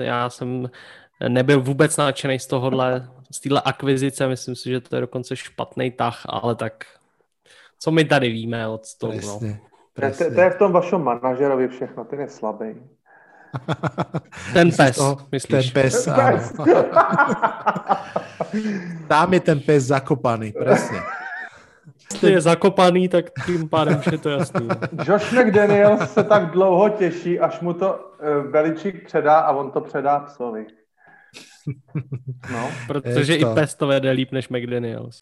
Já jsem nebyl vůbec nadšený z tohohle, z téhle akvizice, myslím si, že to je dokonce špatný tah, ale tak co my tady víme od toho. No. Presne, presne. To, to je v tom vašom manažerovi všechno, ten je slabý. Ten pes, to, myslíš? Ten pes, áno. Tam je ten pes zakopaný, presne. Jestli je zakopaný, tak tím pádem už je to jasný. Josh McDaniel se tak dlouho těší, až mu to Beličík předá a on to předá psovi. No. Protože i pes to vede líp než McDaniels.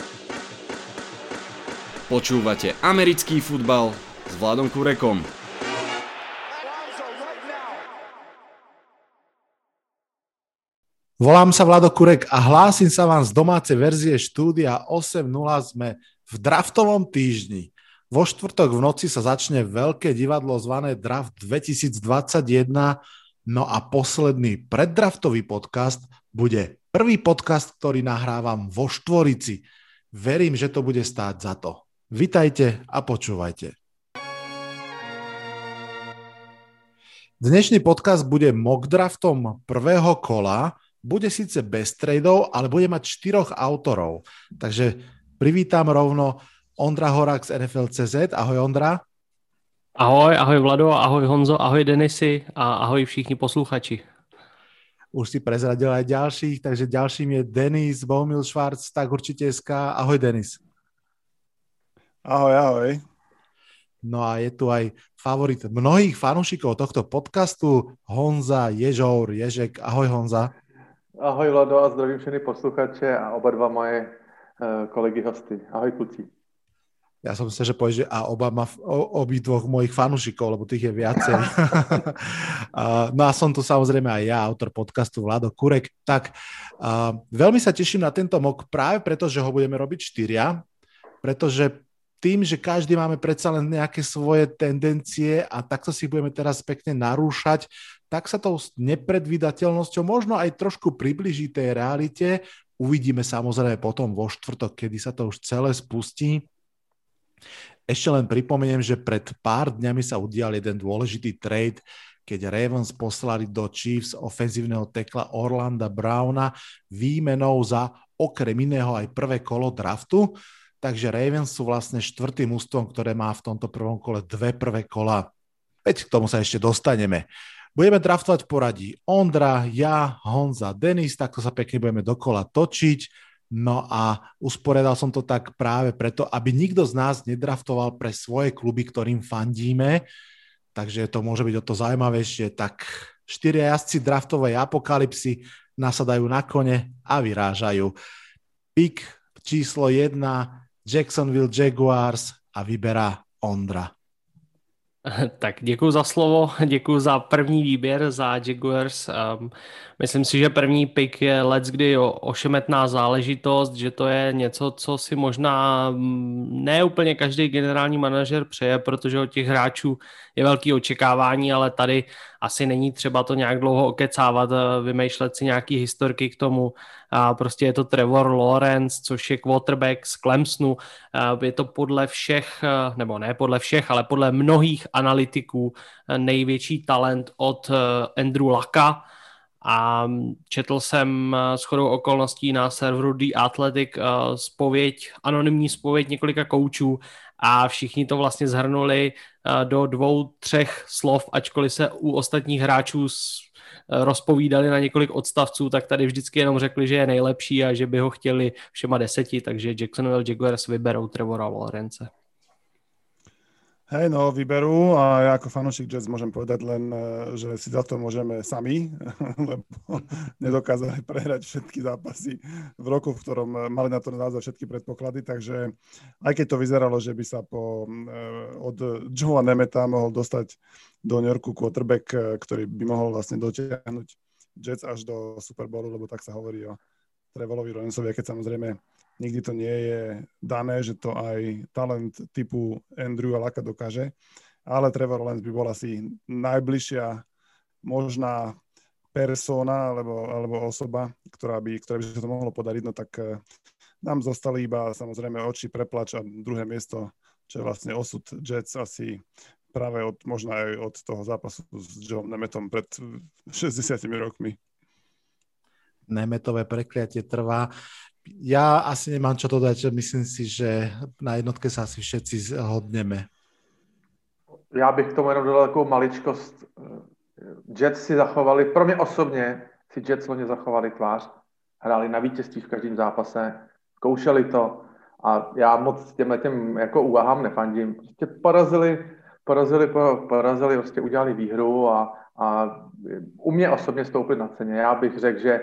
Počúvate americký futbal s Vladom Kurekom. Volám sa Vlado Kurek a hlásim sa vám z domácej verzie štúdia 8.0. Sme v draftovom týždni. Vo štvrtok v noci sa začne veľké divadlo zvané Draft 2021, no a posledný preddraftový podcast bude prvý podcast, ktorý nahrávam vo Štvorici. Verím, že to bude stáť za to. Vitajte a počúvajte. Dnešný podcast bude mock draftom prvého kola, bude síce bez tradeov, ale bude mať štyroch autorov. Takže privítam rovno Ondra Horák z NFL.cz. Ahoj Ondra. Ahoj, ahoj Vlado, ahoj Honzo, ahoj Denisy a ahoj všichni posluchači. Už si prezradil aj ďalších, takže ďalším je Denis Bohumil Švarc, tak určite SK. Ahoj Denis. Ahoj, ahoj. No a je tu aj favorit mnohých fanúšikov tohto podcastu, Honza Ježour Ježek. Ahoj Honza. Ahoj Vlado a zdravím všechny posluchače a oba dva moje kolegy hosty. Ahoj kluci. Ja som myslel, že že a oba ma, o, obi dvoch mojich fanúšikov, lebo tých je viacej. uh, no a som tu samozrejme aj ja, autor podcastu Vlado Kurek. Tak uh, veľmi sa teším na tento mok práve preto, že ho budeme robiť štyria, pretože tým, že každý máme predsa len nejaké svoje tendencie a takto si budeme teraz pekne narúšať, tak sa tou nepredvídateľnosťou možno aj trošku približí tej realite. Uvidíme samozrejme potom vo štvrtok, kedy sa to už celé spustí. Ešte len pripomeniem, že pred pár dňami sa udial jeden dôležitý trade, keď Ravens poslali do Chiefs ofenzívneho tekla Orlanda Browna výmenou za okrem iného aj prvé kolo draftu. Takže Ravens sú vlastne štvrtým ústvom, ktoré má v tomto prvom kole dve prvé kola. Veď k tomu sa ešte dostaneme. Budeme draftovať v poradí Ondra, ja, Honza, Denis, takto sa pekne budeme dokola točiť. No a usporiadal som to tak práve preto, aby nikto z nás nedraftoval pre svoje kluby, ktorým fandíme. Takže to môže byť o to zaujímavejšie. Tak štyria jazdci draftovej apokalipsy nasadajú na kone a vyrážajú. Pik číslo 1 Jacksonville Jaguars a vyberá Ondra. Tak děkuji za slovo, děkuji za první výběr za Jaguars. Um, myslím si, že první pick je let's kdy ošemetná záležitost, že to je něco, co si možná mm, ne úplně každý generální manažer přeje, protože od těch hráčů je velký očekávání, ale tady asi není třeba to nějak dlouho okecávat, eh, vymýšlet si nějaký historky k tomu. A prostě je to Trevor Lawrence, což je quarterback z Clemsonu. Je to podle všech, eh, nebo ne podle všech, ale podle mnohých analytiků eh, největší talent od Andrew Laka. A mm, četl jsem s chodou okolností na serveru The Athletic spověď, anonymní spověď několika koučů a všichni to vlastně zhrnuli do dvou, třech slov, ačkoliv se u ostatních hráčů rozpovídali na několik odstavců, tak tady vždycky jenom řekli, že je nejlepší a že by ho chtěli všema deseti, takže Jacksonville Jaguars vyberou Trevora Lawrence. Hej, no, vyberú a ja ako fanúšik Jets môžem povedať len, e, že si za to môžeme sami, lebo nedokázali prehrať všetky zápasy v roku, v ktorom e, mali na to naozaj všetky predpoklady, takže aj keď to vyzeralo, že by sa po, e, od Joea Nemeta mohol dostať do New Yorku quarterback, ktorý by mohol vlastne dotiahnuť Jets až do Super Bowlu, lebo tak sa hovorí o Trevolovi Lawrenceovi, keď samozrejme nikdy to nie je dané, že to aj talent typu Andrew Laka dokáže, ale Trevor Lance by bol asi najbližšia možná persona alebo, alebo osoba, ktorá by, ktorá by sa to mohlo podariť, no tak eh, nám zostali iba samozrejme oči preplač a druhé miesto, čo je vlastne osud Jets asi práve od, možno aj od toho zápasu s John Nemetom pred 60 rokmi. nemetové prekliatie trvá. Ja asi nemám čo dodať, myslím si, že na jednotke sa asi všetci zhodneme. Já bych k tomu jenom dodal takovou maličkost. Jets si zachovali, pro mě osobně si Jets loni zachovali tvář, hráli na vítězství v každém zápase, zkoušeli to a já moc těmhle těm jako úvahám nefandím. Prostě porazili, porazili, porazili, prostě udělali výhru a, a u mě osobně stoupili na ceně. Já bych řekl, že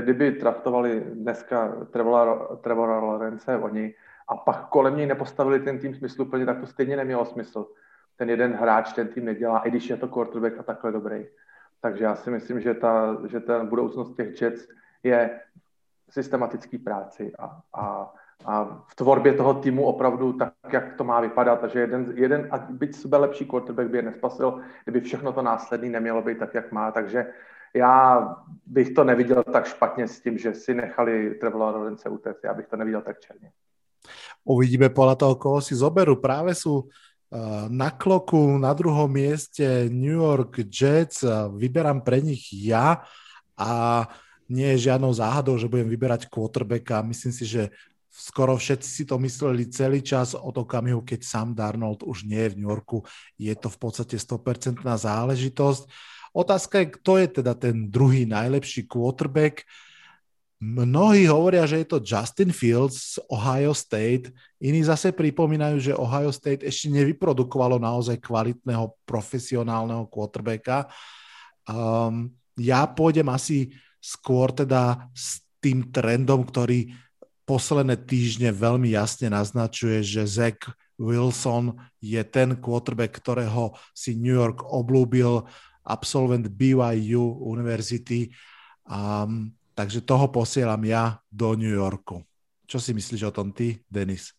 kdyby traftovali dneska Trevora, Trevora Lorence oni a pak kolem něj nepostavili ten tým smysluplně, tak to stejně nemělo smysl. Ten jeden hráč ten tým nedělá, i když je to quarterback a takhle dobrý. Takže já si myslím, že ta, že ta budoucnost těch Jets je systematický práci a, a, a v tvorbě toho týmu opravdu tak, jak to má vypadat. Takže jeden, jeden a byť sebe lepší quarterback by je nespasil, kdyby všechno to následný nemělo být tak, jak má. Takže já bych to neviděl tak špatně s tím, že si nechali Trevora Lawrence utéct. Já bych to neviděl tak černě. Uvidíme podle toho, koho si zoberu. Právě jsou eh, na kloku na druhom mieste New York Jets. Vyberám pre nich ja a nie je žiadnou záhadou, že budem vyberať quarterbacka. Myslím si, že skoro všetci si to mysleli celý čas od okamihu, keď Sam Darnold už nie je v New Yorku. Je to v podstate 100% záležitosť. Otázka je, kto je teda ten druhý najlepší quarterback. Mnohí hovoria, že je to Justin Fields z Ohio State, iní zase pripomínajú, že Ohio State ešte nevyprodukovalo naozaj kvalitného profesionálneho quarterbacka. Um, ja pôjdem asi skôr teda s tým trendom, ktorý posledné týždne veľmi jasne naznačuje, že Zach Wilson je ten quarterback, ktorého si New York oblúbil, absolvent BYU univerzity. Um, takže toho posielam ja do New Yorku. Čo si myslíš o tom ty, Denis?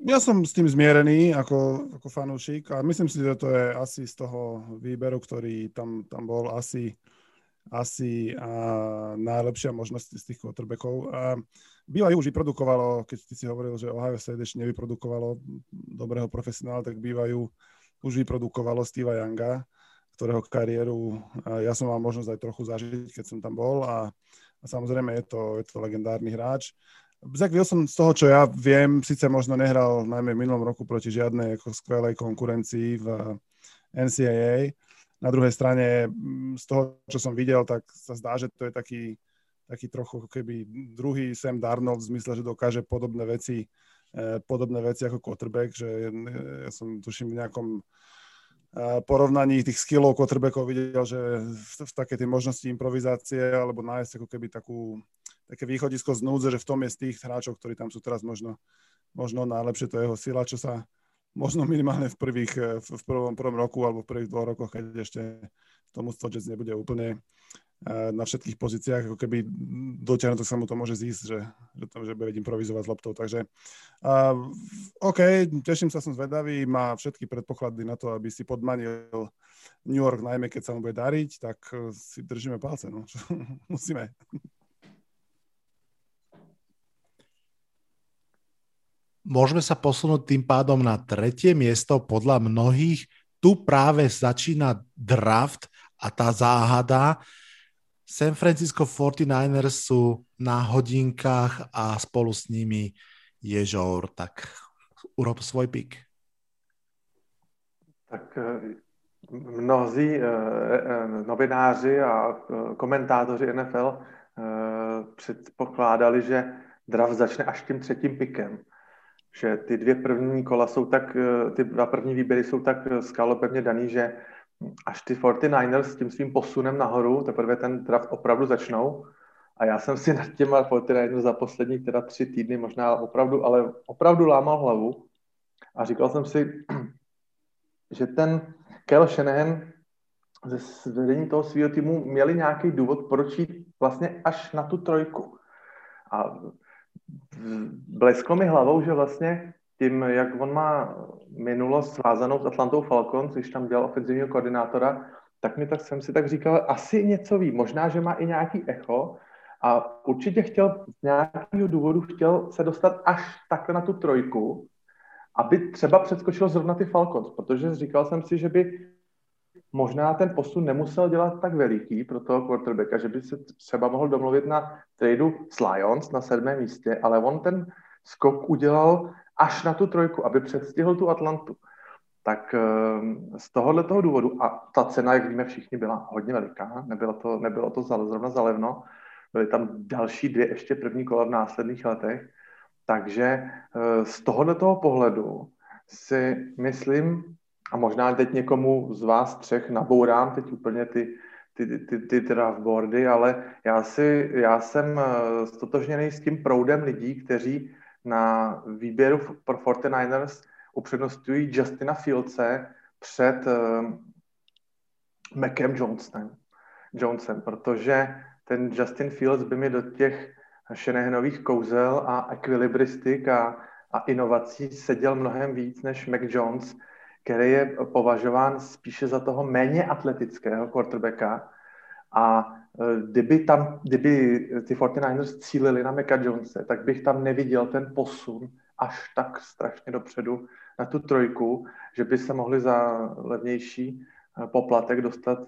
Ja som s tým zmierený ako, ako fanúšik a myslím si, že to je asi z toho výberu, ktorý tam, tam bol asi asi a najlepšia možnosť z tých quarterbackov. A BYU už vyprodukovalo, keď ty si hovoril, že Ohio State ešte nevyprodukovalo dobrého profesionála, tak BYU už vyprodukovalo Steva Younga, ktorého kariéru ja som mal možnosť aj trochu zažiť, keď som tam bol a, a samozrejme je to, je to legendárny hráč. Zach Wilson z toho, čo ja viem, síce možno nehral najmä v minulom roku proti žiadnej ako skvelej konkurencii v NCAA, na druhej strane, mm, z toho, čo som videl, tak sa zdá, že to je taký, taký trochu keby druhý Sam Darnold v zmysle, že dokáže podobné veci, eh, podobné veci ako quarterback, že ja som tuším v nejakom eh, porovnaní tých skillov quarterbackov videl, že v, v také tej možnosti improvizácie alebo nájsť ako keby takú, také východisko z núdze, že v tom je z tých hráčov, ktorí tam sú teraz možno, možno najlepšie to jeho sila, čo sa, možno minimálne v, prvých, eh, v prvom, prvom roku alebo v prvých dvoch rokoch, keď ešte tomu Jets nebude úplne eh, na všetkých pozíciách, ako keby dotiahnuto sa mu to môže zísť, že, že, to, že bude improvizovať s loptou. Takže uh, OK, teším sa, som zvedavý, má všetky predpoklady na to, aby si podmanil New York, najmä keď sa mu bude dariť, tak si držíme palce, no. Musíme. Môžeme sa posunúť tým pádom na tretie miesto. Podľa mnohých tu práve začína draft a tá záhada. San Francisco 49ers sú na hodinkách a spolu s nimi je žour. Tak urob svoj pik. Tak eh, mnozí eh, eh, novináři a komentátoři NFL předpokládali, že draft začne až tím třetím pikem že ty dvě první kola jsou tak, ty dva první výběry jsou tak skalopevně daný, že až ty 49ers s tím svým posunem nahoru, teprve ten draft opravdu začnou. A já jsem si nad těma 49ers za poslední teda tři týdny možná opravdu, ale opravdu lámal hlavu a říkal jsem si, že ten Kel Shanahan ze vedení toho svého týmu měli nějaký důvod, proč jít vlastně až na tu trojku. A blesklo mi hlavou, že vlastně tím, jak on má minulost svázanou s Atlantou Falcons, když tam dělal ofenzivního koordinátora, tak mi tak jsem si tak říkal, asi něco ví, možná, že má i nějaký echo. A určitě chtěl z nějakého důvodu chtěl se dostat až takhle na tu trojku, aby třeba předskočil zrovna ty Falcons, protože říkal jsem si, že by možná ten posun nemusel dělat tak veliký pro toho quarterbacka, že by se třeba mohl domluvit na tradu s Lions na sedmém místě, ale on ten skok udělal až na tu trojku, aby předstihl tu Atlantu. Tak ehm, z tohohle toho důvodu, a ta cena, jak víme všichni, byla hodně veliká, nebylo to, nebylo to zrovna zalevno, byly tam další dvě ještě první kola v následných letech, takže eh, z tohohle toho pohledu si myslím, a možná teď někomu z vás třech nabourám teď úplně ty, ty, ty, ty draftboardy, ale já, si, já jsem eh, stotožněný s tím proudem lidí, kteří na výběru pro 49ers upřednostňují Justina Fieldse před uh, Macem Johnsonem, Johnsonem, protože ten Justin Fields by mi do těch Shanahanových kouzel a ekvilibristik a, a inovací seděl mnohem víc než Mac Jones, který je považován spíše za toho méně atletického quarterbacka. A kdyby, tam, kdyby ty 49ers cílili na Maca Jonese, tak bych tam neviděl ten posun až tak strašně dopředu na tu trojku, že by se mohli za levnější e, poplatek dostat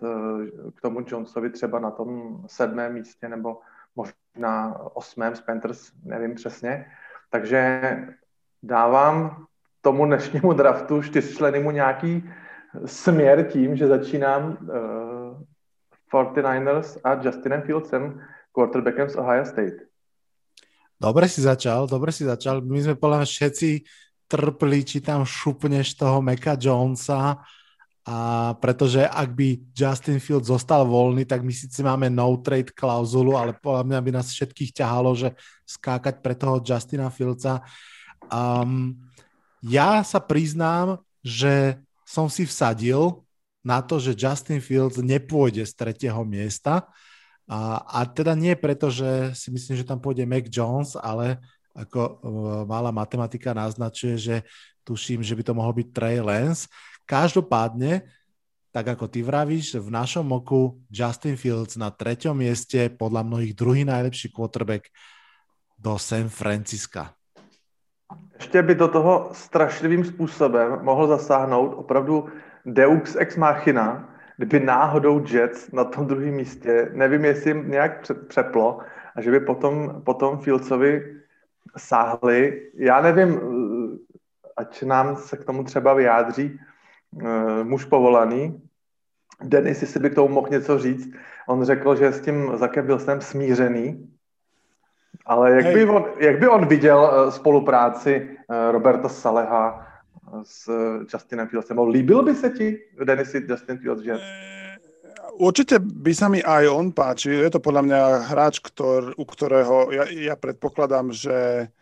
k tomu Jonesovi třeba na tom sedmém místě nebo možná osmém z Panthers, nevím přesně. Takže dávám tomu dnešnímu draftu čtyřčlenému nějaký směr tím, že začínám 49ers a Justinem Fieldsem, quarterbackem z Ohio State. Dobre si začal, dobre si začal. My sme podľa všetci trpli, či tam šupneš toho Meka Jonesa, a pretože ak by Justin Fields zostal voľný, tak my síce máme no trade klauzulu, ale podľa mňa by nás všetkých ťahalo, že skákať pre toho Justina Fieldsa. Um, ja sa priznám, že som si vsadil na to, že Justin Fields nepôjde z tretieho miesta. A, a teda nie preto, že si myslím, že tam pôjde Mac Jones, ale ako uh, malá matematika naznačuje, že tuším, že by to mohol byť Trey Lance. Každopádne, tak ako ty vravíš, v našom oku Justin Fields na treťom mieste, podľa mnohých druhý najlepší quarterback do San Francisca. Ještě by do toho strašlivým způsobem mohl zasáhnout opravdu Deux ex machina, kdyby náhodou Jets na tom druhém místě, nevím, jestli jim nějak přeplo, a že by potom, potom Fieldsovi sáhli. Já nevím, ať nám se k tomu třeba vyjádří uh, muž povolaný. Denis, jestli by k tomu mohl něco říct. On řekl, že s tím Zakem Wilsonem smířený, ale jak by, on, jak by on viděl uh, spolupráci uh, Roberta Saleha s Justinem Fieldsem? Líbil by se ti, Denisi, Justin Fields, že? Určite by sa mi aj on páčil. Je to podľa mňa hráč, ktor, u ktorého ja, ja predpokladám, že,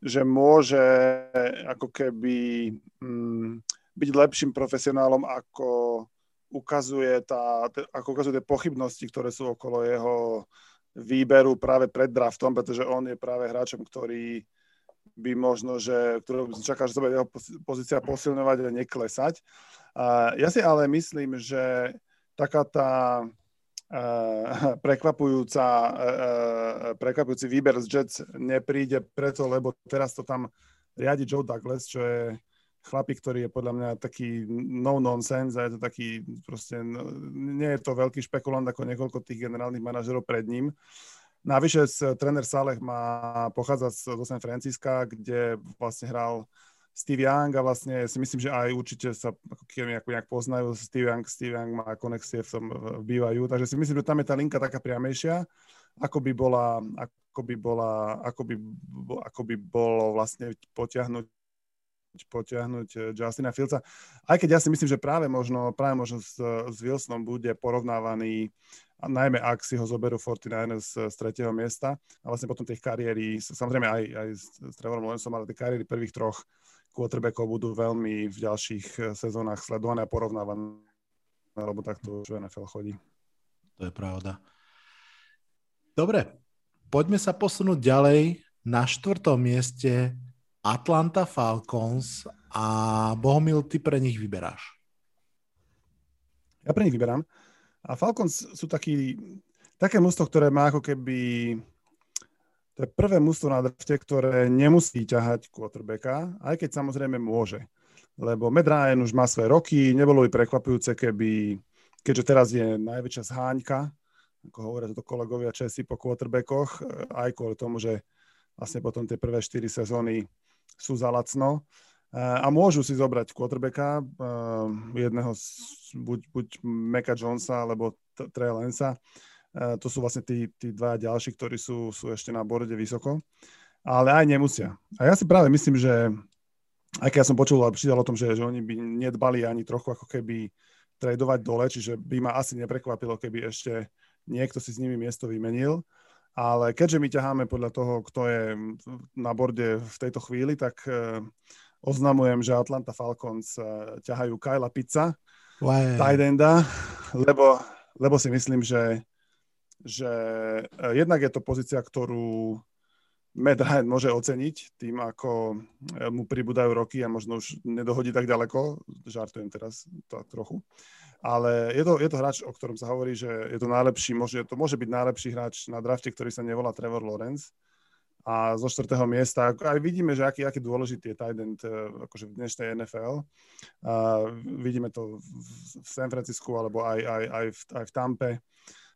že môže ako keby mm, byť lepším profesionálom, ako ukazuje, tá, ako ukazuje tie pochybnosti, ktoré sú okolo jeho výberu práve pred draftom, pretože on je práve hráčom, ktorý by možno, že ktorého by čakal, že sa bude jeho pozícia posilňovať a neklesať. A ja si ale myslím, že taká tá uh, prekvapujúca, uh, prekvapujúci výber z Jets nepríde preto, lebo teraz to tam riadi Joe Douglas, čo je chlapík, ktorý je podľa mňa taký no nonsense a je to taký proste, no, nie je to veľký špekulant ako niekoľko tých generálnych manažerov pred ním. Navyše tréner Saleh má, pochádza z, San Francisca, kde vlastne hral Steve Young a vlastne si myslím, že aj určite sa ako nejak, poznajú. Steve Young, Steve Young má konexie v tom BYU, takže si myslím, že tam je tá linka taká priamejšia, ako by bola, ako by bola, ako by, ako by bolo vlastne potiahnuť potiahnuť eh, Justina Fieldsa. Aj keď ja si myslím, že práve možno, práve možno s, s Wilsonom bude porovnávaný, najmä ak si ho zoberú 49ers z, z tretieho miesta a vlastne potom tých kariéry, samozrejme aj, aj s, s Trevorom Lawrenceom, ale tie kariéry prvých troch quarterbackov budú veľmi v ďalších eh, sezónach sledované a porovnávané, lebo takto už NFL chodí. To je pravda. Dobre, poďme sa posunúť ďalej. Na štvrtom mieste Atlanta Falcons a Bohumil, ty pre nich vyberáš. Ja pre nich vyberám. A Falcons sú taký, také mústvo, ktoré má ako keby to je prvé mústvo na drafte, ktoré nemusí ťahať quarterbacka, aj keď samozrejme môže. Lebo Matt Ryan už má svoje roky, nebolo by prekvapujúce, keby keďže teraz je najväčšia zháňka, ako hovoria toto kolegovia Česi po quarterbackoch, aj kvôli tomu, že vlastne potom tie prvé 4 sezóny sú za lacno. A môžu si zobrať quarterbacka, jedného, buď, buď Meka Jonesa, alebo Trey Lensa. To sú vlastne tí, tí dva ďalší, ktorí sú, sú ešte na borde vysoko. Ale aj nemusia. A ja si práve myslím, že aj keď ja som počul a čítal o tom, že, že oni by nedbali ani trochu ako keby tradovať dole, čiže by ma asi neprekvapilo, keby ešte niekto si s nimi miesto vymenil. Ale keďže my ťaháme podľa toho, kto je na borde v tejto chvíli, tak uh, oznamujem, že Atlanta Falcons uh, ťahajú Kyla Pizza, tight enda, lebo, lebo si myslím, že, že uh, jednak je to pozícia, ktorú Matt Ryan môže oceniť tým, ako mu pribúdajú roky a možno už nedohodí tak ďaleko. Žartujem teraz to trochu. Ale je to, je to hráč, o ktorom sa hovorí, že je to najlepší, môže, to môže byť najlepší hráč na drafte, ktorý sa nevolá Trevor Lawrence. A zo štvrtého miesta, aj vidíme, že aký, aký dôležitý je tight end eh, akože v dnešnej NFL. A vidíme to v San Francisku alebo aj, aj, aj, v, aj v Tampe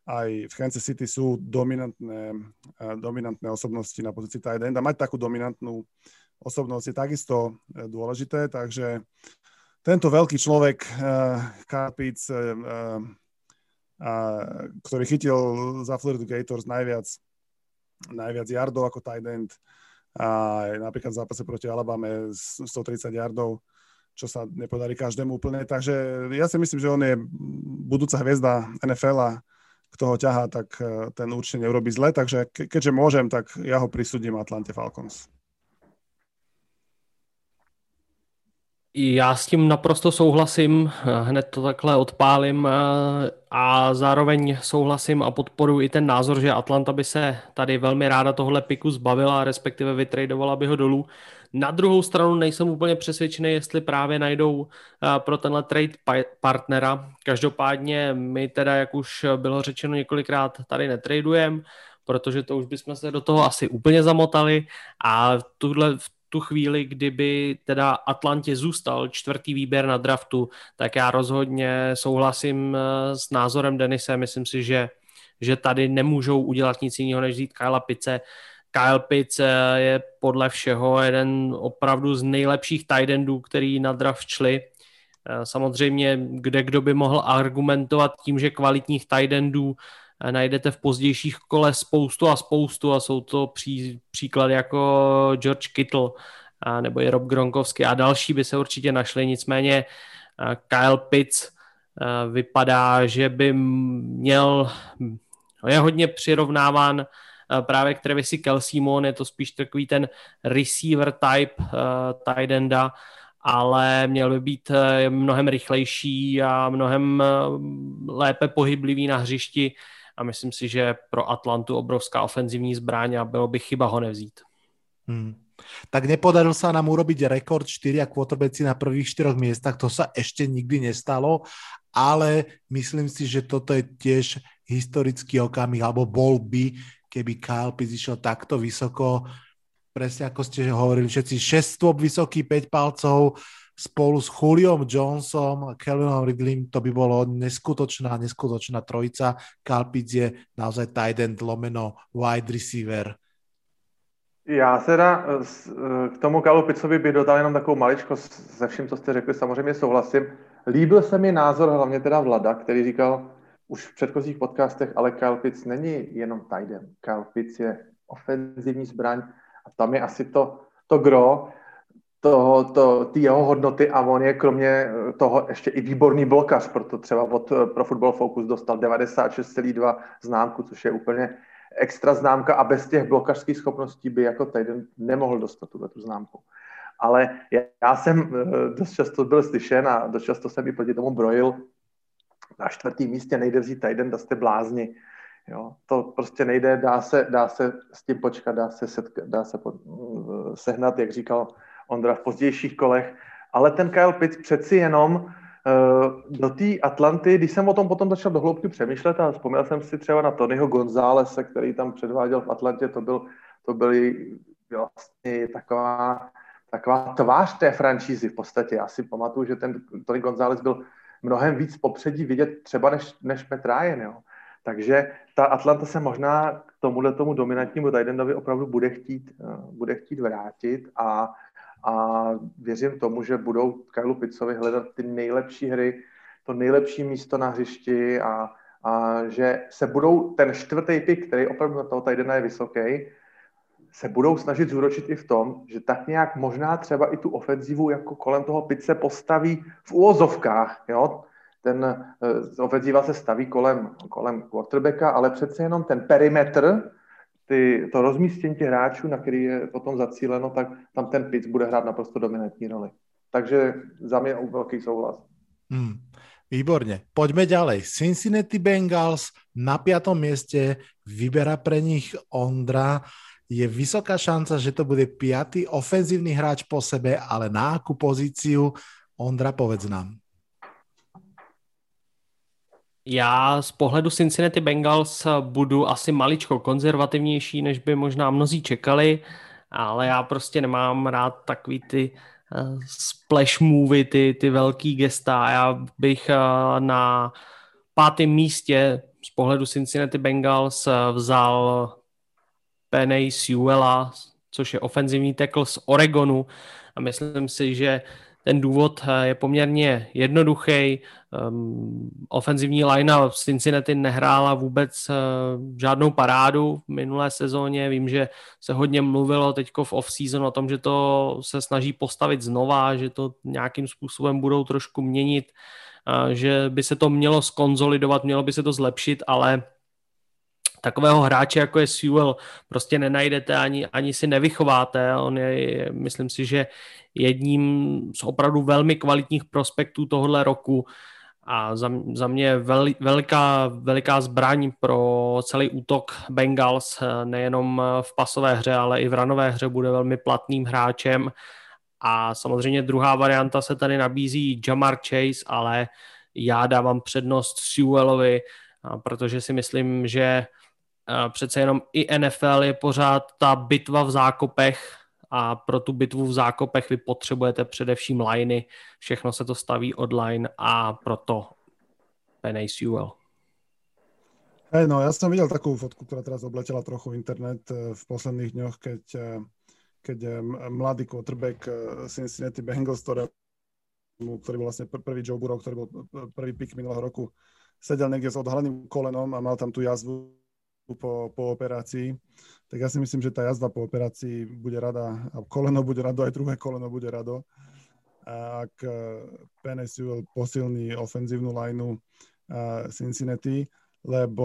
aj v Kansas City sú dominantné, eh, dominantné osobnosti na pozícii tight end a mať takú dominantnú osobnosť je takisto eh, dôležité, takže tento veľký človek, Karpic, eh, ktorý chytil za Florida Gators najviac, najviac yardov ako tight end, a napríklad v zápase proti Alabame 130 yardov, čo sa nepodarí každému úplne. Takže ja si myslím, že on je budúca hviezda NFL a kto ho ťahá, tak eh, ten určite neurobi zle. Takže ke, keďže môžem, tak ja ho prisudím Atlante Falcons. Já s tím naprosto souhlasím, hned to takhle odpálím eh, a zároveň souhlasím a podporuji i ten názor, že Atlanta by se tady velmi ráda tohle piku zbavila, respektive vytradovala by ho dolů. Na druhou stranu nejsem úplně přesvědčený, jestli právě najdou eh, pro tenhle trade partnera. Každopádně my teda, jak už bylo řečeno několikrát, tady netradujeme, protože to už bychom se do toho asi úplně zamotali a tuhle, v tu chvíli, kdyby teda Atlantě zůstal čtvrtý výběr na draftu, tak já rozhodně souhlasím eh, s názorem Denise. Myslím si, že, že tady nemůžou udělat nic jiného, než vzít Kyla Pice. Kyle Pitts eh, je podle všeho jeden opravdu z nejlepších tight který na draft šli. Eh, samozřejmě, kde kdo by mohl argumentovat tím, že kvalitních tight najdete v pozdějších kole spoustu a spoustu a jsou to pří, příklady jako George Kittle a, nebo je Rob Gronkowski a další by se určitě našli, nicméně Kyle Pitts vypadá, že by měl, je hodně přirovnáván právě k Travisi Kelseymu, je to spíš takový ten receiver type uh, tight enda, ale měl by být mnohem rychlejší a mnohem lépe pohyblivý na hřišti a myslím si, že pro Atlantu obrovská ofenzivní zbraň a bylo by chyba ho nevzít. Hmm. Tak nepodaril sa nám urobiť rekord 4 quarterbacki na prvých 4 miestach, to sa ešte nikdy nestalo, ale myslím si, že toto je tiež historický okamih, alebo bol by, keby Kyle Pitts išiel takto vysoko, presne ako ste hovorili, všetci 6 stôp vysoký, 5 palcov, spolu s Juliom Johnsonom a Kelvinom Ridleym to by bolo neskutočná, neskutočná trojica. Kalpic je naozaj tight end lomeno wide receiver. Já teda eh, eh, k tomu Kalu Picovi by dodal jenom takovou maličko se vším, co jste řekli, samozřejmě souhlasím. Líbil se mi názor hlavně teda Vlada, který říkal už v předchozích podcastech, ale Kyle Pitts není jenom end. Kyle Pitts je ofenzivní zbraň a tam je asi to, to gro toho, to, ty jeho hodnoty a on je kromě eh, toho ještě i výborný blokař, proto třeba od eh, Pro Football Focus dostal 96,2 známku, což je úplně extra známka a bez těch blokařských schopností by jako Tiden nemohl dostat tuhle tu známku. Ale já, jsem eh, dost často byl slyšen a dost často jsem i proti tomu brojil, na čtvrtém místě nejde vzít Tiden, da jste blázni. Jo, to prostě nejde, dá se, dá se s tím počkat, dá se, setka, dá se pod, sehnat, jak říkal Ondra v pozdějších kolech, ale ten Kyle Pitts přeci jenom uh, do té Atlanty, když jsem o tom potom začal do hloubky přemýšlet a vzpomněl jsem si třeba na Tonyho Gonzálese, který tam předváděl v Atlantě, to byl, to byly vlastně taková, taková tvář té franšízy v podstatě. Já si pamatuju, že ten Tony González byl mnohem víc popředí vidět třeba než, než Matt Ryan, jo. Takže ta Atlanta se možná k tomuhle tomu dominantnímu Tidendovi opravdu bude chtít, eh, bude chtít vrátit a, a věřím tomu, že budou Kylu Pitcovi hledat ty nejlepší hry, to nejlepší místo na hřišti a, a že se budou, ten čtvrtý pik, který opravdu na toho Tidena je vysoký, se budou snažit zúročit i v tom, že tak nějak možná třeba i tu ofenzivu jako kolem toho pice postaví v úvozovkách, jo? Ten uh, ofenziva se staví kolem, kolem quarterbacka, ale přece jenom ten perimetr, ty, to rozmístění těch hráčů, na který je potom zacíleno, tak tam ten pic bude hrát naprosto dominantní roli. Takže za mě velký souhlas. Hmm. Výborne. Poďme ďalej. Cincinnati Bengals na piatom mieste vyberá pre nich Ondra je vysoká šanca, že to bude piatý ofenzívny hráč po sebe, ale na akú pozíciu? Ondra, povedz nám. Já z pohledu Cincinnati Bengals budu asi maličko konzervativnější, než by možná mnozí čekali, ale já prostě nemám rád takový ty uh, splash movie, ty, ty velký gesta. Já bych uh, na pátém místě z pohledu Cincinnati Bengals uh, vzal Penny Sewella, což je ofenzivní tackle z Oregonu a myslím si, že ten důvod eh, je poměrně jednoduchý. Um, ofenzivní linea v Cincinnati nehrála vůbec uh, žádnou parádu v minulé sezóně. Vím, že se hodně mluvilo teď v off-season o tom, že to se snaží postavit znova, že to nějakým způsobem budou trošku měnit, uh, že by se to mělo skonzolidovat, mělo by se to zlepšit, ale takového hráče, jako je Sewell, prostě nenajdete ani, ani si nevychováte. On je, myslím si, že jedním z opravdu velmi kvalitních prospektů tohohle roku a za, za mě vel, veliká, veliká zbraň pro celý útok Bengals, nejenom v pasové hře, ale i v ranové hře bude velmi platným hráčem. A samozřejmě druhá varianta se tady nabízí Jamar Chase, ale já dávám přednost Sewellovi, protože si myslím, že přece jenom i NFL je pořád ta bitva v zákopech a pro tu bitvu v zákopech vy potřebujete především liney, všechno se to staví od line a proto Penny Sewell. Hej, no ja som videl takú fotku, ktorá teraz obletela trochu internet eh, v posledných dňoch, keď, eh, keď eh, mladý quarterback Cincinnati Bengals, ktorý, ktorý bol vlastne prvý Joe Burrow, ktorý bol prvý pick minulého roku, sedel niekde s odhaleným kolenom a mal tam tú jazvu po, po operácii, tak ja si myslím, že tá jazda po operácii bude rada, a koleno bude rado, aj druhé koleno bude rado. A ak e, Penny posilní ofenzívnu lineu uh, Cincinnati, lebo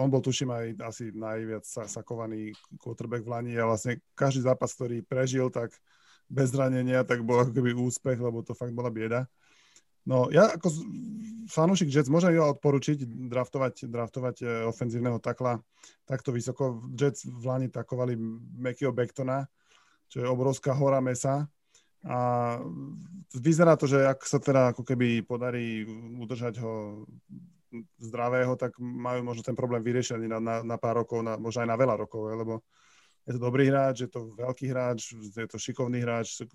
on bol tuším aj asi najviac sakovaný quarterback v Lani a vlastne každý zápas, ktorý prežil, tak bez zranenia, tak bol ako keby úspech, lebo to fakt bola bieda. No ja ako fanúšik Jets môžem iba odporučiť draftovať, draftovať e, ofenzívneho takla takto vysoko. Jets v Lani takovali Mekio Bektona, čo je obrovská hora mesa. A vyzerá to, že ak sa teda ako keby podarí udržať ho zdravého, tak majú možno ten problém vyriešený na, na, na pár rokov, na, možno aj na veľa rokov, lebo je to dobrý hráč, je to veľký hráč, je to šikovný hráč,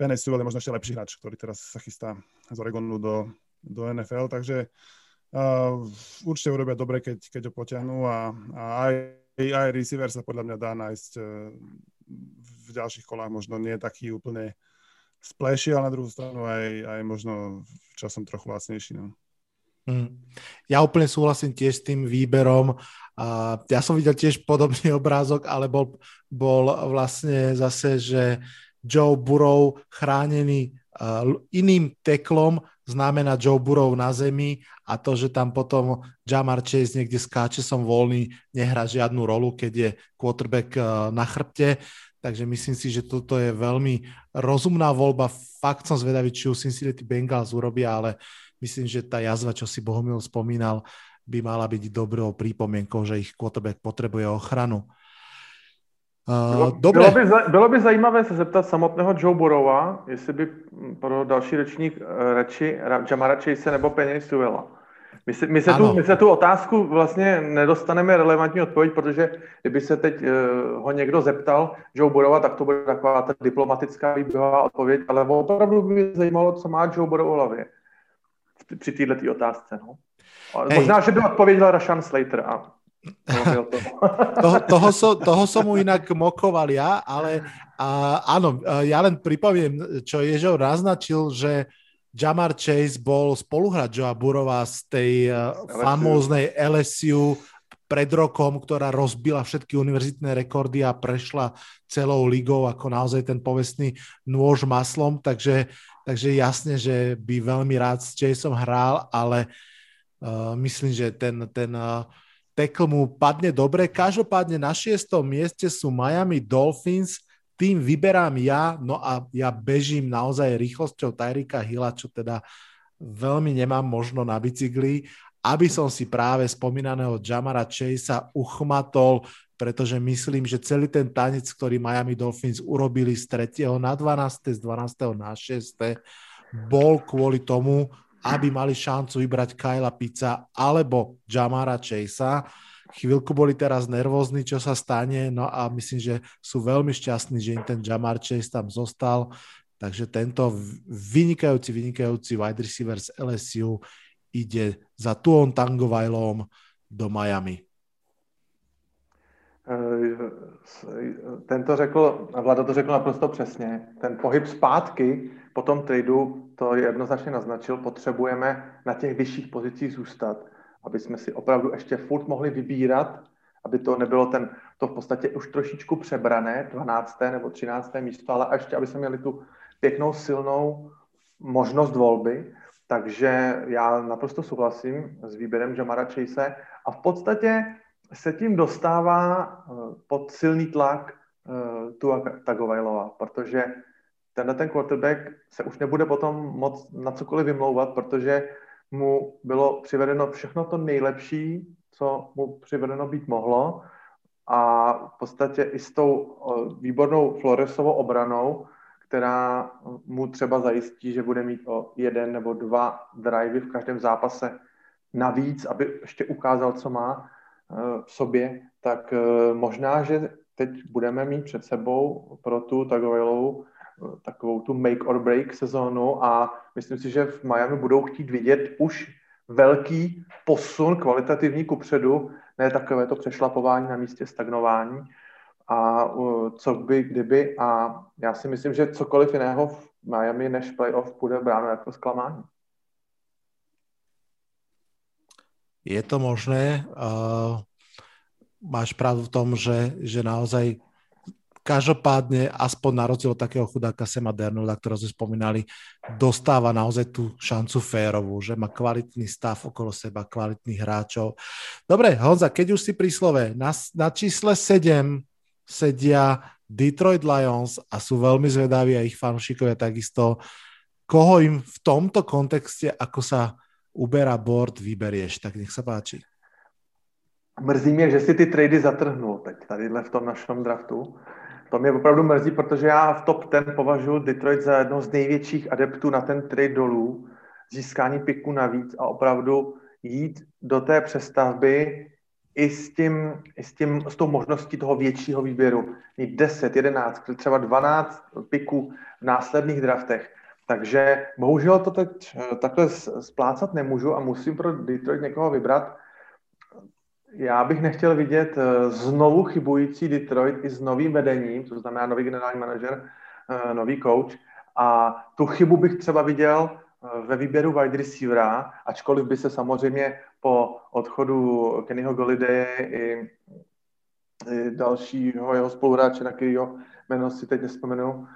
Je možno ešte lepší hráč, ktorý teraz sa chystá z Oregonu do, do NFL, takže uh, určite urobia dobre, keď, keď ho potiahnú a, a aj, aj receiver sa podľa mňa dá nájsť uh, v ďalších kolách, možno nie taký úplne splashy, ale na druhú stranu aj, aj možno časom trochu lacnejší. No. Hmm. Ja úplne súhlasím tiež s tým výberom. Uh, ja som videl tiež podobný obrázok, ale bol, bol vlastne zase, že Joe Burrow chránený uh, iným teklom, znamená Joe Burrow na zemi a to, že tam potom Jamar Chase niekde skáče som voľný, nehrá žiadnu rolu, keď je quarterback uh, na chrbte. Takže myslím si, že toto je veľmi rozumná voľba. Fakt som zvedavý, či ju Cincinnati Bengals urobia, ale myslím, že tá jazva, čo si Bohumil spomínal, by mala byť dobrou prípomienkou, že ich quarterback potrebuje ochranu. Bylo, Bylo, by, bylo by zajímavé se zeptat samotného Joe Burrowa, jestli by pro další ročník eh, radši Jamara Chase nebo Penny Sewella. My, my, se tu, my se tu otázku vlastně nedostaneme relevantní odpověď, protože kdyby se teď uh, ho někdo zeptal Joe Burrowa, tak to bude taková ta diplomatická výběhová odpověď, ale opravdu by mě zajímalo, co má Joe v hlavě. při této otázce. No. Možná, že by odpověděl Rashan Slater a. toho, toho, som, toho som mu inak mokoval ja, ale a, áno, ja len pripoviem, čo Ježo naznačil, že Jamar Chase bol spoluhráč Joa Burova z tej uh, famóznej LSU pred rokom, ktorá rozbila všetky univerzitné rekordy a prešla celou ligou ako naozaj ten povestný nôž maslom, takže, takže jasne, že by veľmi rád s Chaseom hral, ale uh, myslím, že ten, ten uh, tackle mu padne dobre. Každopádne na šiestom mieste sú Miami Dolphins, tým vyberám ja, no a ja bežím naozaj rýchlosťou Tyrika Hilla, čo teda veľmi nemám možno na bicykli aby som si práve spomínaného Jamara Chasea uchmatol, pretože myslím, že celý ten tanec, ktorý Miami Dolphins urobili z 3. na 12., z 12. na 6. bol kvôli tomu, aby mali šancu vybrať Kyla Pizza alebo Jamara Chasea. Chvíľku boli teraz nervózni, čo sa stane, no a myslím, že sú veľmi šťastní, že im ten Jamar Chase tam zostal. Takže tento vynikajúci, vynikajúci wide receiver z LSU ide za Tuon Tangovajlom do Miami? Eh, ten to řekl, Vlado to řekl naprosto přesně. Ten pohyb zpátky po tom tradu to jednoznačně naznačil. Potřebujeme na těch vyšších pozicích zůstat, aby jsme si opravdu ještě furt mohli vybírat, aby to nebylo ten, to v podstatě už trošičku přebrané, 12. nebo 13. místo, ale ještě, aby jsme měli tu pěknou, silnou možnost volby. Takže já naprosto souhlasím s výběrem Jamara Chase a v podstatě se tím dostává eh, pod silný tlak eh, Tua Tagovailoa, protože tenhle ten quarterback se už nebude potom moc na cokoliv vymlouvat, protože mu bylo přivedeno všechno to nejlepší, co mu přivedeno být mohlo. A v podstatě i s tou eh, výbornou Floresovou obranou která mu třeba zajistí, že bude mít o jeden nebo dva drivey v každém zápase navíc, aby ještě ukázal, co má eh, v sobě, tak eh, možná, že teď budeme mít před sebou pro tu Tagovailovu takovou tu make or break sezónu a myslím si, že v Miami budou chtít vidět už velký posun kvalitativní kupředu, ne takové to přešlapování na místě stagnování a co by, kdyby. A já si myslím, že cokoliv jiného v Miami než playoff bude bráno jako zklamání. Je to možné. Uh, máš pravdu v tom, že, že naozaj každopádne, aspoň na rozdiel od takého chudáka Sema Dernoda, ktorého sme spomínali, dostáva naozaj tú šancu férovú, že má kvalitný stav okolo seba, kvalitných hráčov. Dobre, Honza, keď už si pri slove, na, na čísle 7 sedia Detroit Lions a sú veľmi zvedaví a ich fanúšikovia takisto. Koho im v tomto kontexte, ako sa uberá board, vyberieš? Tak nech sa páči. Mrzí mě, že si ty trady zatrhnul teď tadyhle v tom našem draftu. To mě opravdu mrzí, protože já v top 10 považuji Detroit za jedno z největších adeptů na ten trade dolů, získání piku navíc a opravdu jít do té přestavby i s, tím, i s, tím, s tou možností toho většího výběru. Mít 10, 11, třeba 12 piků v následných draftech. Takže bohužel to teď eh, takhle splácat nemůžu a musím pro Detroit někoho vybrat. Já bych nechtěl vidět eh, znovu chybující Detroit i s novým vedením, to znamená nový generální manažer, eh, nový coach. A tu chybu bych třeba viděl ve výběru wide receivera, ačkoliv by se samozřejmě po odchodu Kennyho Golideje i, i dalšího jeho spoluhráče, na kterého jméno si teď nespomenu.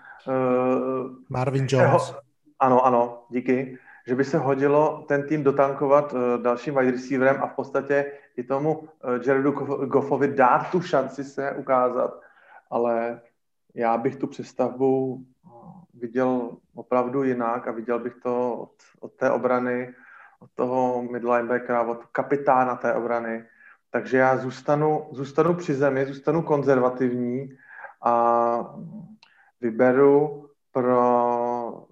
Marvin Jones. Ho, ano, ano, díky. Že by se hodilo ten tým dotankovat uh, dalším wide receiverem a v podstatě i tomu uh, Jaredu Goffovi dát tu šanci se ukázat. Ale já bych tu přestavbu viděl opravdu jinak a viděl bych to od, od té obrany, od toho midlinebackera, od kapitána té obrany. Takže já zůstanu, zůstanu při zemi, zůstanu konzervativní a vyberu pro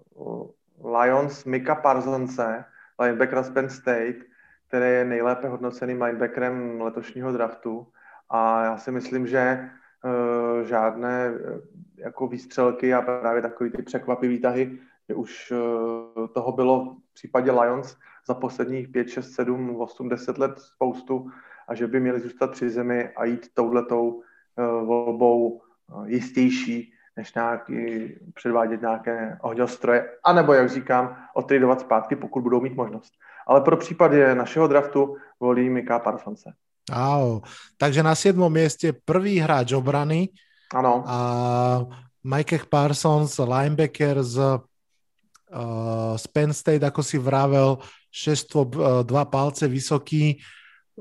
Lions Mika Parsonse, linebackera z Penn State, který je nejlépe hodnoceným linebackerem letošního draftu. A já si myslím, že uh, žádné jako výstřelky a právě takový ty překvapivý tahy, že už uh, toho bylo v případě Lions za posledních 5, 6, 7, 8, 10 let spoustu a že by měli zůstat při zemi a jít touhletou uh, volbou uh, jistější, než nějaký, předvádět nějaké ohňostroje, anebo, jak říkám, odtradovat zpátky, pokud budou mít možnost. Ale pro případ našeho draftu volí Mika Parsonse. Áno, takže na 7. mieste prvý hráč obrany. Ano. A Mike Parsons, linebacker z, uh, z Penn State, ako si vravel, šestvo, uh, dva palce vysoký,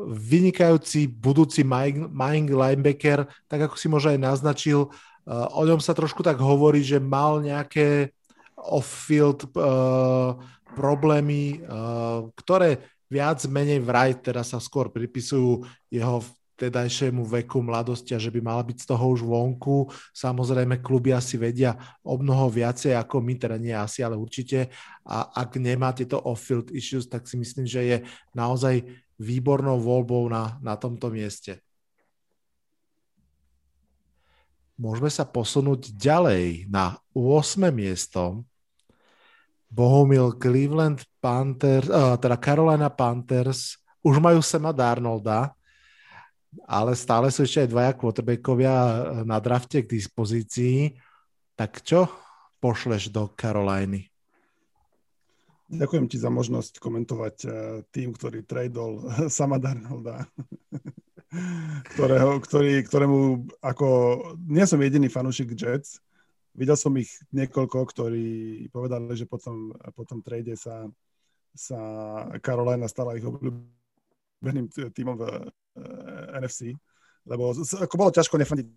vynikajúci budúci Mike linebacker, tak ako si možno aj naznačil, uh, o ňom sa trošku tak hovorí, že mal nejaké off-field uh, problémy, uh, ktoré viac menej vraj teda sa skôr pripisujú jeho vtedajšiemu veku mladosti a že by mala byť z toho už vonku. Samozrejme, kluby asi vedia o mnoho viacej ako my, teda nie asi, ale určite. A ak nemá tieto off-field issues, tak si myslím, že je naozaj výbornou voľbou na, na tomto mieste. Môžeme sa posunúť ďalej na 8. miesto. Bohumil Cleveland Panthers, teda Carolina Panthers, už majú Sema Darnolda, ale stále sú ešte aj dvaja quarterbackovia eh, na drafte k dispozícii. Tak čo pošleš do Caroliny? Ďakujem ti za možnosť komentovať eh, tým, ktorý tradol sama Darnolda, ktorého, ktorý, ktorému ako, nie som jediný fanúšik Jets, Videl som ich niekoľko, ktorí povedali, že po tom, po tom trade sa, sa Carolina stala ich obľúbeným týmom v uh, eh, NFC, lebo ako bolo ťažko nefandiť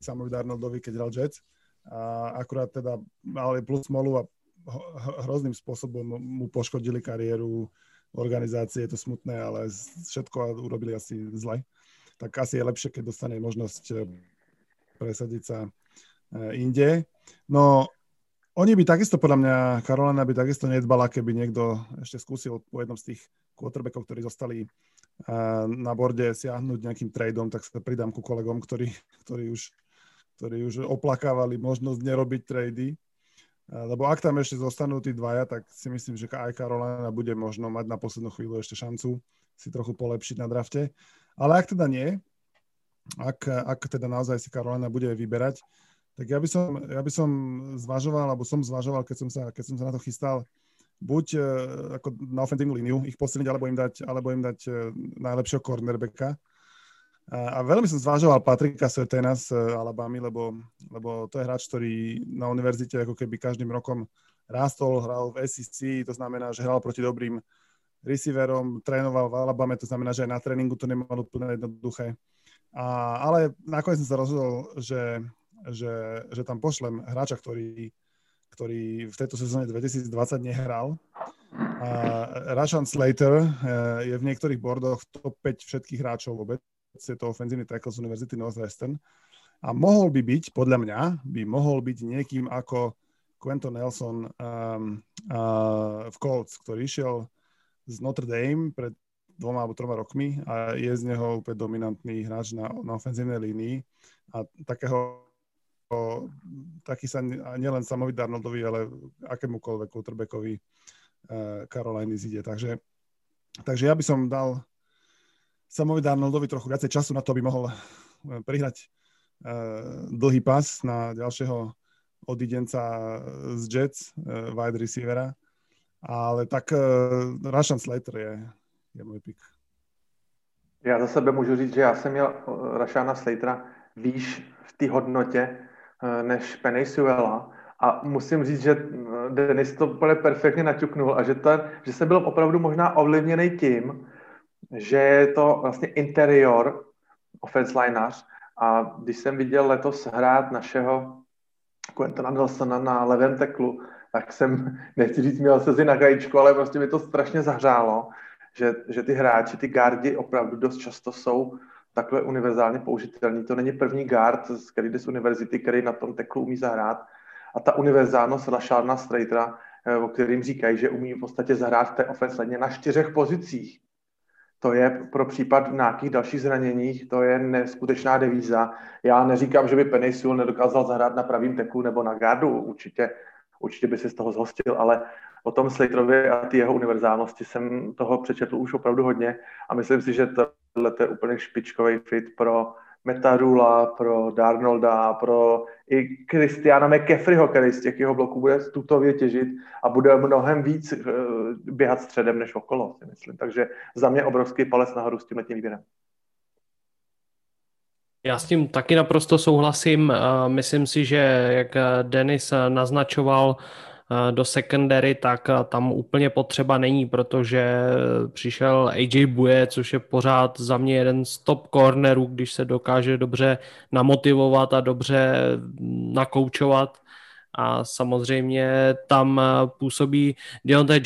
Samovi Darnoldovi, keď hral Jets. A akurát teda mali plus smolu a hrozným spôsobom mu poškodili kariéru organizácie, je to smutné, ale všetko urobili asi zle. Tak asi je lepšie, keď dostane možnosť eh, presadiť sa E, inde. No, oni by takisto, podľa mňa, Karolina by takisto nedbala, keby niekto ešte skúsil po jednom z tých quarterbackov, ktorí zostali e, na borde siahnuť nejakým tradeom, tak sa pridám ku kolegom, ktorí, ktorí, už, ktorí už oplakávali možnosť nerobiť trady. Lebo ak tam ešte zostanú tí dvaja, tak si myslím, že aj Karolina bude možno mať na poslednú chvíľu ešte šancu si trochu polepšiť na drafte. Ale ak teda nie, ak, ak teda naozaj si Karolina bude vyberať, tak ja by som, ja by som zvažoval, alebo som zvažoval, keď som sa, keď som sa na to chystal, buď uh, ako na ofenzívnu líniu ich posilniť, alebo im dať, alebo im dať uh, najlepšieho cornerbacka. A, a veľmi som zvažoval Patrika Sertena z uh, Alabamy, lebo, lebo to je hráč, ktorý na univerzite ako keby každým rokom rástol, hral v SEC, to znamená, že hral proti dobrým receiverom, trénoval v Alabame, to znamená, že aj na tréningu to nemalo úplne jednoduché. A, ale nakoniec som sa rozhodol, že že, že tam pošlem hráča, ktorý, ktorý v tejto sezóne 2020 nehral. A Rashan Slater eh, je v niektorých bordoch top 5 všetkých hráčov vôbec. Je to ofenzívny tackle z Univerzity Northwestern. A mohol by byť, podľa mňa, by mohol byť niekým ako Quentin Nelson um, uh, v Colts, ktorý išiel z Notre Dame pred dvoma alebo troma rokmi a je z neho úplne dominantný hráč na, na ofenzívnej línii a takého taký sa nielen Samovi Darnoldovi, ale akémukoľvek quarterbackovi Karolajny eh, zide. Takže, takže ja by som dal Samovi Darnoldovi trochu viacej času na to, aby mohol eh, prihrať uh, dlhý pas na ďalšieho odidenca z Jets, wide receivera. Ale tak uh, Rashan Slater je, je můj pick. Já za sebe můžu říct, že já jsem měl Rashana Slatera výš v té hodnotě, Eh, než Penesuela. A musím říct, že eh, Denis to úplně perfektně naťuknul a že, ten, že jsem byl opravdu možná ovlivněný tím, že je to vlastně interior offense lineař a když jsem viděl letos hrát našeho Quentona Nelsona na levém teklu, tak jsem, nechci říct, měl se na krajíčku, ale prostě mi to strašně zahřálo, že, že ty hráči, ty gardi opravdu dost často jsou takhle univerzálně použitelný. To není první guard který z univerzity, který na tom teklu umí zahrát. A ta univerzálnost Rashadna Stratera, eh, o kterým říkají, že umí v podstatě zahrát v té offense na čtyřech pozicích. To je pro případ nějakých dalších zraněních, to je neskutečná devíza. Já neříkám, že by Penny Sewell nedokázal zahrát na pravým teklu nebo na gardu, určitě, určitě by se z toho zhostil, ale o tom Slaterovi a ty jeho univerzálnosti jsem toho přečetl už opravdu hodně a myslím si, že tohle je úplně špičkový fit pro Metarula, pro Darnolda, pro i Kristiana McCaffreyho, který z těch jeho bloků bude tutově těžit a bude mnohem víc uh, běhat středem než okolo, si myslím. Takže za mě obrovský palec nahoru s tím výběrem. Já s tím taky naprosto souhlasím. Myslím si, že jak Denis naznačoval, do secondary, tak tam úplně potřeba není, protože přišel AJ Buje, což je pořád za mě jeden z top cornerů, když se dokáže dobře namotivovat a dobře nakoučovat. A samozřejmě tam působí Deontay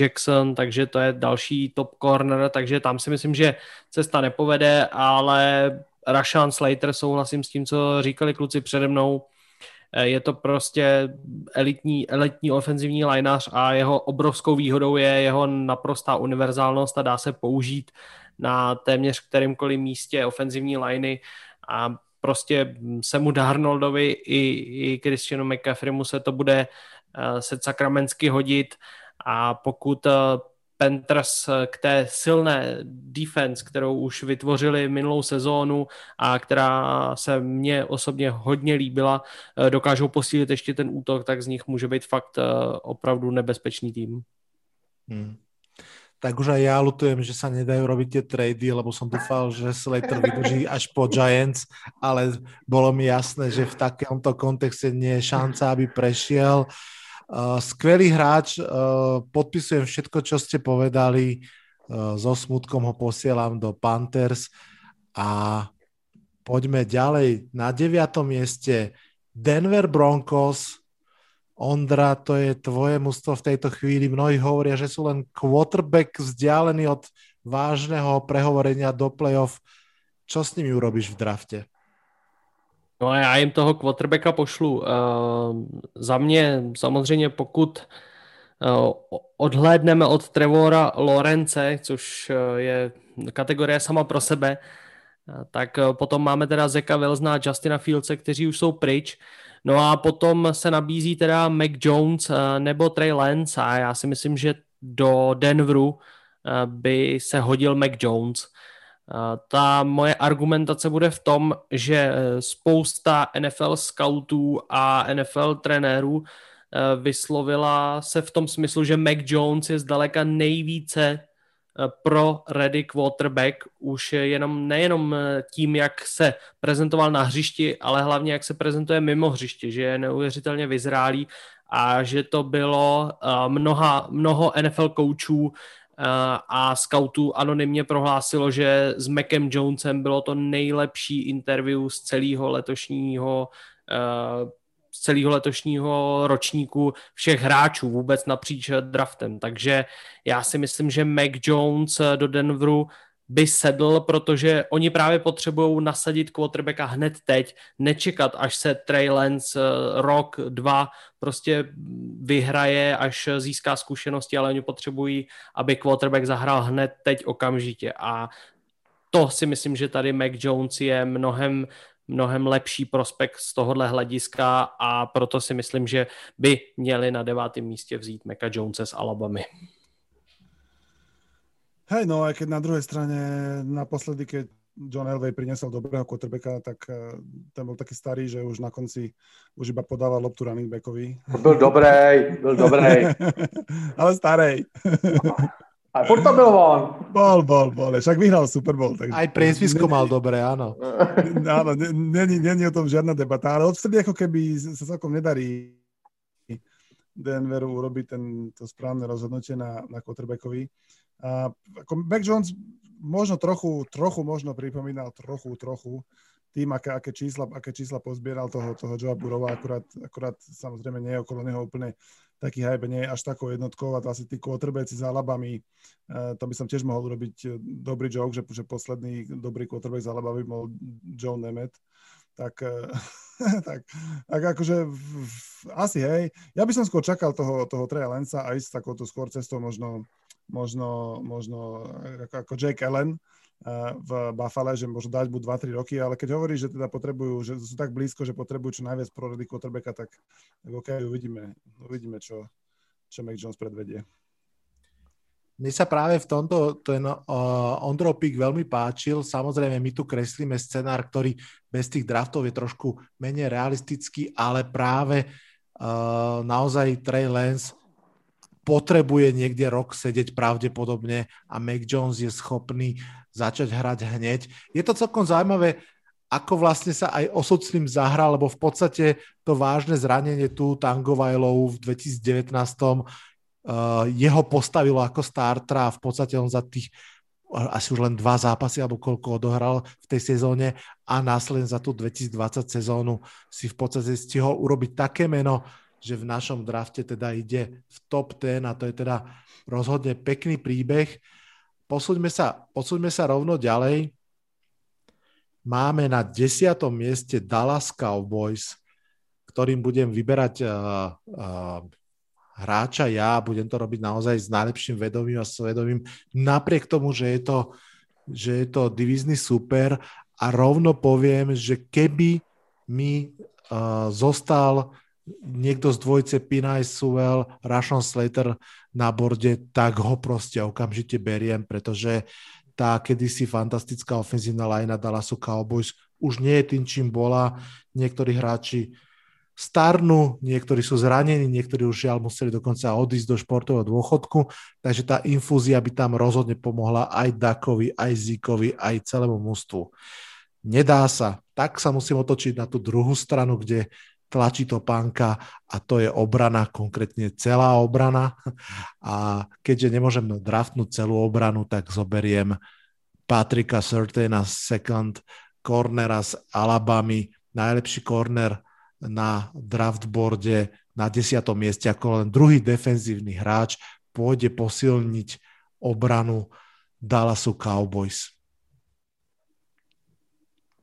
Jackson, takže to je další top corner, takže tam si myslím, že cesta nepovede, ale Rashan Slater, souhlasím s tím, co říkali kluci přede mnou, Eh, je to prostě elitní, elitní ofenzivní lineař a jeho obrovskou výhodou je jeho naprostá univerzálnost a dá se použít na téměř kterémkoliv místě ofenzivní liney a prostě se mu Darnoldovi i, i Christianu McCaffreymu se to bude uh, se sakramensky hodit. A pokud uh, Panthers k té silné defense, kterou už vytvořili minulou sezónu a která se mně osobně hodně líbila, eh, dokážou posílit ještě ten útok, tak z nich může být fakt eh, opravdu nebezpečný tým. Hmm. Tak už aj ja lutujem, že sa nedajú robiť tie trady, lebo som dúfal, že Slater vydrží až po Giants, ale bolo mi jasné, že v takomto kontexte nie je šanca, aby prešiel. Uh, skvelý hráč, uh, podpisujem všetko, čo ste povedali, uh, so smutkom ho posielam do Panthers a poďme ďalej. Na deviatom mieste Denver Broncos. Ondra, to je tvoje mužstvo v tejto chvíli. Mnohí hovoria, že sú len quarterback vzdialený od vážneho prehovorenia do playoff. Čo s nimi urobíš v drafte? No a já jim toho quarterbacka pošlu. Uh, za mě samozřejmě pokud uh, odhlédneme od Trevora Lorence, což uh, je kategorie sama pro sebe, uh, tak uh, potom máme teda Zeka Wilsona a Justina Fieldse, kteří už jsou pryč. No a potom se nabízí teda Mac Jones uh, nebo Trey Lance a já si myslím, že do Denveru uh, by se hodil Mac Jones. Ta moje argumentace bude v tom, že eh, spousta NFL scoutů a NFL trenérů eh, vyslovila se v tom smyslu, že Mac Jones je zdaleka nejvíce eh, pro ready quarterback, už jenom nejenom tím, jak se prezentoval na hřišti, ale hlavně jak se prezentuje mimo hřiště, že je neuvěřitelně vyzrálý a že to bylo mnoha, mnoho NFL koučů a scoutů anonymně prohlásilo, že s Macem Jonesem bylo to nejlepší interview z celého letošního eh, z celého letošního ročníku všech hráčů vůbec napříč draftem. Takže já si myslím, že Mac Jones do Denveru by sedl, protože oni právě potřebují nasadit quarterbacka hned teď, nečekat, až se Trey Lance eh, rok, dva prostě vyhraje, až získá zkušenosti, ale oni potřebují, aby quarterback zahrál hned teď okamžitě a to si myslím, že tady Mac Jones je mnohem mnohem lepší prospekt z tohohle hlediska a proto si myslím, že by měli na devátém místě vzít Meka Jonese z Alabamy. Hej, no aj keď na druhej strane naposledy, keď John Elway priniesol dobrého quarterbacka, tak uh, ten bol taký starý, že už na konci už iba podával loptu running backovi. Byl dobrý, byl dobrý. Ale starej. A furt to byl on. Bol, bol, bol. Však vyhral Super Bowl. Takže... Aj priezvisko mal dobré, áno. áno, není, není o tom žiadna debata, ale odvtedy ako keby sa celkom nedarí Denveru urobiť ten, to správne rozhodnutie na, na quarterbackovi. A ako Mac Jones možno trochu, trochu možno pripomínal trochu, trochu tým, aké, aké, čísla, aké čísla pozbieral toho, toho Joa Burova, akurát, akurát samozrejme nie je okolo neho úplne taký hype, nie je až takou jednotkou. A asi tí quarterbacki s Alabami, uh, to by som tiež mohol urobiť e, dobrý joke, že, že posledný dobrý quarterback z Alabami bol Joe Nemeth, tak, uh, tak, tak akože v, asi hej, ja by som skôr čakal toho, toho Treja Lensa a ísť takouto skôr cestou možno možno, možno ako, Jake Allen uh, v Buffalo, že môžu dať buď 2-3 roky, ale keď hovorí, že teda potrebujú, že sú tak blízko, že potrebujú čo najviac pro ready quarterbacka, tak, tak OK, uvidíme, uvidíme čo, čo Mac Jones predvedie. Mne sa práve v tomto ten uh, Ondropik veľmi páčil. Samozrejme, my tu kreslíme scenár, ktorý bez tých draftov je trošku menej realistický, ale práve uh, naozaj Trey Lance potrebuje niekde rok sedieť pravdepodobne a Mac Jones je schopný začať hrať hneď. Je to celkom zaujímavé, ako vlastne sa aj osud s ním zahral, lebo v podstate to vážne zranenie tu Tangovajlov v 2019 Uh, jeho postavilo ako startra a v podstate on za tých asi už len dva zápasy alebo koľko odohral v tej sezóne a následne za tú 2020 sezónu si v podstate stihol urobiť také meno, že v našom drafte teda ide v top 10 a to je teda rozhodne pekný príbeh. Posúďme sa, posúďme sa rovno ďalej. Máme na desiatom mieste Dallas Cowboys, ktorým budem vyberať uh, uh, hráča ja, budem to robiť naozaj s najlepším vedomím a svedomím, napriek tomu, že je to, že je to divizný super a rovno poviem, že keby mi uh, zostal niekto z dvojce Pinay Suel, Rashon Slater na borde, tak ho proste okamžite beriem, pretože tá kedysi fantastická ofenzívna lajna Dallasu Cowboys už nie je tým, čím bola. Niektorí hráči starnú, niektorí sú zranení, niektorí už žiaľ museli dokonca odísť do športového dôchodku, takže tá infúzia by tam rozhodne pomohla aj Dakovi, aj Zíkovi, aj celému mústvu. Nedá sa, tak sa musím otočiť na tú druhú stranu, kde tlačí to pánka a to je obrana, konkrétne celá obrana. A keďže nemôžem draftnúť celú obranu, tak zoberiem Patrika Surtaina second, cornera z Alabamy, najlepší corner na draftboarde na desiatom mieste ako len druhý defenzívny hráč pôjde posilniť obranu Dallasu Cowboys.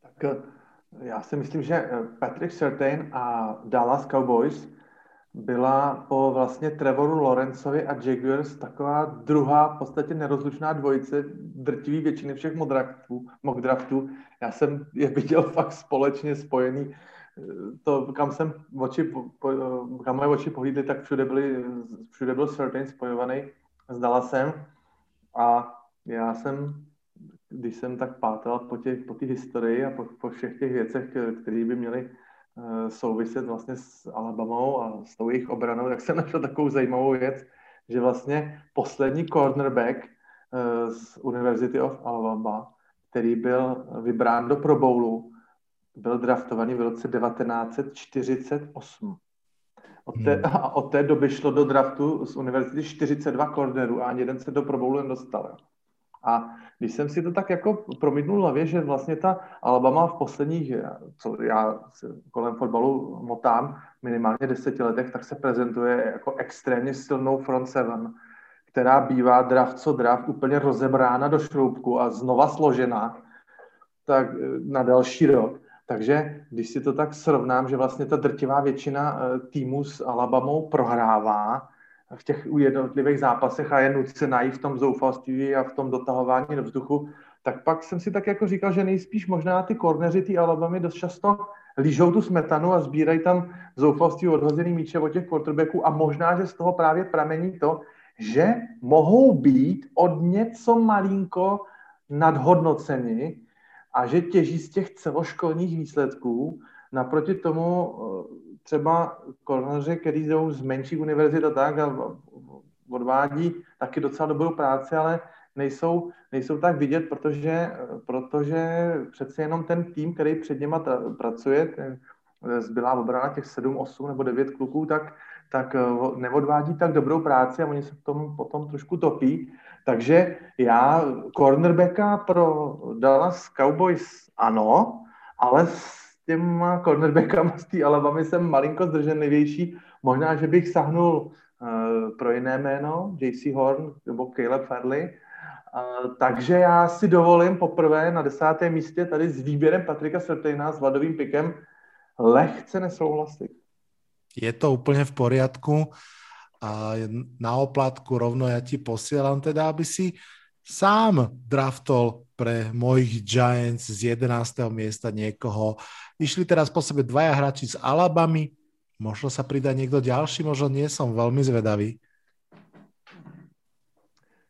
Tak eh, já si myslím, že eh, Patrick Surtain a Dallas Cowboys byla po vlastně Trevoru Lorenzovi a Jaguars taková druhá v podstatě nerozlučná dvojice drtivý většiny všech mock draftů. Já jsem je viděl fakt společně spojený to, kam jsem oči, kam moje oči pohlídly, tak všude, byly, všude byl Certain spojovaný s Dallasem a já jsem, když jsem tak pátral po té po historii a po, po všech těch věcech, které by měly uh, souviset vlastně s Alabamou a s tou jejich obranou, tak jsem našel takovou zajímavou věc, že vlastně poslední cornerback uh, z University of Alabama, který byl vybrán do Pro Bowlu, byl draftovaný v roce 1948. Od té, hmm. A od té doby šlo do draftu z univerzity 42 cornerů a ani jeden se do probolu nedostal. A když jsem si to tak jako promítnul hlavě, že vlastně ta Alabama v posledních, co já kolem fotbalu motám, minimálně deseti letech, tak se prezentuje jako extrémně silnou front seven, která bývá draft co draft úplně rozebrána do šroubku a znova složená tak na další rok. Takže když si to tak srovnám, že vlastně ta drtivá většina eh, týmů s Alabamou prohrává v těch jednotlivých zápasech a je nucená i v tom zoufalství a v tom dotahování do vzduchu, tak pak jsem si tak jako říkal, že nejspíš možná ty korneři ty Alabamy dost často lížou tu smetanu a sbírají tam zoufalství odhozený míče od těch quarterbacků a možná, že z toho právě pramení to, že mohou být od něco malinko nadhodnoceni a že těží z těch celoškolních výsledků. Naproti tomu eh, třeba korneři, který jdou z menších univerzit a tak a odvádí taky docela dobrou práci, ale nejsou, nejsou tak vidět, protože, protože přece jenom ten tým, který před něma pracuje, ten, eh, zbylá obrana těch 7, 8 nebo 9 kluků, tak, tak eh, neodvádí tak dobrou práci a oni se v tom potom trošku topí. Takže já cornerbacka pro Dallas Cowboys ano, ale těma cornerbackama z té Alabamy jsem malinko zdrženlivější. Možná, že bych sahnul uh, pro jiné jméno, JC Horn nebo Caleb Farley. Uh, takže já si dovolím poprvé na desátém místě tady s výběrem Patrika Sertejna s Vladovým pikem lehce nesouhlasit. Je to úplně v poriadku a na oplatku rovno ja ti posielam teda, aby si sám draftol pre mojich Giants z 11. miesta niekoho. Išli teraz po sebe dvaja hráči z Alabamy, možno sa pridá niekto ďalší, možno nie som veľmi zvedavý.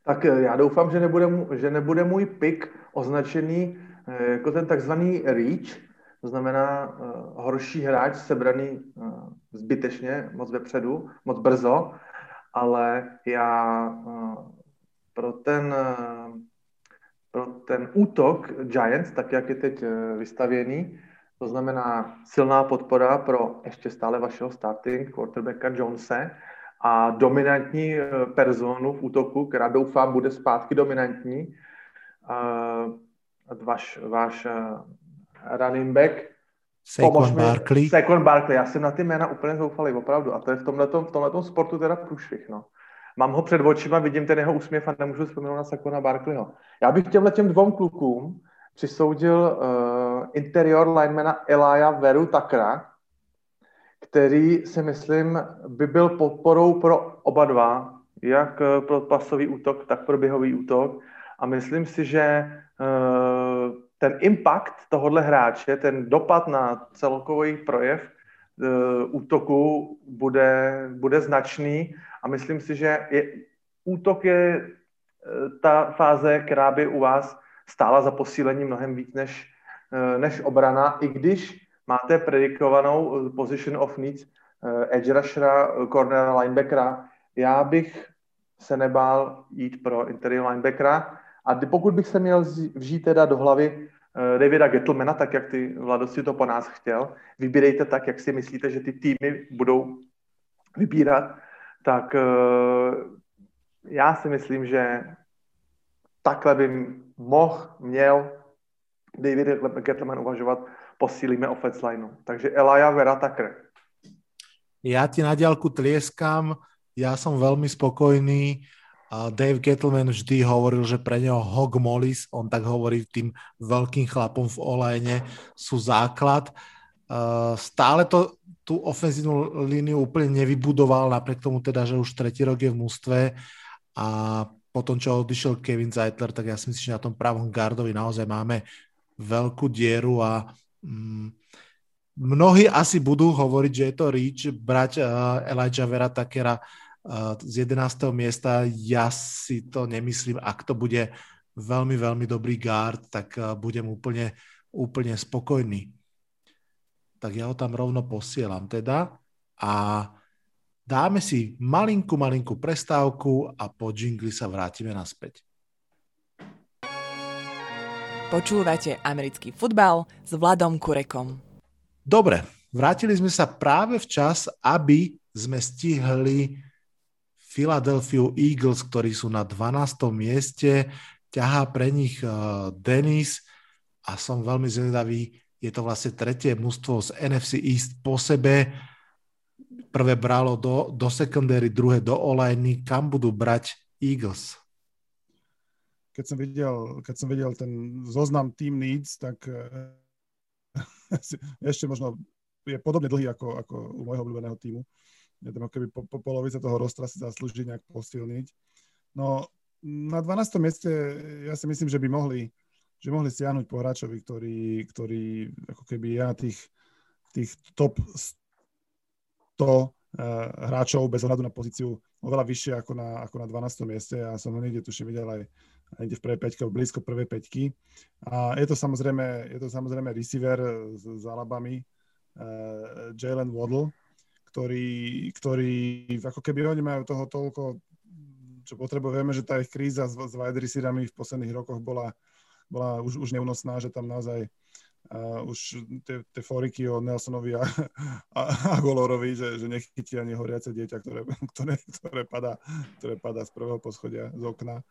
Tak eh, já doufám, že nebude, že nebude můj pik označený eh, jako ten takzvaný reach, to znamená uh, horší hráč sebraný zbytečně, moc vepředu, moc brzo, ale já pro ten, uh, pro ten útok Giants, tak jak je teď uh, vystavěný, to znamená silná podpora pro ještě stále vašeho starting quarterbacka Jonese a dominantní personu v útoku, která doufám bude zpátky dominantní. Váš, váš running back. Saquon Barkley. Saquon Barkley, já jsem na ty jména úplně zoufalý, opravdu. A to je v tomhletom, v tomhletom sportu teda průšvih, no. Mám ho před očima, vidím ten jeho úsměv a nemůžu vzpomenout na Saquona Barkleyho. Já bych těmhle těm dvou klukům přisoudil uh, interior linemana Elia Veru Takra, který si myslím by byl podporou pro oba dva, jak eh, pro pasový útok, tak pro běhový útok. A myslím si, že uh, ten impact tohohle hráče, ten dopad na celkový projev útoku bude, bude značný a myslím si, že je, útok je uh, ta fáze, která by u vás stála za posílení mnohem víc než, uh, než obrana, i když máte predikovanou position of needs edge rushera, cornera, linebackera. Já bych se nebál jít pro interior linebackera a pokud bych se měl vžít teda do hlavy Davida Gettlemana, tak jak ty Vladosti to po nás chtěl. Vybírejte tak, jak si myslíte, že ty týmy budou vybírat. Tak eh, já si myslím, že takhle by mohl, měl David Gettleman uvažovat, posílíme offense lineu. Takže Elijah Vera Tucker. Ja ti na diálku tlieskam, ja som veľmi spokojný Dave Gettleman vždy hovoril, že pre neho Hog Mollis, on tak hovorí tým veľkým chlapom v olejne, sú základ. Stále to tú ofenzívnu líniu úplne nevybudoval, napriek tomu teda, že už tretí rok je v mústve a potom, čo odišiel Kevin Zeitler, tak ja si myslím, že na tom pravom gardovi naozaj máme veľkú dieru a mm, mnohí asi budú hovoriť, že je to reach brať uh, Elijah Vera Takera z 11. miesta. Ja si to nemyslím, ak to bude veľmi, veľmi dobrý guard, tak budem úplne, úplne spokojný. Tak ja ho tam rovno posielam teda a dáme si malinkú, malinkú prestávku a po džingli sa vrátime naspäť. Počúvate americký futbal s Vladom Kurekom. Dobre, vrátili sme sa práve včas, aby sme stihli Philadelphia Eagles, ktorí sú na 12. mieste, ťahá pre nich uh, Dennis a som veľmi zvedavý, je to vlastne tretie mužstvo z NFC East po sebe. Prvé bralo do, do secondary, druhé do olajny. Kam budú brať Eagles? Keď som videl, keď som videl ten zoznam team needs, tak uh, ešte možno je podobne dlhý ako, ako u môjho obľúbeného týmu neviem, keby po, po polovice toho rostra si zaslúži nejak posilniť. No na 12. mieste ja si myslím, že by mohli, že mohli stiahnuť po hráčovi, ktorý, ktorý ako keby ja tých, tých top 100 uh, eh, hráčov bez ohľadu na pozíciu oveľa vyššie ako na, ako na 12. mieste. Ja som ho niekde tuším videl aj, niekde v prvej peťke, blízko prvej peťky. A je to samozrejme, je to samozrejme receiver s, s Alabami, uh, Jalen Waddle, ktorí, ktorí ako keby oni majú toho toľko, čo potrebujeme, že tá ich kríza s, s wide receiverami v posledných rokoch bola, bola už, už neúnosná, že tam naozaj uh, už tie, tie foriky o Nelsonovi a, a, a Golorovi, že, že nechytí ani horiace dieťa, ktoré, ktoré, ktoré, padá, ktoré padá z prvého poschodia z okna.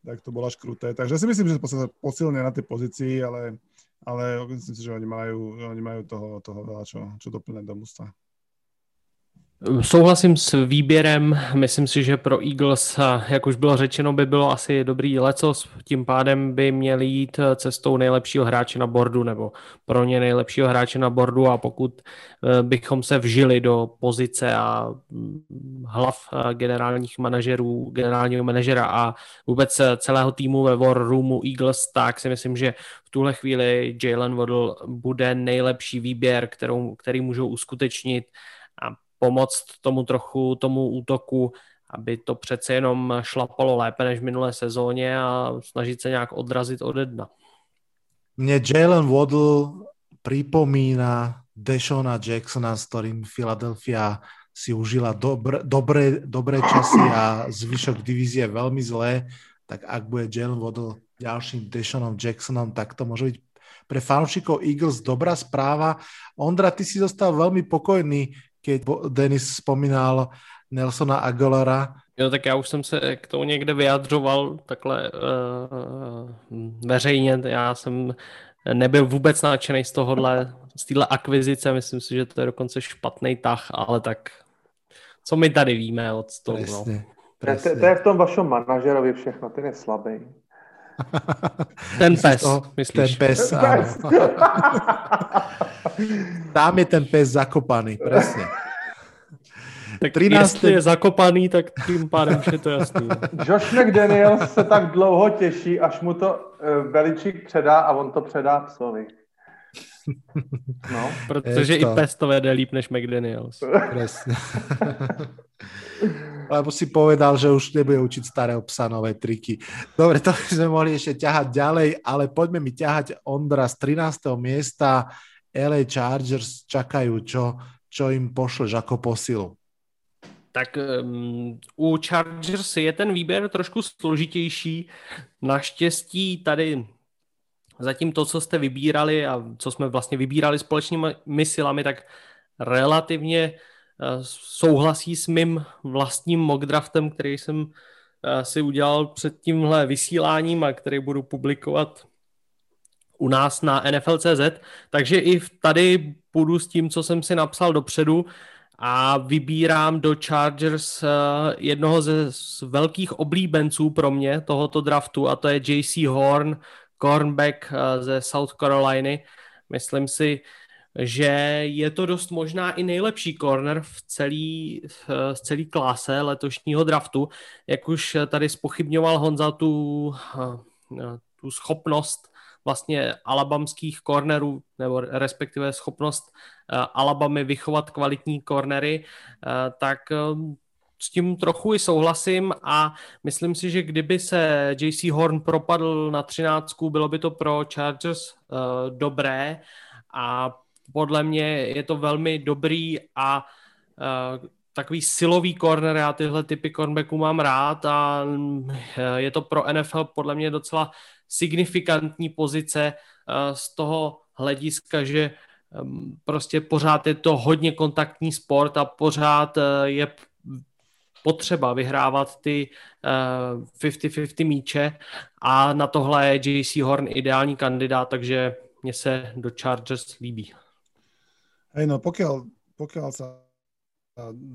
Tak to bolo až kruté. Takže si myslím, že sa posilne na tej pozícii, ale, ale myslím si, že oni majú, oni majú toho, toho veľa čo, čo doplňať do mústva. Souhlasím s výběrem, myslím si, že pro Eagles, jak už bylo řečeno, by bylo asi dobrý lecos, tím pádem by měli jít cestou nejlepšího hráče na bordu, nebo pro ně nejlepšího hráče na bordu. A pokud eh, bychom se vžili do pozice a mm, hlav eh, generálních manažerů, generálního manažera a vůbec eh, celého týmu ve War Roomu Eagles, tak si myslím, že v tuhle chvíli Jalen Waddle bude nejlepší výběr, kterou, který můžou uskutečnit pomoct tomu trochu, tomu útoku aby to přece jenom šlapalo lépe než v minulé sezóně a snažit se nějak odrazit od dna. Mně Jalen Waddle připomíná Deshona Jacksona, s ktorým Philadelphia si užila dobr, dobré, dobré časy a zvyšok divízie veľmi zlé, tak ak bude Jalen Waddle ďalším Deshanom Jacksonom, tak to môže byť pre fanúšikov Eagles dobrá správa. Ondra, ty si zostal veľmi pokojný, keď Denis spomínal Nelsona Aguilara. Jo, tak já už jsem se k tomu někde vyjadřoval takhle uh, veřejně. Já jsem nebyl vůbec nadšený z tohohle, z téhle akvizice. Myslím si, že to je dokonce špatný tah, ale tak co my tady víme od toho. Presne, no. presne. To, to je v tom vašom manažerovi všechno, ten je slabý. Ten pes, toho, myslíš? Ten pes, áno. Tam je ten pes zakopaný, presne. Tak 13. jestli je zakopaný, tak tím pádem je to jasný. Josh McDaniel se tak dlouho těší, až mu to Beličík předá a on to předá psovi. No, protože to... i pes to vede líp než McDaniels. Presne. Lebo si povedal, že už nebude učiť starého psa nové triky. Dobre, to by sme mohli ešte ťahať ďalej, ale poďme mi ťahať Ondra z 13. miesta. LA Chargers čakajú, čo, čo im pošleš ako posilu. Tak um, u Chargers je ten výběr trošku složitější. Naštěstí tady zatím to, co jste vybírali a co jsme vlastně vybírali společnými silami, tak relativně uh, souhlasí s mým vlastním mock draftem, který jsem uh, si udělal před tímhle vysíláním a který budu publikovat u nás na NFL.cz, takže i tady půjdu s tím, co jsem si napsal dopředu a vybírám do Chargers uh, jednoho ze velkých oblíbenců pro mě tohoto draftu a to je JC Horn, cornerback uh, ze South Caroliny. Myslím si, že je to dost možná i nejlepší corner v celý, v celý klase letošního draftu. Jak už tady spochybňoval Honza tu, tu schopnost vlastně alabamských cornerů, nebo respektive schopnost Alabamy vychovat kvalitní cornery, uh, tak s tím trochu i souhlasím a myslím si, že kdyby se JC Horn propadl na třináctku, bylo by to pro Chargers uh, dobré a podle mě je to velmi dobrý a uh, takový silový corner, já tyhle typy cornerbacků mám rád a uh, je to pro NFL podle mě docela signifikantní pozice z toho hlediska, že um, prostě pořád je to hodně kontaktní sport a pořád je potřeba vyhrávat ty 50-50 uh, míče a na tohle je JC Horn ideální kandidát, takže mně se do Chargers líbí. Hej, no pokiaľ, pokiaľ sa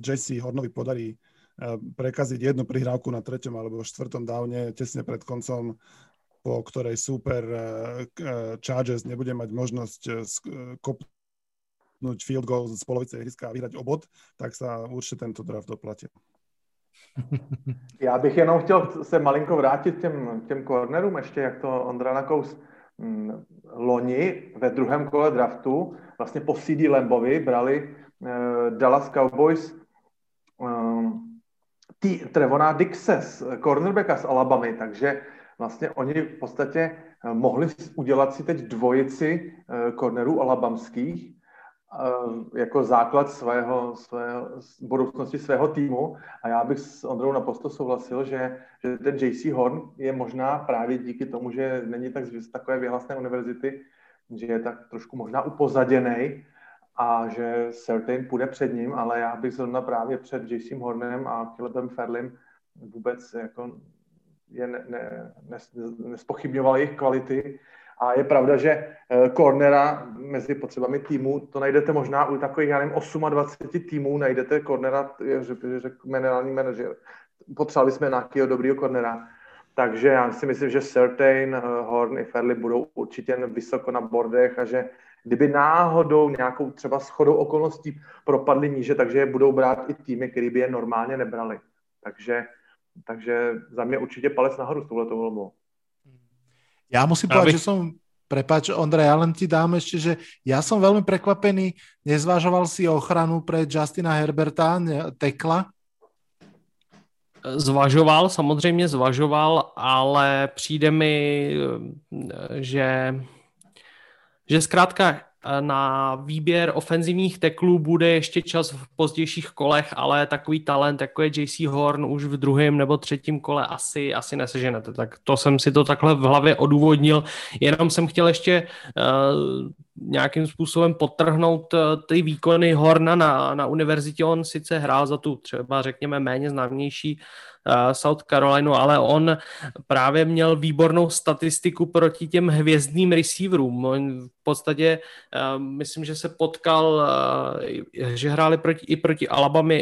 JC Hornovi podarí prekaziť jednu prihrávku na treťom alebo štvrtom dávne tesne pred koncom, po ktorej super Chargers nebude mať možnosť kopnúť field goal z polovice ihriska a vyhrať obod, tak sa určite tento draft doplatil. Já bych jenom chtěl se malinko vrátit těm, těm cornerům, ještě jak to Ondra Nakous hm, loni ve druhém kole draftu, vlastně po CD Lambovi brali uh, Dallas Cowboys tý, Trevona Dixes, cornerbacka z Alabamy, takže vlastně oni v podstatě mohli udělat si teď dvojici uh, cornerů alabamských. Eh, jako základ svého, svého, budoucnosti svého týmu. A já bych s Ondrou naprosto souhlasil, že, že ten JC Horn je možná právě díky tomu, že není tak z takové vyhlasné univerzity, že je tak trošku možná upozaděný a že Certain půjde před ním, ale já bych zrovna právě před JC Hornem a Calebem Ferlim vůbec jako je ne, ne, ne, nespochybňoval jejich kvality a je pravda, že eh, cornera mezi potřebami týmu, to najdete možná u takových, já nevím, 28 týmů, najdete cornera, že řekl generální manažer. Potřebovali jsme nějakého dobrýho cornera. Takže já si myslím, že Certain, eh, Horn i Fairley budou určitě vysoko na bordech a že kdyby náhodou nějakou třeba schodou okolností propadly níže, takže je budou brát i týmy, které by je normálně nebrali. Takže, takže za mě určitě palec nahoru s touhletou volbou. Ja musím povedať, že som Prepač, Ondrej, ja len ti dám ešte, že ja som veľmi prekvapený. Nezvážoval si ochranu pre Justina Herberta, tekla? Zvažoval, samozřejmě zvažoval, ale přijde mi, že, že zkrátka na výběr ofenzivních teklů bude ještě čas v pozdějších kolech, ale takový talent, jako je JC Horn, už v druhém nebo třetím kole asi, asi neseženete. Tak to jsem si to takhle v hlavě odůvodnil. Jenom jsem chtěl ještě uh, nějakým způsobem potrhnout uh, ty výkony Horna na, na univerzitě. On sice hrál za tu třeba řekněme méně známější uh, South Carolina, ale on právě měl výbornou statistiku proti těm hvězdným receiverům. On v podstatě uh, myslím, že se potkal, uh, že hráli proti, i proti Alabama,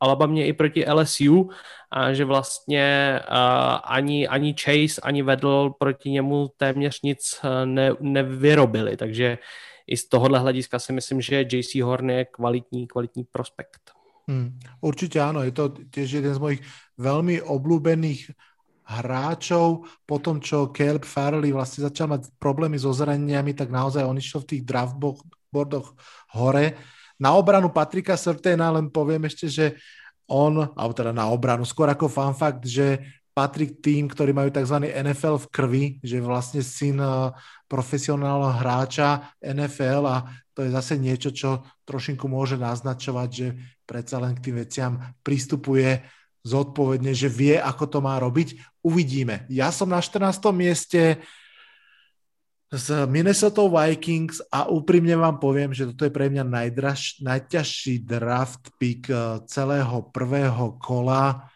Alabamě i proti LSU a že vlastně ani, ani Chase, ani Vedl proti němu téměř nic ne, nevyrobili, takže i z tohohle hlediska si myslím, že JC Horn je kvalitní, kvalitní prospekt. Hmm, určitě ano, je to těž jeden z mojich velmi oblúbených hráčov, po tom, čo Caleb Farley vlastne začal mať problémy so zraneniami, tak naozaj on išiel v tých draftboardoch hore. Na obranu Patrika Sertena len poviem ešte, že on, alebo teda na obranu, skôr ako fun fact, že Patrik tým, ktorí majú tzv. NFL v krvi, že vlastne syn eh, profesionálneho hráča NFL a to je zase niečo, čo trošinku môže naznačovať, že predsa len k tým veciam pristupuje zodpovedne, že vie, ako to má robiť. Uvidíme. Ja som na 14. mieste s Minnesota Vikings a úprimne vám poviem, že toto je pre mňa najdraž, najťažší draft pick eh, celého prvého kola.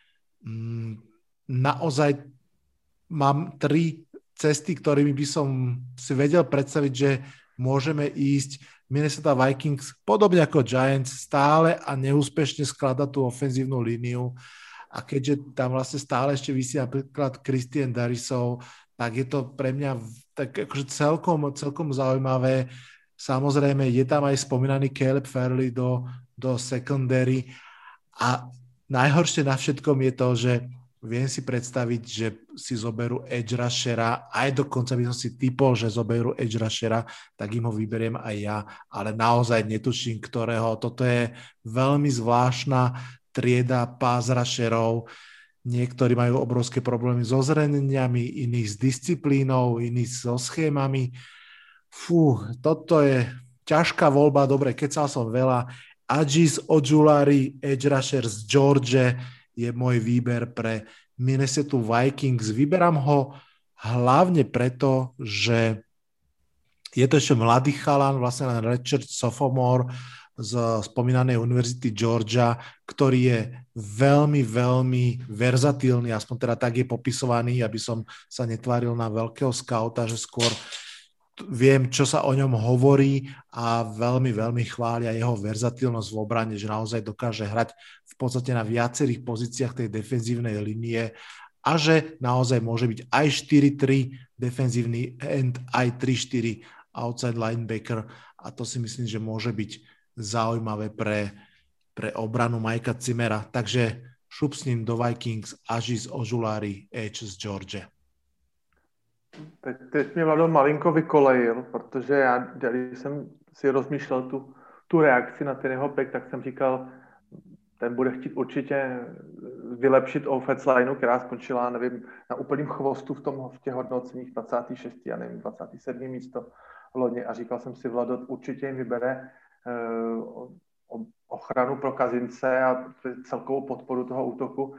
Mm, naozaj mám tri cesty, ktorými by som si vedel predstaviť, že môžeme ísť. Minnesota Vikings, podobne ako Giants, stále a neúspešne skladať tú ofenzívnu líniu a keďže tam vlastne stále ešte vysí napríklad Christian Darisov, tak je to pre mňa tak akože celkom, celkom zaujímavé. Samozrejme, je tam aj spomínaný Caleb Fairley do, do secondary a najhoršie na všetkom je to, že viem si predstaviť, že si zoberú edge rushera, aj dokonca by som si typol, že zoberú edge rushera, tak im ho vyberiem aj ja, ale naozaj netuším, ktorého. Toto je veľmi zvláštna trieda pázrašerov. Niektorí majú obrovské problémy so zraneniami, iní s disciplínou, iní so schémami. Fú, toto je ťažká voľba. Dobre, kecal som veľa. Adjis Ojulari, edge rusher z George je môj výber pre Minnesota Vikings. Vyberám ho hlavne preto, že je to ešte mladý chalan, vlastne len Richard Sophomore, z spomínanej univerzity Georgia, ktorý je veľmi, veľmi verzatilný, aspoň teda tak je popisovaný, aby som sa netváril na veľkého skauta, že skôr viem, čo sa o ňom hovorí a veľmi, veľmi chvália jeho verzatilnosť v obrane, že naozaj dokáže hrať v podstate na viacerých pozíciách tej defenzívnej linie a že naozaj môže byť aj 4-3 defenzívny end, aj 3-4 outside linebacker a to si myslím, že môže byť zaujímavé pre, pre obranu Majka Cimera. Takže šup s ním do Vikings, Ažis Ožulári, Edge z George. Teď, teď mě Vlado malinko vykolejil, protože já, když jsem si rozmýšlel tu, tu reakci na ten jeho pek, tak jsem říkal, ten bude chtít určitě vylepšit offense lineu, která skončila, nevím, na úplným chvostu v, tom, v těch hodnoceních 26. a nevím, 27. místo loni a říkal jsem si, Vlado, určitě jim vybere Eh, ochranu pro Kazince a celkovou podporu toho útoku.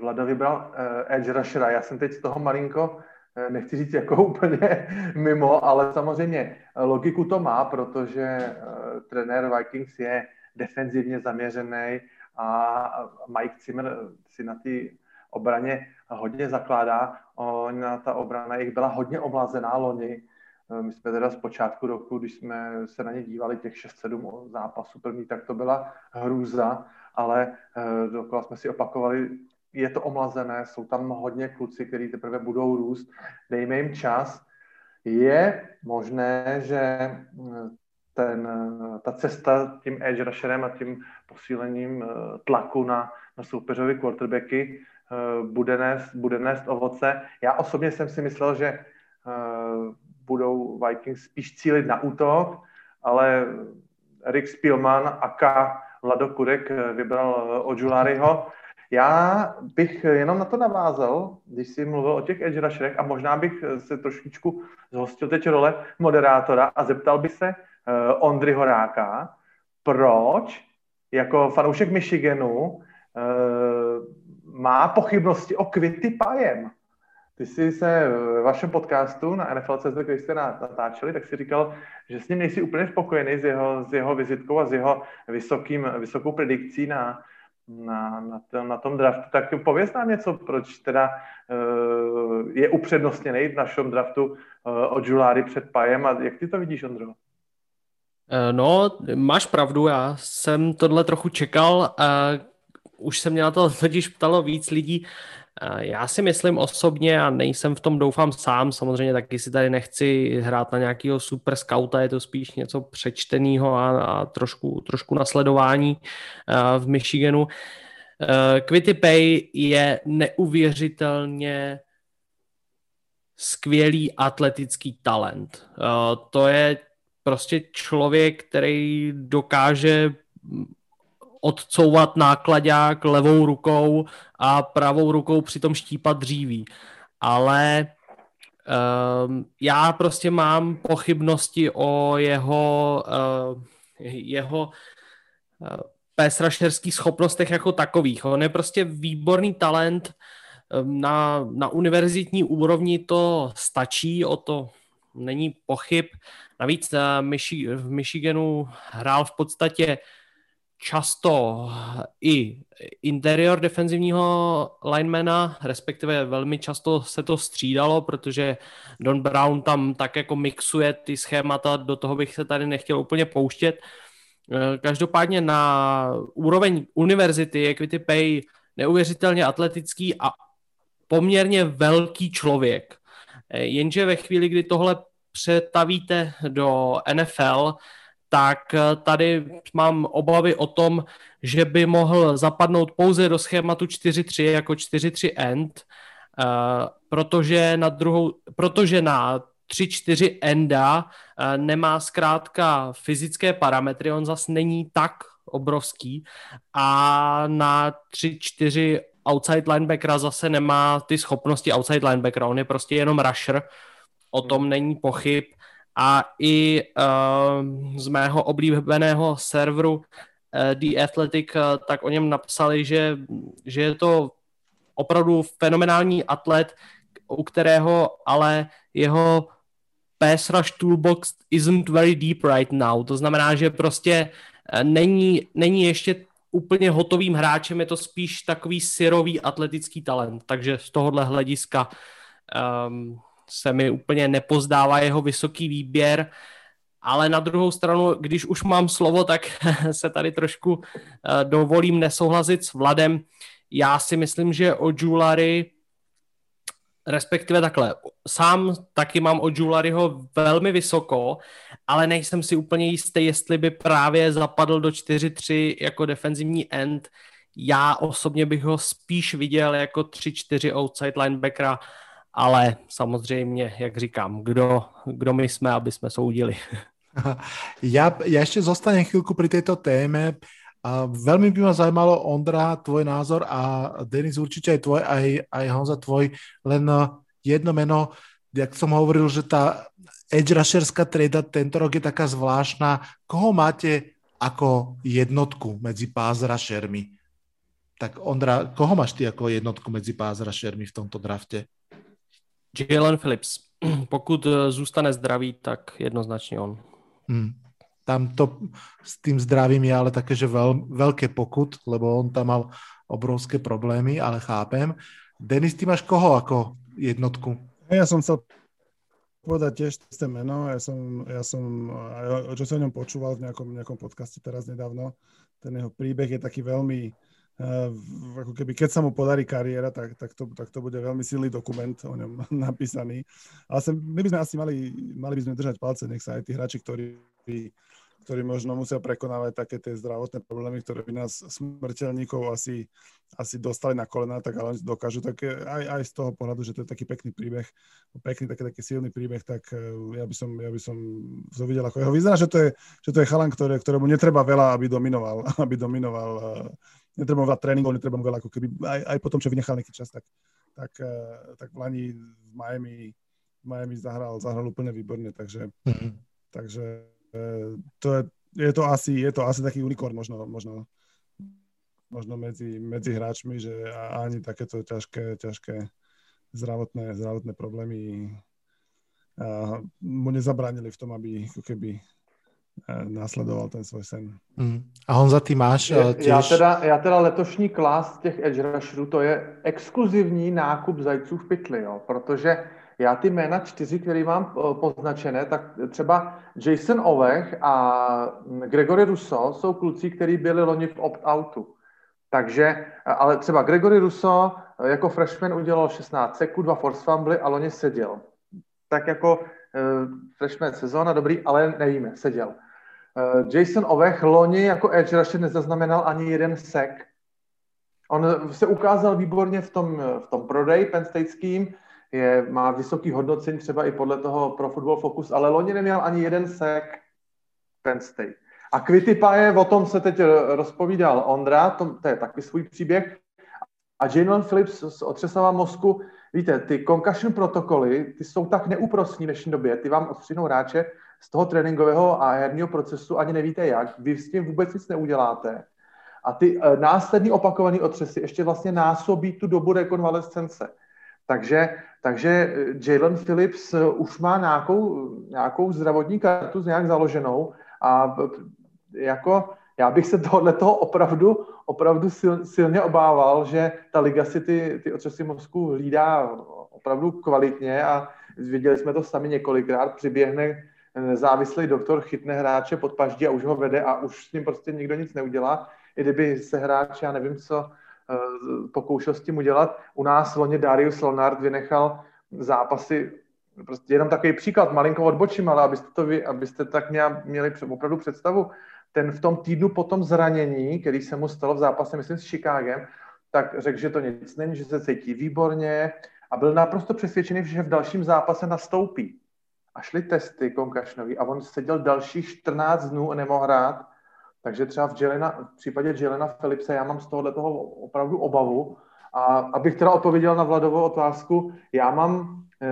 Vlada vybral eh, Edge Rushera. Já jsem teď z toho malinko, nechci říct jako úplně mimo, ale samozřejmě logiku to má, protože trenér Vikings je defenzivně zaměřený a Mike Zimmer si na ty obraně hodně zakládá. Ona, ta obrana jich byla hodně oblazená loni Eh, my jsme teda z počátku roku, když jsme se na ně dívali těch 6-7 zápasů první, tak to byla hrůza, ale eh, dokola jsme si opakovali, je to omlazené, jsou tam hodně kluci, kteří teprve budou růst, dejme jim čas. Je možné, že eh, ten, ta cesta tím edge rusherem a tím posílením tlaku na, na soupeřovi quarterbacky bude nést, bude nést ovoce. Já osobně jsem si myslel, že budou Vikings spíš cílit na útok, ale Rick Spielman a K. Vlado Kurek vybral Ojulariho. Já bych jenom na to navázal, když jsi mluvil o těch edge rusherech a možná bych se trošičku zhostil teď role moderátora a zeptal bych se uh, Ondry Horáka, proč jako fanoušek Michiganu uh, má pochybnosti o Kvity Pajem. Ty jsi se v vašem podcastu na NFL.cz, který jste natáčeli, tak si říkal, že s ním nejsi úplně spokojený s jeho, s jeho vizitkou a s jeho vysokým, vysokou predikcí na, na, na, to, na tom draftu. Tak pověz nám něco, proč teda uh, je upřednostněný v našem draftu uh, od Juláry před Pajem a jak ty to vidíš, Ondro? Eh, no, máš pravdu, já jsem tohle trochu čekal a už se mě na to totiž ptalo víc lidí. Já si myslím osobně, a nejsem v tom doufám sám, samozřejmě taky si tady nechci hrát na nějakého super scouta, je to spíš něco přečteného a, a trošku, trošku nasledování v Michiganu. Quitty Pay je neuvěřitelně skvělý atletický talent. To je prostě člověk, který dokáže odcouvat nákladák levou rukou a pravou rukou přitom štípat dříví. Ale um, já prostě mám pochybnosti o jeho, uh, jeho uh, pésrašerských schopnostech jako takových. On je prostě výborný talent, um, na, na univerzitní úrovni to stačí, o to není pochyb. Navíc Michi- v Michiganu hrál v podstatě často i interior defenzivního linemana, respektive velmi často se to střídalo, protože Don Brown tam tak jako mixuje ty schémata, do toho bych se tady nechtěl úplně pouštět. Eh, každopádně na úroveň univerzity je Quitty Pay neuvěřitelně atletický a poměrně velký člověk. Eh, jenže ve chvíli, kdy tohle přetavíte do NFL, tak eh, tady mám obavy o tom, že by mohl zapadnout pouze do schématu 4-3 jako 4-3 end, uh, protože na druhou, protože na 3-4 enda uh, nemá zkrátka fyzické parametry, on zas není tak obrovský a na 3-4 outside linebackera zase nemá ty schopnosti outside linebackera, on je prostě jenom rusher, o tom není pochyb a i uh, z mého oblíbeného serveru uh, The Athletic, uh, tak o něm napsali, že, že je to opravdu fenomenální atlet, u kterého ale jeho pass rush toolbox isn't very deep right now. To znamená, že prostě není, není ještě úplně hotovým hráčem, je to spíš takový syrový atletický talent. Takže z tohohle hlediska um, se mi úplně nepozdává jeho vysoký výběr, ale na druhou stranu, když už mám slovo, tak se tady trošku eh, dovolím nesouhlasit s Vladem. Já si myslím, že o Julary respektive takhle, sám taky mám o Jularyho velmi vysoko, ale nejsem si úplně jistý, jestli by právě zapadl do 4-3 jako defenzivní end. Já osobně bych ho spíš viděl jako 3-4 outside linebackera ale samozřejmě, jak říkám, kdo, kdo my jsme, aby jsme soudili. Ja, ja ešte zostanem chvíľku pri tejto téme. A veľmi by ma zaujímalo, Ondra, tvoj názor a Denis určite aj tvoj, aj, aj Honza tvoj, len jedno meno, jak som hovoril, že tá edge rusherská treda tento rok je taká zvláštna. Koho máte ako jednotku medzi pass rushermi? Tak Ondra, koho máš ty ako jednotku medzi pass rushermi v tomto drafte? Jalen Phillips. Pokud eh, zůstane zdravý, tak jednoznačně on. Hmm. Tam to s tým zdravím je ale také, že veľ, veľké pokud, lebo on tam mal obrovské problémy, ale chápem. Denis, ty máš koho ako jednotku? Ja som chcel povedať tiež isté meno. Ja som, ja som čo som o ňom počúval v nejakom, nejakom podcaste teraz nedávno. Ten jeho príbeh je taký veľmi Eh, ako keby keď sa mu podarí kariéra, tak, tak, to, tak to bude veľmi silný dokument o ňom napísaný. Ale sem, my by sme asi mali, mali by sme držať palce, nech sa aj tí hráči, ktorí, ktorí možno musia prekonávať také tie zdravotné problémy, ktoré by nás smrteľníkov asi, asi dostali na kolena, tak ale dokážu. Tak aj, aj z toho pohľadu, že to je taký pekný príbeh, pekný, taký, taký silný príbeh, tak eh, ja by som, ja by som to videl ako jeho. Vyzerá, že to je, že to je chalan, ktoré, ktorému netreba veľa, aby dominoval, aby dominoval mu veľa tréningov, mu veľa, ako keby, aj, aj potom, čo vynechal nejaký čas, tak, tak, uh, tak v Lani v Miami, v Miami zahral, zahral úplne výborne, takže, mm-hmm. takže uh, to je, je, to asi, je to asi taký unikorn možno, možno, možno medzi, medzi hráčmi, že ani takéto ťažké, ťažké zdravotné, zdravotné problémy uh, mu nezabránili v tom, aby keby následoval ten svůj sen. Mm. A Honza, ty máš je, těž... já, teda, já teda letošní klas těch edge rusherů, to je exkluzivní nákup zajců v pytli, jo, protože já ty jména čtyři, které mám poznačené, tak třeba Jason Ovech a Gregory Russo jsou kluci, kteří byli loni v opt-outu. Takže, ale třeba Gregory Russo jako freshman udělal 16 sekund, dva force fumble a loni seděl. Tak jako freshman sezóna, dobrý, ale nevíme, seděl. Uh, Jason Ovech loni jako edge rusher nezaznamenal ani jeden sek. On se ukázal výborně v tom, v tom prodej Penn Stateckým, je, má vysoký hodnocení třeba i podle toho pro Football Focus, ale loni neměl ani jeden sek Penn State. A Kvitipa o tom se teď rozpovídal Ondra, to, to je taky svůj příběh. A Jalen Phillips z otřesava mozku, víte, ty concussion protokoly, ty jsou tak neúprostní v dnešní době, ty vám odstřihnou hráče z toho tréninkového a herního procesu, ani nevíte jak, vy s tím vůbec nic neuděláte. A ty uh, následný opakovaný otřesy ještě vlastně násobí tu dobu rekonvalescence. Takže, takže eh, Jalen Phillips eh, už má nějakou, nějakou zdravotní kartu nějak založenou a jako já bych se tohle toho opravdu, opravdu sil, silně obával, že ta liga si ty, ty otřesy mozku hlídá opravdu kvalitně a viděli jsme to sami několikrát, přiběhne nezávislý doktor, chytne hráče pod paždí a už ho vede a už s ním prostě nikdo nic neudělá. I kdyby se hráč, já nevím co, eh, pokoušel s tím udělat. U nás loni Darius Leonard vynechal zápasy, prostě jenom takový příklad, malinko odbočím, ale abyste, to vy, abyste tak měli opravdu představu, ten v tom týdnu po tom zranění, který se mu stalo v zápase, myslím, s Chicagem, tak řekl, že to nic není, že se cítí výborně a byl naprosto přesvědčený, že v dalším zápase nastoupí. A šly testy konkašnový a on seděl dalších 14 dnů a nemohl hrát. Takže třeba v, Jelena, v případě Jelena Philipse já mám z tohohle toho opravdu obavu. A abych teda odpověděl na Vladovou otázku, já mám e,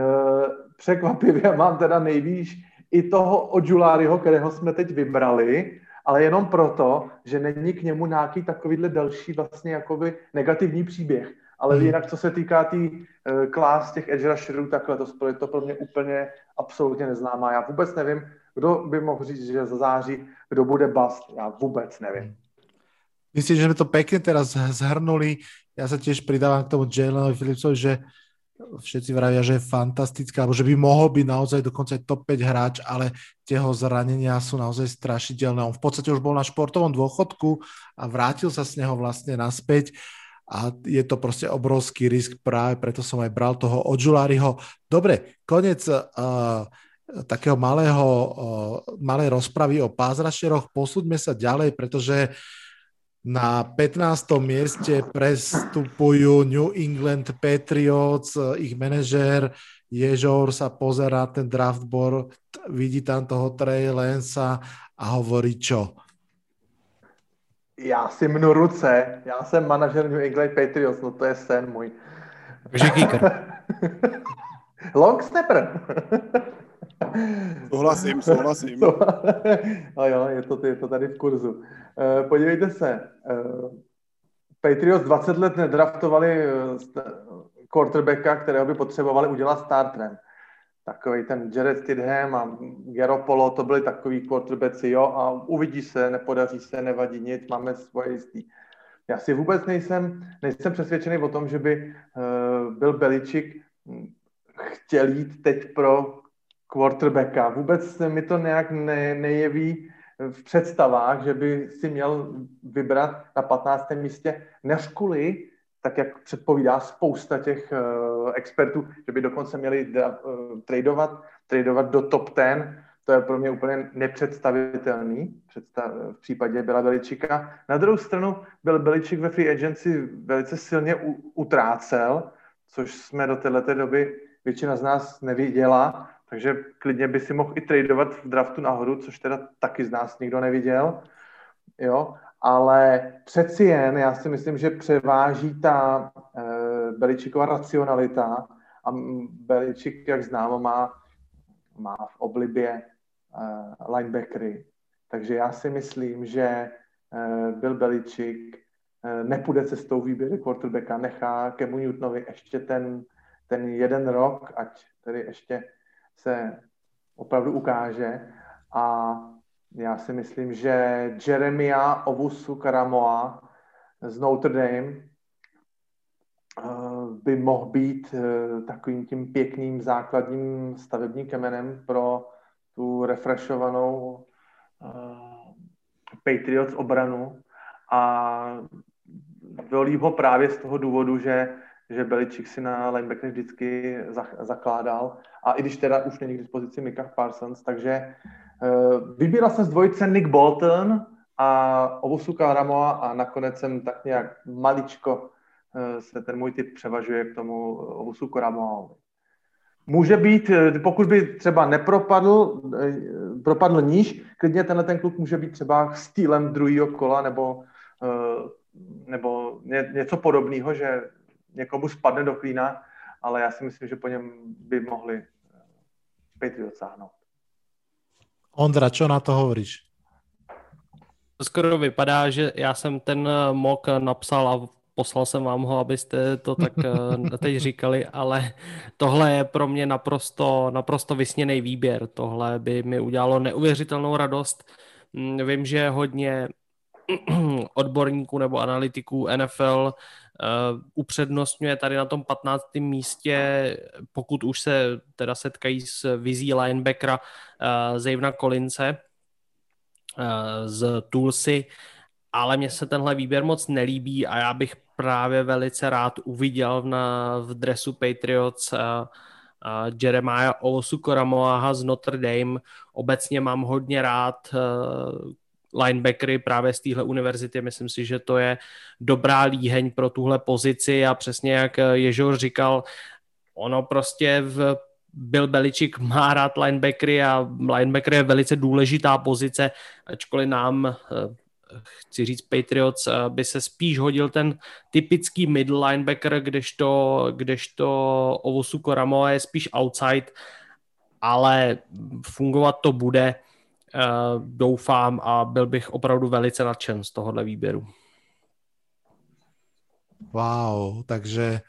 překvapivě, mám teda nejvíc i toho Ojuláryho, kterého jsme teď vybrali, ale jenom proto, že není k němu nějaký takovýhle další vlastně jakoby negativní příběh. Ale hmm. jinak, co se týká té tý, uh, klás těch edge rusherů, takhle to je to pro mě úplně absolutně neznámá. Já vůbec nevím, kdo by mohl říct, že za září, kdo bude bast. Já vůbec nevím. Myslím, že jsme to pěkně teraz zhrnuli. Já se těž přidávám k tomu Jalenovi Phillipsovi, že všetci vravia, že je fantastický, alebo že by mohol byť naozaj dokonca top 5 hráč, ale jeho zranenia sú naozaj strašidelné. On v podstate už bol na športovom dôchodku a vrátil sa z neho vlastne naspäť a je to prostě obrovský risk práve preto som aj bral toho Odžuláriho. Dobre, konec uh, takého malého, uh, malej rozpravy o pázrašeroch. Posúďme sa ďalej, pretože na 15. mieste prestupujú New England Patriots, ich manažér Ježor sa pozerá ten draftboard, vidí tam toho Trey Lensa a hovorí čo? Já si mnu ruce, já jsem manažer New England Patriots, no to je sen můj. Takže kicker. Long snapper. Souhlasím, souhlasím. a jo, je to, je to tady v kurzu. Eh, podívejte se, eh, Patriots 20 let nedraftovali eh, quarterbacka, kterého by potřebovali udělat startrem. Takový ten Jared Stidham a Garoppolo, to byli takový quarterbacki, jo, a uvidí se, nepodaří se, nevadí nic, máme svoje jistý. Já si vůbec nejsem, nejsem přesvědčený o tom, že by uh, byl Beličik chtěl jít teď pro quarterbacka. Vůbec mi to nějak ne, nejeví v představách, že by si měl vybrat na 15. místě než kvůli, tak jak předpovídá spousta těch uh, expertů, že by dokonce měli uh, tradovat, tradovat do top 10, to je pro mě úplně nepředstavitelný představ, v případě Byla Beličika. Na druhou stranu byl Beličik ve free agency velice silně u, utrácel, což jsme do této doby většina z nás neviděla takže klidně by si mohl i tradovat v draftu nahoru, což teda taky z nás nikdo neviděl. Jo? Ale přeci jen já si myslím, že převáží ta uh, Beličíková racionalita a Beličík, jak známo, má, má v oblibě uh, linebackery. Takže já si myslím, že uh, Bill Beličík uh, nepůjde cestou výběry quarterbacka, nechá Kemu Newtonovi ještě ten, ten jeden rok, ať tedy ještě se opravdu ukáže a já si myslím, že Jeremia Ovusu Karamoa z Notre Dame eh, by mohl být eh, takovým tím pěkným základním stavebním kemenem pro tu refreshovanou uh, Patriots obranu. A volí ho právě z toho důvodu, že, že Beličík si na linebacker vždycky zakládal. A i když teda už není k dispozici Mika Parsons, takže vybíral jsem z dvojice Nick Bolton a Ovusuka Ramoa a nakonec jsem tak nějak maličko uh, se ten můj typ převažuje k tomu Ovusuku Ramoa. Může být, eh, pokud by třeba nepropadl, propadl níž, klidně tenhle ten kluk může být třeba stýlem druhého kola nebo, nebo něco podobného, že někomu spadne do klína, ale já si myslím, že po něm by mohli Patriots sáhnout. Ondra, čo na to hovoríš? To skoro vypadá, že já jsem ten eh, mok napsal a poslal jsem vám ho, abyste to tak eh, teď říkali, ale tohle je pro mě naprosto, naprosto vysněný výběr. Tohle by mi udělalo neuvěřitelnou radost. Mm, vím, že hodně odborníků nebo analytiků NFL uh, upřednostňuje tady na tom 15. místě, pokud už se teda setkají s vizí linebackera uh, Zavena Collinse uh, z Tulsy, ale mně se tenhle výběr moc nelíbí a já bych právě velice rád uviděl na, v dresu Patriots uh, uh, Jeremiah Owusu Koramoaha z Notre Dame. Obecně mám hodně rád linebackery právě z téhle univerzity. Myslím si, že to je dobrá líheň pro tuhle pozici a přesně jak Ježor říkal, ono prostě v Bill Belichick má rád linebackery a linebacker je velice důležitá pozice, ačkoliv nám eh, chci říct Patriots, eh, by se spíš hodil ten typický middle linebacker, kdežto, kdežto Ovosu Koramo je spíš outside, ale fungovat to bude. Eh, doufám a byl bych opravdu velice nadšen z tohohle výběru. Wow, takže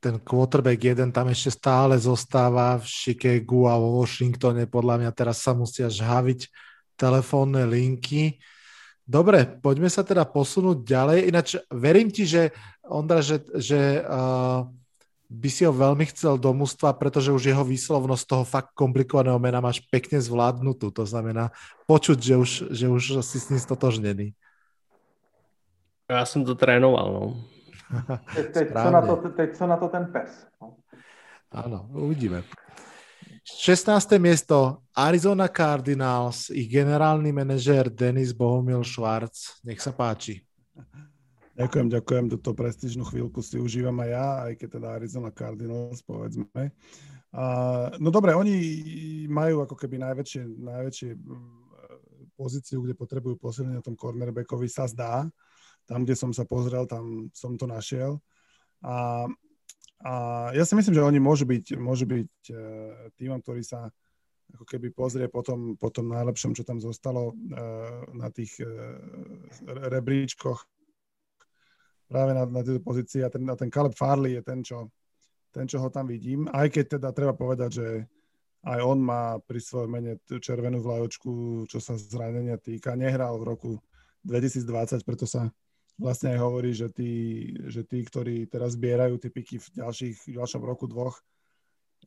ten quarterback jeden tam ešte stále zostáva v Chicagu a vo Washingtone. Podľa mňa teraz sa musia žhaviť telefónne linky. Dobre, poďme sa teda posunúť ďalej. Ináč verím ti, že Ondra, že, že uh, by si ho veľmi chcel do mužstva, pretože už jeho výslovnosť toho fakt komplikovaného mena máš pekne zvládnutú. To znamená počuť, že už, že už si s ním stotožnený. Já jsem to trénoval, no. teď, teď, co na to, teď co na to ten pes. No. Áno, uvidíme. 16. miesto Arizona Cardinals, ich generálny manažér Denis Bohumil Schwarz. Nech sa páči. Ďakujem, ďakujem. Túto prestížnú chvíľku si užívam aj ja, aj keď teda Arizona Cardinals, povedzme. Uh, no dobre, oni majú ako keby najväčšie, najväčšie pozíciu, kde potrebujú posilniť na tom cornerbackovi, sa zdá. Tam, kde som sa pozrel, tam som to našiel. A, a ja si myslím, že oni môžu byť, môžu byť uh, týmom, ktorý sa ako keby pozrie po tom, po tom najlepšom, čo tam zostalo uh, na tých uh, rebríčkoch práve na, na tejto pozícii a ten, a ten Caleb Farley je ten čo, ten, čo ho tam vidím. Aj keď teda treba povedať, že aj on má pri svojom mene červenú vlajočku, čo sa zranenia týka. Nehral v roku 2020, preto sa vlastne aj hovorí, že tí, že tí ktorí teraz zbierajú tie piky v, ďalších, v ďalšom roku dvoch,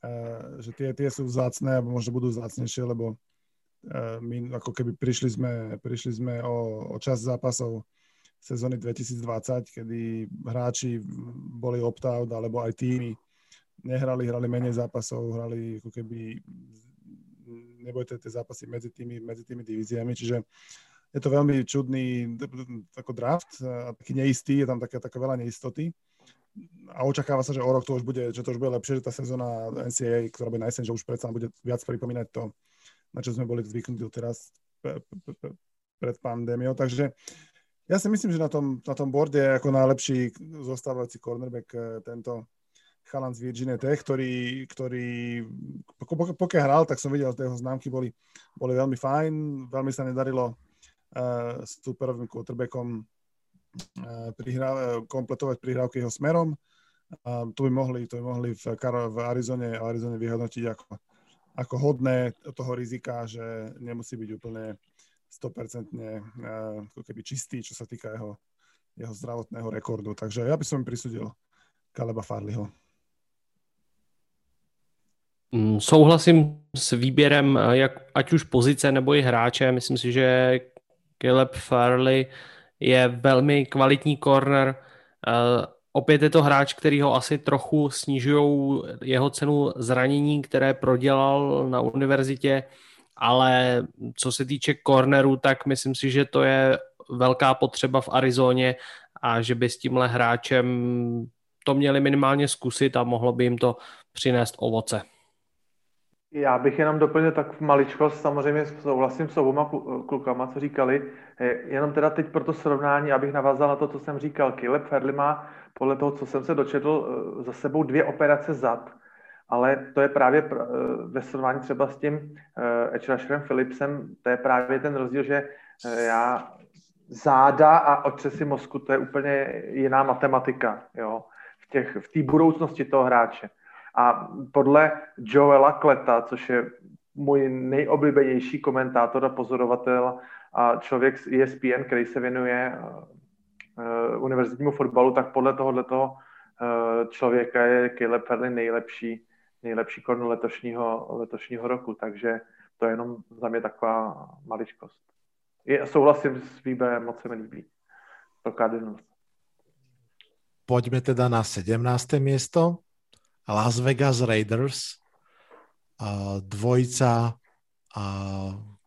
uh, že tie, tie sú vzácne, alebo možno budú vzácnejšie, lebo uh, my ako keby prišli sme, prišli sme o, o čas zápasov sezóny 2020, kedy hráči boli opt-out, alebo aj týmy nehrali, hrali menej zápasov, hrali ako keby nebojte tie zápasy medzi tými, medzi tými divíziami, čiže je to veľmi čudný ako draft, a taký neistý, je tam taká, taká veľa neistoty a očakáva sa, že o rok to už bude, že to už bude lepšie, že tá sezóna NCAA, ktorá bude najsen, že už predsa bude viac pripomínať to, na čo sme boli zvyknutí teraz pred pandémiou. Takže Ja si myslím, že na tom, na tom borde je ako najlepší zostávajúci cornerback eh, tento chalan z Virginia Tech, ktorý, ktorý pokiaľ hral, tak som videl, že jeho známky boli, boli veľmi fajn, veľmi sa nedarilo uh, s superovým quarterbackom uh, prihrá, kompletovať prihrávky jeho smerom. Uh, to by mohli, to by mohli v, v Arizone, v Arizone vyhodnotiť ako, ako hodné toho rizika, že nemusí byť úplne 100% ako keby čistý, čo sa týka jeho, jeho zdravotného rekordu. Takže ja by som prisudil Kaleba Farleyho. Mm, souhlasím s výběrem, jak, ať už pozice nebo i hráče. Myslím si, že Caleb Farley je velmi kvalitní corner. Uh, opět je to hráč, který ho asi trochu snižují jeho cenu zranění, které prodělal na univerzitě ale co se týče cornerů, tak myslím si, že to je velká potřeba v Arizoně a že by s tímhle hráčem to měli minimálně zkusit a mohlo by jim to přinést ovoce. Já bych jenom doplnil tak v maličkost, samozřejmě souhlasím s oboma klukama, co říkali, jenom teda teď pro to srovnání, abych navázal na to, co jsem říkal. Caleb Ferli má podle toho, co jsem se dočetl, za sebou dvě operace zad ale to je právě eh, ve srovnání třeba s tím eh, Edge Philipsem, to je právě ten rozdíl, že eh, já záda a otřesy mozku, to je úplně jiná matematika, jo, v té v budoucnosti toho hráče. A podle Joela Kleta, což je můj nejoblíbenější komentátor a pozorovatel a člověk z ESPN, který se věnuje uh, univerzitnímu fotbalu, tak podle tohohle toho uh, člověka je Caleb Farley nejlepší nejlepší kornu letošního, letošního roku, takže to je jenom za mě taková maličkost. Je, souhlasím s výběrem, moc se mi líbí. To Cardinals. Poďme teda na 17. miesto. Las Vegas Raiders. Dvojica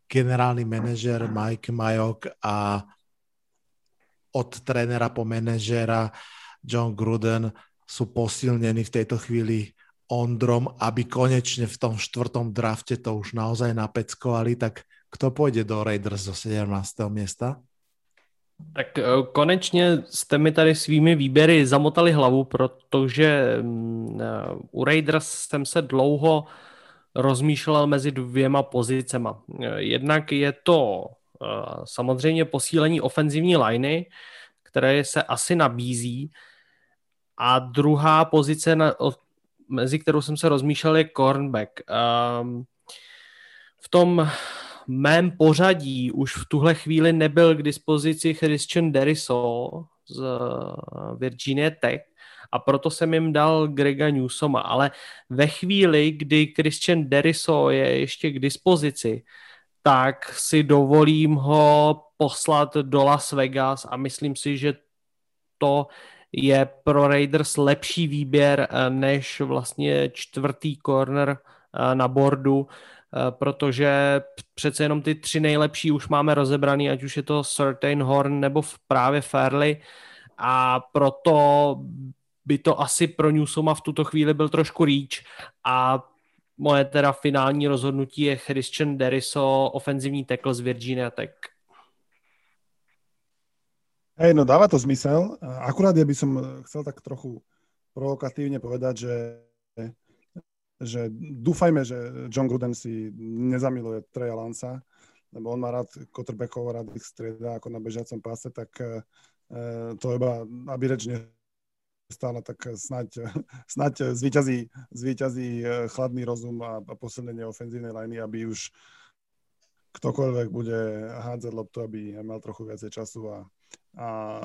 generálny manažer Mike Majok a od trénera po manažera John Gruden sú posilnení v tejto chvíli Ondrom, aby konečne v tom štvrtom drafte to už naozaj napeckovali, tak kto půjde do Raiders do 17. města? Tak eh, konečně jste mi tady svými výběry zamotali hlavu, protože mm, eh, u Raiders jsem se dlouho rozmýšlel mezi dvěma pozicema. Eh, jednak je to samozřejmě posílení ofenzivní liney, které se asi nabízí, a druhá pozice, na, mezi kterou jsem se rozmýšlel, je cornback. Um, v tom mém pořadí už v tuhle chvíli nebyl k dispozici Christian Deriso z Virginia Tech a proto jsem jim dal Grega Newsoma, ale ve chvíli, kdy Christian Deriso je ještě k dispozici, tak si dovolím ho poslat do Las Vegas a myslím si, že to je pro Raiders lepší výběr eh, než vlastně čtvrtý corner eh, na bordu, eh, protože přece jenom ty tři nejlepší už máme rozebraný, ať už je to Certain Horn nebo právě Fairley a proto by to asi pro Newsoma v tuto chvíli byl trošku reach a moje teda finální rozhodnutí je Christian Deriso, ofenzivní tackle z Virginia Tech. Hej, no dáva to zmysel. Akurát ja by som chcel tak trochu provokatívne povedať, že, že dúfajme, že John Gruden si nezamiluje Treja Lansa, lebo on má rád quarterbackov, rád ich strieda ako na bežiacom páse, tak e, to iba, aby reč stále, tak snať, snať zvýťazí, zvýťazí e, chladný rozum a, a posilnenie ofenzívnej liney, aby už ktokoľvek bude hádzať loptu, aby mal trochu viacej času a, a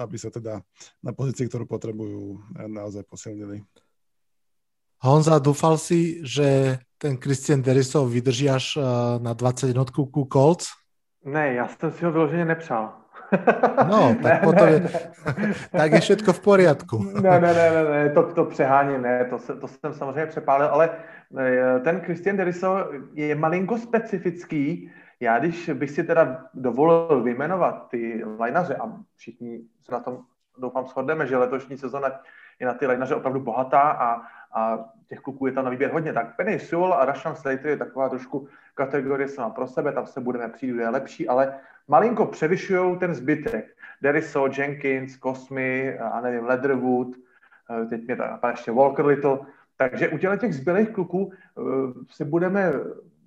aby sa teda na pozícii, ktorú potrebujú, naozaj posilnili. Honza, dúfal si, že ten Christian Derisov vydrží až eh, na 20 jednotku ku Colts? Ne, já jsem si ho vyloženě nepřál. No, tak ne, potom je, tak je všetko v poriadku. Ne, ne, ne, ne, ne to, to přehání, ne, to, se, to jsem samozřejmě přepálil, ale eh, ten Christian Deriso je malinko specifický, já, když bych si teda dovolil vyjmenovat ty lajnaře, a všichni se na tom doufám shodneme, že letošní sezona je na ty lajnaře opravdu bohatá a, a těch kluků je tam na výběr hodně, tak Penny Sewell a Rashan Slater je taková trošku kategorie sama pro sebe, tam se budeme přijít, je lepší, ale malinko převyšují ten zbytek. Deriso, Jenkins, Cosmy, a nevím, Leatherwood, eh, teď mě tam ještě Walker Little, takže u těch zbylých kluků eh, si budeme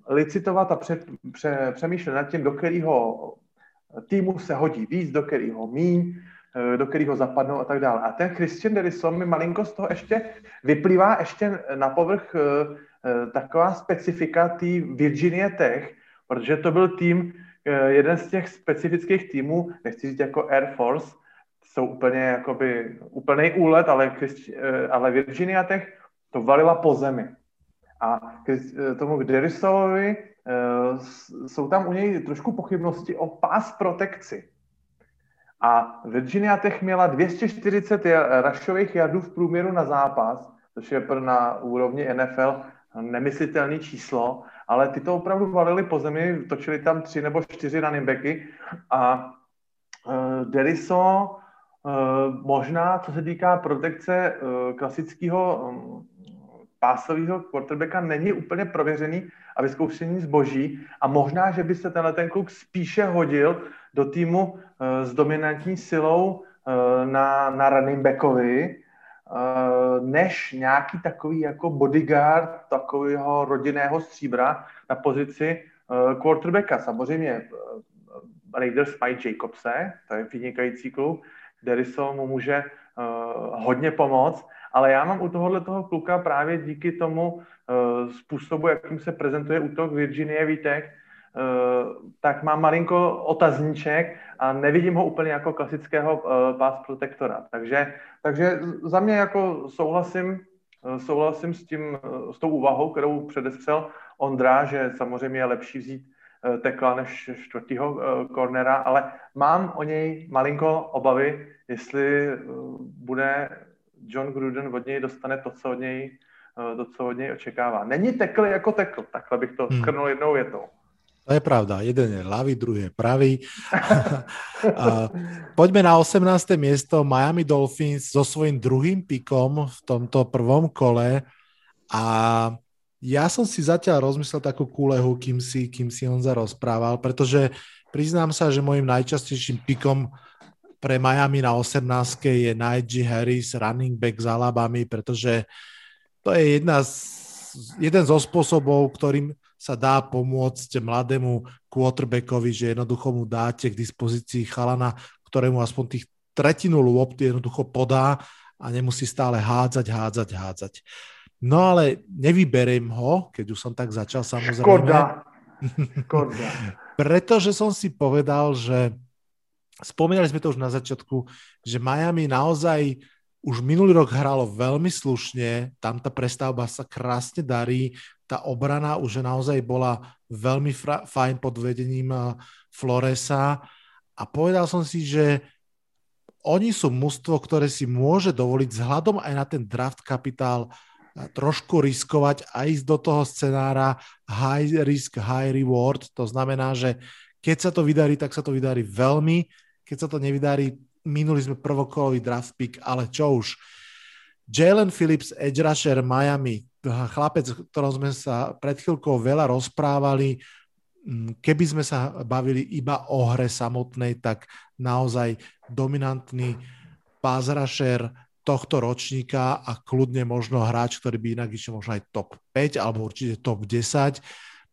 licitovat a před, pře, přemýšlet nad tím, do kterého týmu se hodí víc, do kterého míň, eh, do kterého zapadnou a tak dále. A ten Christian Derrison mi malinko z toho ještě vyplývá ještě na povrch eh, taková specifika té Virginia Tech, protože to byl tým, jeden z těch specifických týmů, nechci říct jako Air Force, jsou úplně jakoby úplný úlet, ale, ale Virginia Tech to valila po zemi. A eh, tomu k Derisovi eh, jsou tam u něj trošku pochybnosti o pás protekci. A Virginia Tech měla 240 rašových jardů v průměru na zápas, což je na úrovni NFL nemyslitelné číslo, ale ty to opravdu valili po zemi, točili tam tři nebo čtyři running backy a uh, Deriso možná, co se týká protekce klasického um, pásového quarterbacka není úplně prověřený a vyzkoušený zboží a možná, že by se tenhle ten kluk spíše hodil do týmu uh, s dominantní silou uh, na, na running backovi, uh, než nějaký takový jako bodyguard takového rodinného stříbra na pozici quarterbacka. Samozřejmě Raiders mají Jacobse, to je vynikající kluk, Derison mu může hodně pomoct, ale já mám u tohohle toho kluka právě díky tomu uh, způsobu, jakým se prezentuje útok Virginie Vítek, uh, tak mám malinko otazníček a nevidím ho úplně jako klasického uh, pass protektora. Takže, takže za mě jako souhlasím, uh, souhlasím s tím, uh, s tou úvahou, kterou předestřel Ondra, že samozřejmě je lepší vzít tekla než čtvrtýho kornera, ale mám o něj malinko obavy, jestli bude John Gruden od něj dostane to, co od něj, eh, to, co od něj očekává. Není tekl jako tekl, takhle bych to hmm. schrnul jednou větou. To je pravda. Jeden je ľavý, druhý je pravý. a poďme na 18. miesto Miami Dolphins so svojím druhým pikom v tomto prvom kole. A ja som si zatiaľ rozmyslel takú kúlehu, kým si, kým si Honza rozprával, pretože priznám sa, že môjim najčastejším pikom pre Miami na 18 je Najee Harris, running back z Alabamy, pretože to je jedna z, jeden zo spôsobov, ktorým sa dá pomôcť mladému quarterbackovi, že jednoducho mu dáte k dispozícii chalana, ktorému aspoň tých tretinu lopty jednoducho podá a nemusí stále hádzať, hádzať, hádzať. No ale nevyberiem ho, keď už som tak začal samozrejme. Škoda. Škoda. Pretože som si povedal, že Spomínali sme to už na začiatku, že Miami naozaj už minulý rok hralo veľmi slušne, tam tá prestavba sa krásne darí, tá obrana už naozaj bola veľmi fajn pod vedením eh, Floresa a povedal som si, že oni sú mužstvo, ktoré si môže dovoliť vzhľadom aj na ten draft kapitál eh, trošku riskovať a ísť do toho scenára high risk, high reward. To znamená, že keď sa to vydarí, tak sa to vydarí veľmi keď sa to nevydarí, minuli sme prvokolový draft pick, ale čo už. Jalen Phillips, edge rusher Miami, chlapec, o ktorom sme sa pred chvíľkou veľa rozprávali, mm, keby sme sa bavili iba o hre samotnej, tak naozaj dominantný pass rusher tohto ročníka a kľudne možno hráč, ktorý by inak išiel možno aj top 5 alebo určite top 10.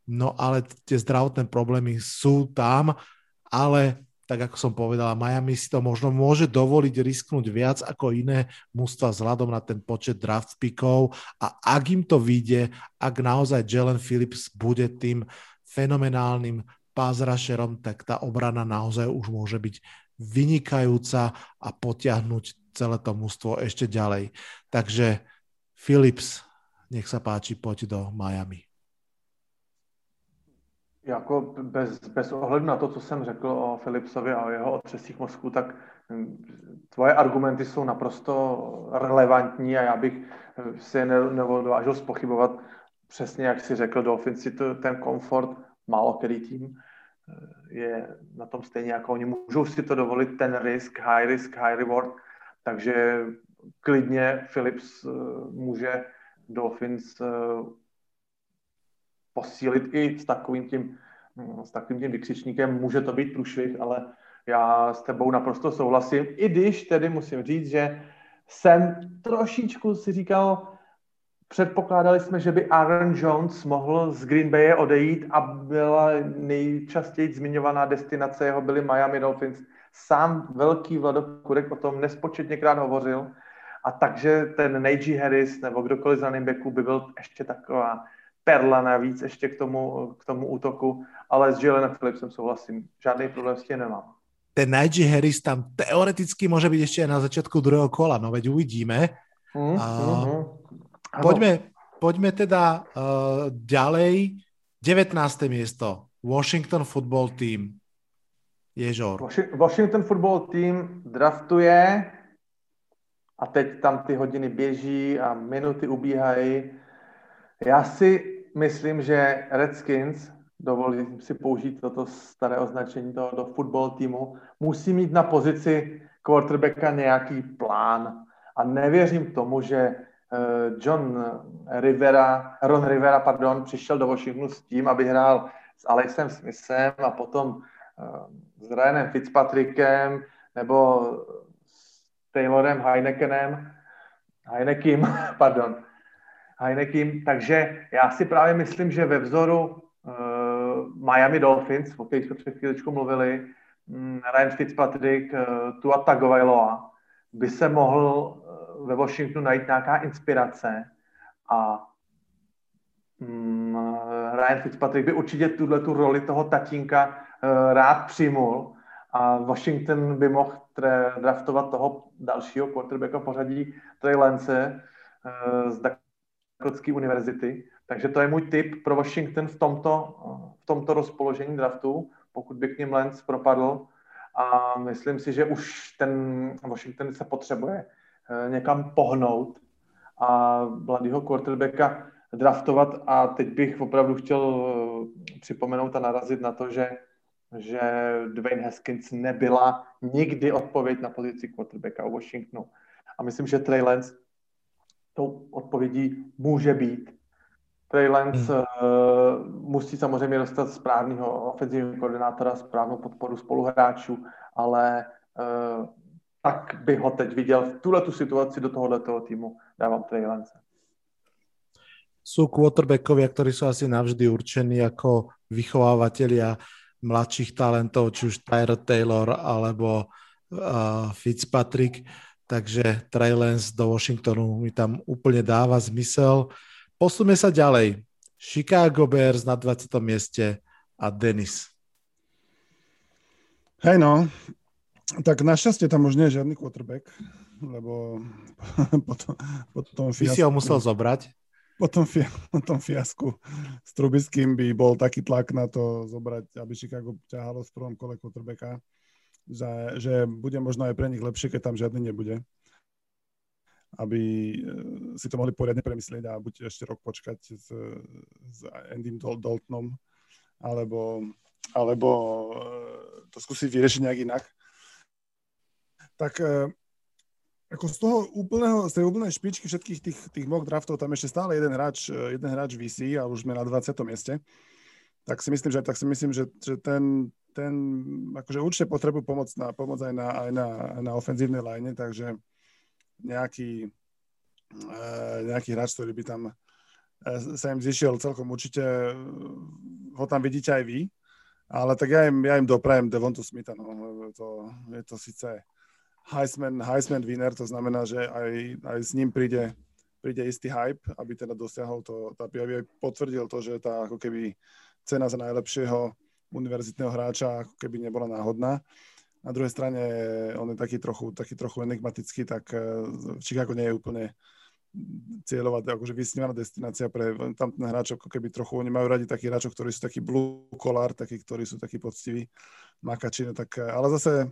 No ale tie zdravotné problémy sú tam, ale tak ako som povedal, Miami si to možno môže dovoliť risknúť viac ako iné mústva vzhľadom na ten počet draft pickov a ak im to vyjde, ak naozaj Jalen Phillips bude tým fenomenálnym pass rusherom, tak tá obrana naozaj už môže byť vynikajúca a potiahnuť celé to mústvo ešte ďalej. Takže Phillips, nech sa páči, poď do Miami. Jako bez, bez ohledu na to, co jsem řekl o Philipsovi a o jeho otřesích mozku, tak hm, tvoje argumenty jsou naprosto relevantní a já bych hm, si je neodvážil spochybovat přesně, jak si řekl, Dolphins si ten komfort málo který tým hm, je na tom stejně jako oni. Můžou si to dovolit, ten risk, high risk, high reward, takže klidně Philips může Dolphins posílit i s takovým tím, hm, s takovým tím vykřičníkem. Může to být průšvih, ale já s tebou naprosto souhlasím. I když tedy musím říct, že jsem trošičku si říkal, předpokládali jsme, že by Aaron Jones mohl z Green Bay odejít a byla nejčastěji zmiňovaná destinace jeho byly Miami Dolphins. Sám velký Vlado Kurek o tom nespočetněkrát hovořil a takže ten Najee Harris nebo kdokoliv z running by byl ještě taková perla navíc ještě k tomu, k tomu útoku, ale s Jalen Phillipsem souhlasím. Žádný problém s tím nemám. Ten Najee Harris tam teoreticky může být ještě na začátku druhého kola, no veď uvidíme. Mm, a, mm, poďme, poďme teda uh, ďalej. 19. miesto. Washington Football Team. Ježor. Washington Football Team draftuje a teď tam ty hodiny běží a minuty ubíhají. Já si myslím, že Redskins, dovolím si použít toto staré označení toho do football týmu, musí mít na pozici quarterbacka nějaký plán. A nevěřím tomu, že eh, John Rivera, Ron Rivera, pardon, přišel do Washingtonu s tím, aby hrál s Alexem Smithem a potom eh, s Ryanem Fitzpatrickem nebo s Taylorem Heinekenem, Heinekim, pardon, Heinekim, takže já si právě myslím, že ve vzoru uh, Miami Dolphins, o kterých jsme před chvíličku mluvili, um, Ryan Fitzpatrick, uh, Tua Tagovailoa, by se mohl uh, ve Washingtonu najít nějaká inspirace a um, Ryan Fitzpatrick by určitě tuhle tu roli toho tatínka uh, rád přijmul a Washington by mohl draftovat toho dalšího quarterbacka pořadí Trey Lance z Dakotské univerzity. Takže to je můj tip pro Washington v tomto, v tomto rozpoložení draftu, pokud by k ním Lens propadl. A myslím si, že už ten Washington se potřebuje eh, někam pohnout a mladého quarterbacka draftovat a teď bych opravdu chtěl eh, připomenout a narazit na to, že, že Dwayne Haskins nebyla nikdy odpověď na pozici quarterbacka u Washingtonu. A myslím, že Trey Lance tou odpovědí může být. Trey Lance hmm. uh, musí samozřejmě dostat správného ofenzivního koordinátora, správnou podporu spoluhráčů, ale uh, tak by ho teď viděl v tuhle tu situaci do tohoto týmu dávám Trey Lance. Sú quarterbackovia, ktorí sú asi navždy určení ako vychovávateľia mladších talentov, či už Tyler Taylor alebo uh, Fitzpatrick takže Trey Lance do Washingtonu mi tam úplne dáva zmysel. Posume sa ďalej. Chicago Bears na 20. mieste a Dennis. Hej no, tak našťastie tam už nie je žiadny quarterback, lebo potom, potom fiasku... si ho musel zobrať? Po tom, fi- po tom fiasku s Trubiským by bol taký tlak na to zobrať, aby Chicago ťahalo v prvom kole quarterbacka že, že bude možno aj pre nich lepšie, keď tam žiadny nebude. Aby e, si to mohli poriadne premyslieť a buď ešte rok počkať s, s Andym Dol- Daltonom, alebo, alebo e, to skúsiť vyriešiť nejak inak. Tak e, ako z toho úplného, z tej úplnej špičky všetkých tých, tých mock draftov tam ešte stále jeden hráč, jeden hráč vysí a už sme na 20. mieste. Tak si myslím, že, tak si myslím, že, že ten, ten akože určite potrebujú pomoc, na, pomoc aj, na, aj na, na ofenzívnej line, takže nejaký, e, nejaký hráč, ktorý by tam e, sa im zišiel celkom určite, e, ho tam vidíte aj vy, ale tak ja im, ja im doprajem Devontu Smitha, no, to, je to síce Heisman, Heisman winner, to znamená, že aj, aj s ním príde, príde istý hype, aby teda dosiahol to, aby, aby potvrdil to, že tá ako keby cena za najlepšieho univerzitného hráča ako keby nebola náhodná. Na druhej strane on je taký trochu, taký trochu enigmatický, tak eh, Chicago nie je úplne cieľová, akože vysnívaná destinácia pre tam ten hráčov, ako keby trochu, oni majú radi takých hráčov, ktorí sú takí blue collar, takí, ktorí sú takí poctiví, makači, no tak, eh, ale zase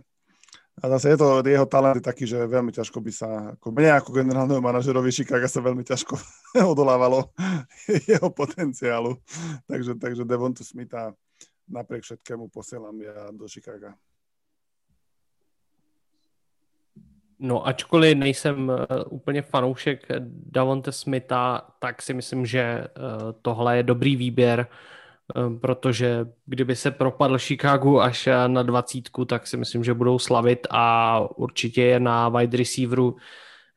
a zase je to, jeho talent taký, že veľmi ťažko by sa, ako mne ako generálneho manažerovi Chicago sa veľmi ťažko odolávalo jeho potenciálu. Takže, takže Devontu Smitha napriek všetkému posielam ja do Chicaga. No ačkoliv nejsem uh, úplně fanoušek Davonte Smitha, tak si myslím, že uh, tohle je dobrý výběr, protože kdyby se propadl Chicago až na dvacítku, tak si myslím, že budou slavit a určitě je na wide receiveru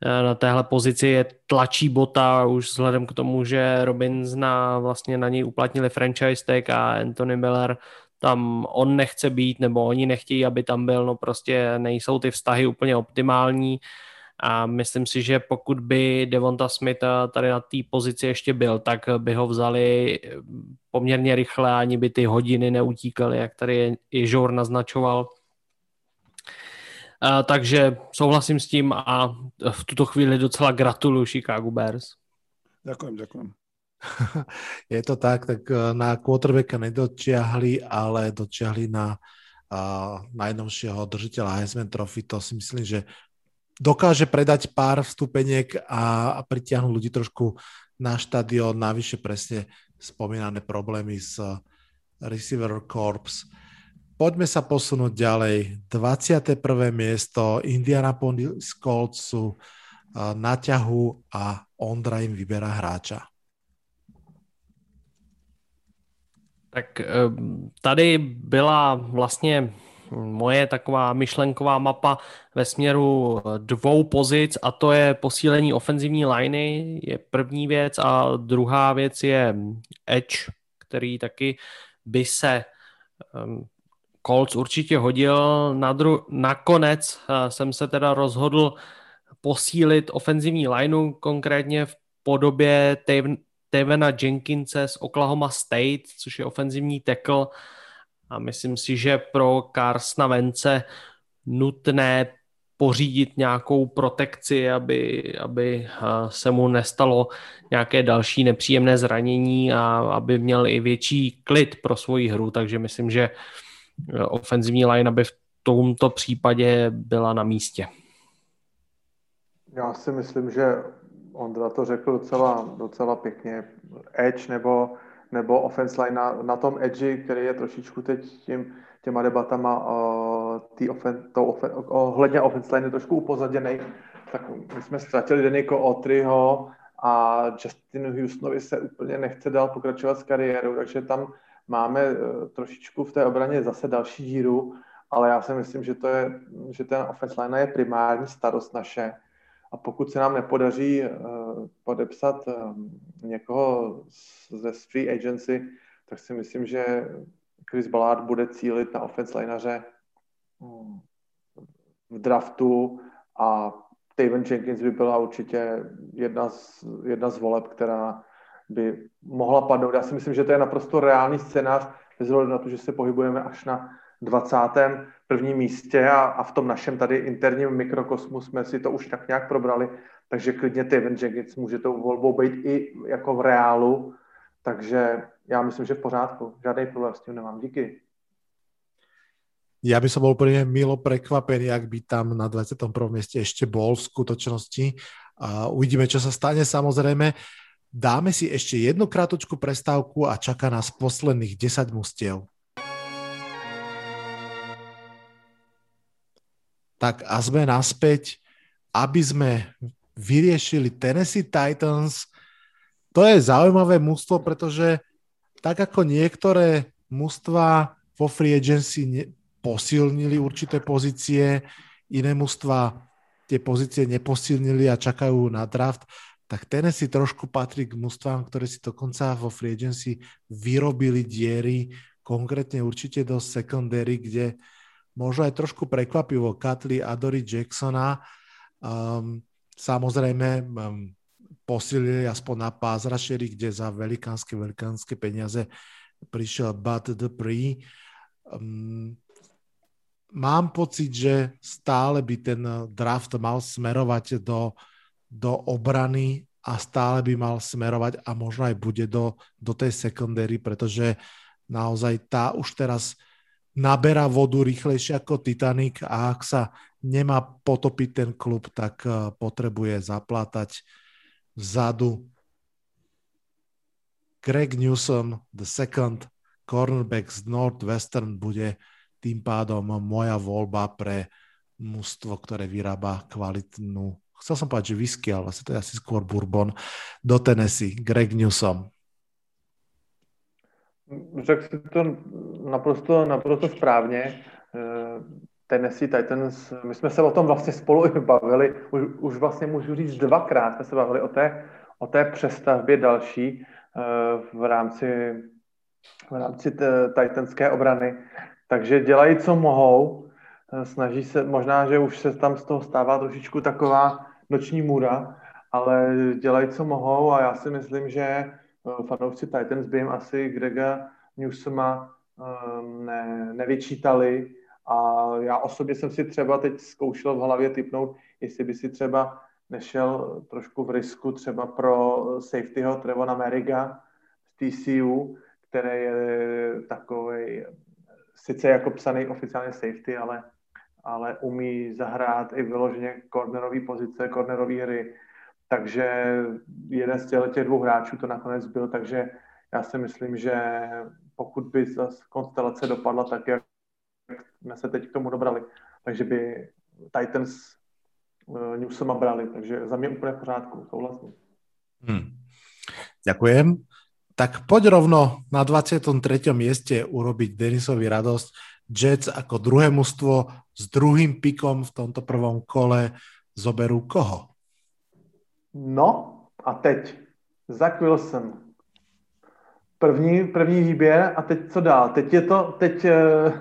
na téhle pozici. Je tlačí bota už vzhledem k tomu, že Robins na, vlastně na něj uplatnili franchise tag a Anthony Miller tam on nechce být, nebo oni nechtějí, aby tam byl, no prostě nejsou ty vztahy úplně optimální a myslím si, že pokud by Devonta Smith tady na té pozici ještě byl, tak by ho vzali poměrně rychle, ani by ty hodiny neutíkaly, jak tady i Žor naznačoval. A, takže souhlasím s tím a v tuto chvíli docela gratuluju Chicago Bears. Ďakujem, ďakujem. je to tak, tak eh, na quarterbacka nedočiahli, ale dočiahli na uh, najnovšieho držiteľa Heisman Trophy. To si myslím, že dokáže predať pár vstupeniek a, a pritiahnuť ľudí trošku na štadión. Navyše presne spomínané problémy s uh, receiver corps. Poďme sa posunúť ďalej. 21. miesto Indianapolis Colts sú uh, na ťahu a Ondra im vyberá hráča. Tak ehm, tady byla vlastně moje taková myšlenková mapa ve směru dvou pozic a to je posílení ofenzivní liney, je první věc a druhá věc je edge, který taky by se um, Colts určitě hodil. Na dru- nakonec uh, jsem se teda rozhodl posílit ofenzivní lineu, konkrétně v podobě Tevena Jenkinse z Oklahoma State, což je ofenzivní tackle a myslím si, že pro Carsona Vence nutné pořídit nějakou protekci, aby, aby se mu nestalo nějaké další nepříjemné zranění a aby měl i větší klid pro svoji hru, takže myslím, že ofenzivní line by v tomto případě byla na místě. Já si myslím, že Ondra to řekl docela, docela pěkně. Edge nebo, nebo offense line na, na tom edge, který je trošičku teď tím, těma debatama uh, tý ofen, tou ofen, ohledně offense line je trošku upozaděný, tak my jsme ztratili Deniko Otryho a Justin Houstonovi se úplně nechce dál pokračovat s kariérou, takže tam máme uh, trošičku v té obraně zase další díru, ale já si myslím, že to je, že ten offense line je primární starost naše a pokud se nám nepodaří uh, podepsat um, někoho ze free agency, tak si myslím, že Chris Ballard bude cílit na offense lineaře um, v draftu a Taven Jenkins by byla určitě jedna z, jedna z voleb, která by mohla padnout. Já si myslím, že to je naprosto reálný scénář, bez na to, že se pohybujeme až na 20 prvním místě a, a v tom našem tady interním mikrokosmu jsme si to už tak nějak probrali, takže klidně Taven Jenkins může tou volbou být i jako v reálu, takže já myslím, že v pořádku. Žádný problém s tím nemám. Díky. Ja by som bol úplne milo prekvapený, ak by tam na 21. mieste ešte bol v skutočnosti. A uvidíme, čo sa stane. Samozrejme, dáme si ešte jednu krátočku prestávku a čaká nás posledných 10 mustiev. Tak a sme naspäť, aby sme vyriešili Tennessee Titans. To je zaujímavé mústvo, pretože tak ako niektoré mústva vo free agency posilnili určité pozície, iné mústva tie pozície neposilnili a čakajú na draft, tak Tennessee trošku patrí k mústvám, ktoré si dokonca vo free agency vyrobili diery, konkrétne určite do secondary, kde možno aj trošku prekvapivo Katli Adory Jacksona. Um, samozrejme um, posilili aspoň na rushery, kde za velikánske, velikánske peniaze prišiel Bud Dupree. Um, mám pocit, že stále by ten draft mal smerovať do, do obrany a stále by mal smerovať a možno aj bude do, do tej secondary, pretože naozaj tá už teraz naberá vodu rýchlejšie ako Titanic a ak sa nemá potopiť ten klub, tak eh, potrebuje zaplátať vzadu. Greg Newsom, the second cornerback z Northwestern, bude tým pádom moja voľba pre mužstvo, ktoré vyrába kvalitnú, chcel som povedať, že whisky, ale vlastne to je asi skôr bourbon, do Tennessee, Greg Newsom. Řekl si to naprosto, naprosto správně. Eh, Tennessee Titans, my jsme se o tom vlastně spolu i bavili, už, už vlastně můžu říct dvakrát jsme se bavili o té, o té přestavbě další eh, v rámci, v rámci titanské obrany. Takže dělají, co mohou, eh, snaží se, možná, že už se tam z toho stává trošičku taková noční můra, ale dělají, co mohou a já si myslím, že fanoušci Titans by jim asi Grega Newsoma ne, nevyčítali, a já osobně jsem si třeba teď zkoušel v hlavě typnout, jestli by si třeba nešel trošku v risku třeba pro safetyho Trevona Meriga z TCU, který je takový sice jako psaný oficiálně safety, ale, ale umí zahrát i vyloženě cornerový pozice, cornerový hry. Takže jeden z těch dvou hráčů to nakonec byl, takže já si myslím, že pokud by zase konstelace dopadla tak, jak jsme se teď k tomu dobrali. Takže by Titans uh, Newsoma brali, takže za mě úplně v pořádku, souhlasím. Hmm. Ďakujem. Tak poď rovno na 23. mieste urobiť Denisovi radosť. Jets ako druhé mužstvo s druhým pikom v tomto prvom kole zoberú koho? No a teď Zach Wilson. První, první výběr a teď co dál? Teď je to, teď uh,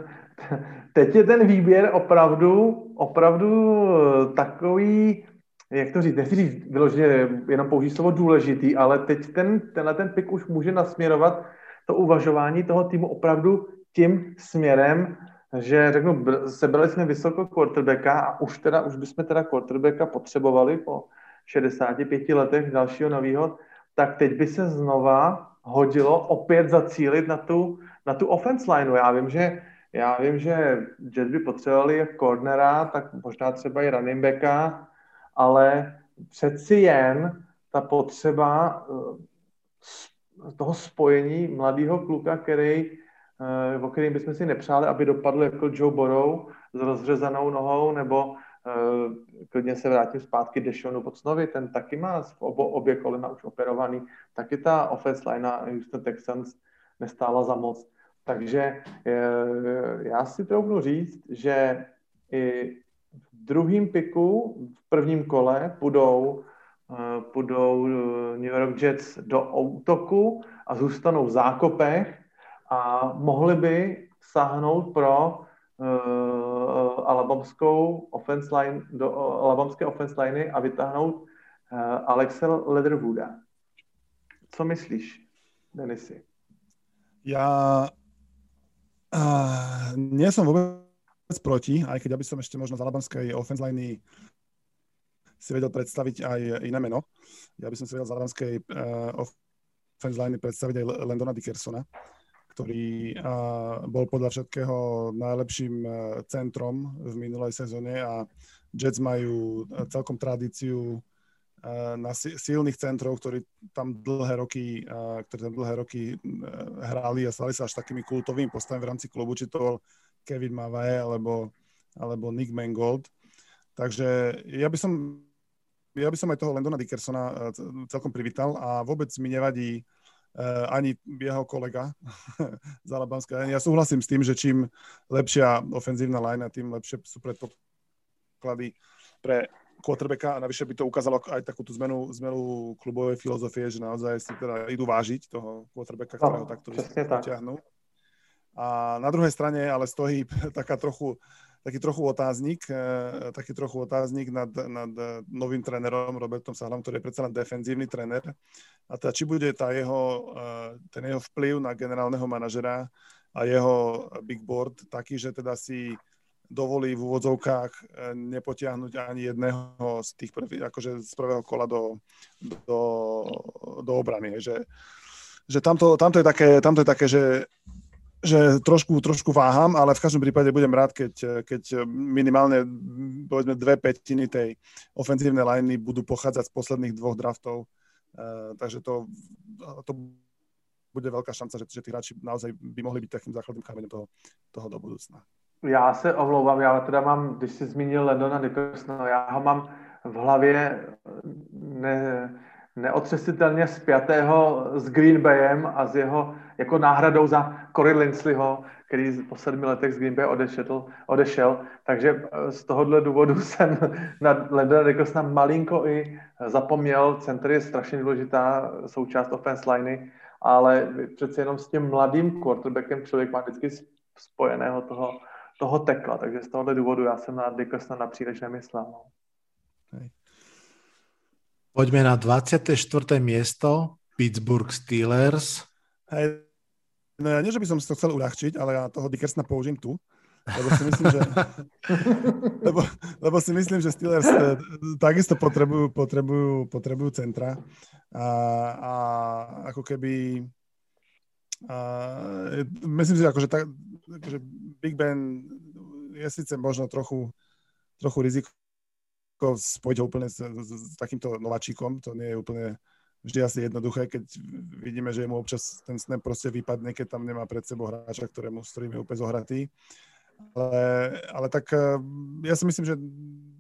teď je ten výběr opravdu, opravdu eh, takový, jak to říct, nechci říct vyloženě jenom použít slovo důležitý, ale teď ten, tenhle ten pik už může nasměrovat to uvažování toho týmu opravdu tím směrem, že řeknu, sebrali jsme vysoko quarterbacka a už teda, už bychom teda quarterbacka potřebovali po 65 letech dalšího nového, tak teď by se znova hodilo opět zacílit na tu, na tu offense lineu. Já vím, že já vím, že Jets by potřebovali jak cornera, tak možná třeba i running backa, ale přeci jen ta potřeba eh, toho spojení mladého kluka, který, eh, o kterým bychom si nepřáli, aby dopadl jako Joe Borrow s rozřezanou nohou, nebo eh, klidně se vrátím zpátky Deshonu Pocnovi, ten taky má obo, obě kolena už operovaný, taky ta offense line Houston Texans nestála za moc. Takže eh, já si troufnu říct, že i v druhém piku, v prvním kole, půjdou, eh, půjdou eh, New York Jets do útoku a zůstanou v zákopech a mohli by sáhnout pro uh, alabamskou offense line, do uh, alabamské offense liney a vytáhnout uh, Alexe Leatherwooda. Co myslíš, Denisy? Já Uh, nie som vôbec proti, aj keď aby som ešte možno z Alabamskej offense line si vedel predstaviť aj iné meno. Ja by som si vedel z Alabamskej uh, offense line predstaviť aj Landona Dickersona, ktorý uh, bol podľa všetkého najlepším uh, centrom v minulej sezóne a Jets majú celkom tradíciu Eh, na silných centrov, ktorí tam dlhé roky, eh, ktorí tam dlhé roky eh, hrali a stali sa až takými kultovými postavami v rámci klubu, či to bol Kevin Mavae alebo, alebo Nick Mangold. Takže ja by som ja by som aj toho Landona Dickersona celkom privítal a vôbec mi nevadí ani jeho kolega z Alabamska. Ja súhlasím s tým, že čím lepšia ofenzívna line, tým lepšie sú predpoklady pre quarterbacka a navyše by to ukázalo aj takú tú zmenu, zmenu klubovej filozofie, že naozaj si teda idú vážiť toho quarterbacka, ktorého no, takto vyťahnú. A na druhej strane ale stojí taká trochu, taký trochu otáznik, eh, taký trochu otáznik nad, nad novým trénerom Robertom Sahlom, ktorý je predsa len defenzívny tréner. A teda, či bude tá jeho, eh, ten jeho vplyv na generálneho manažera a jeho big board taký, že teda si dovolí v úvodzovkách eh, nepotiahnuť ani jedného z tých prvých, akože z prvého kola do, do, do obrany. Že, že tamto, tamto, je také, tamto je také, že, že trošku, trošku váham, ale v každom prípade budem rád, keď, keď minimálne povedzme dve petiny tej ofenzívnej liney budú pochádzať z posledných dvoch draftov. Uh, takže to, to bude veľká šanca, že, že tí hráči naozaj by mohli byť takým základným kameňom toho, toho do budúcna. Já se omlouvám, já teda mám, když jsi zmínil Lendona Nicholsona, já ho mám v hlavě ne, neotřesitelně spjatého s Green Bayem a s jeho jako náhradou za Corey Linsleyho, který po sedmi letech z Green Bay odešel, odešel. Takže eh, z tohohle důvodu jsem na Lendona Nicholsona malinko i zapomněl. Center je strašně důležitá součást offense liney, ale přece jenom s tím mladým quarterbackem člověk má vždycky spojeného toho, toho tekla, takže z tohohle důvodu já jsem na Nicholsona napříliš nemyslel. Poďme na 24. miesto, Pittsburgh Steelers. Hej, no ja nie, že by som si to chcel uľahčiť, ale ja toho Dickersona použijem tu, lebo si myslím, že, lebo, lebo si myslím, že Steelers eh, takisto potrebujú, potrebujú, potrebujú centra a, a ako keby a, myslím si, akože, tak, akože Big Ben je síce možno trochu, trochu riziko spojiť ho úplne s, s, s takýmto nováčikom, to nie je úplne vždy asi jednoduché, keď vidíme, že mu občas ten snap proste vypadne, keď tam nemá pred sebou hráča, ktorému, s ktorým je úplne zohratý. Ale, ale tak eh, ja si myslím, že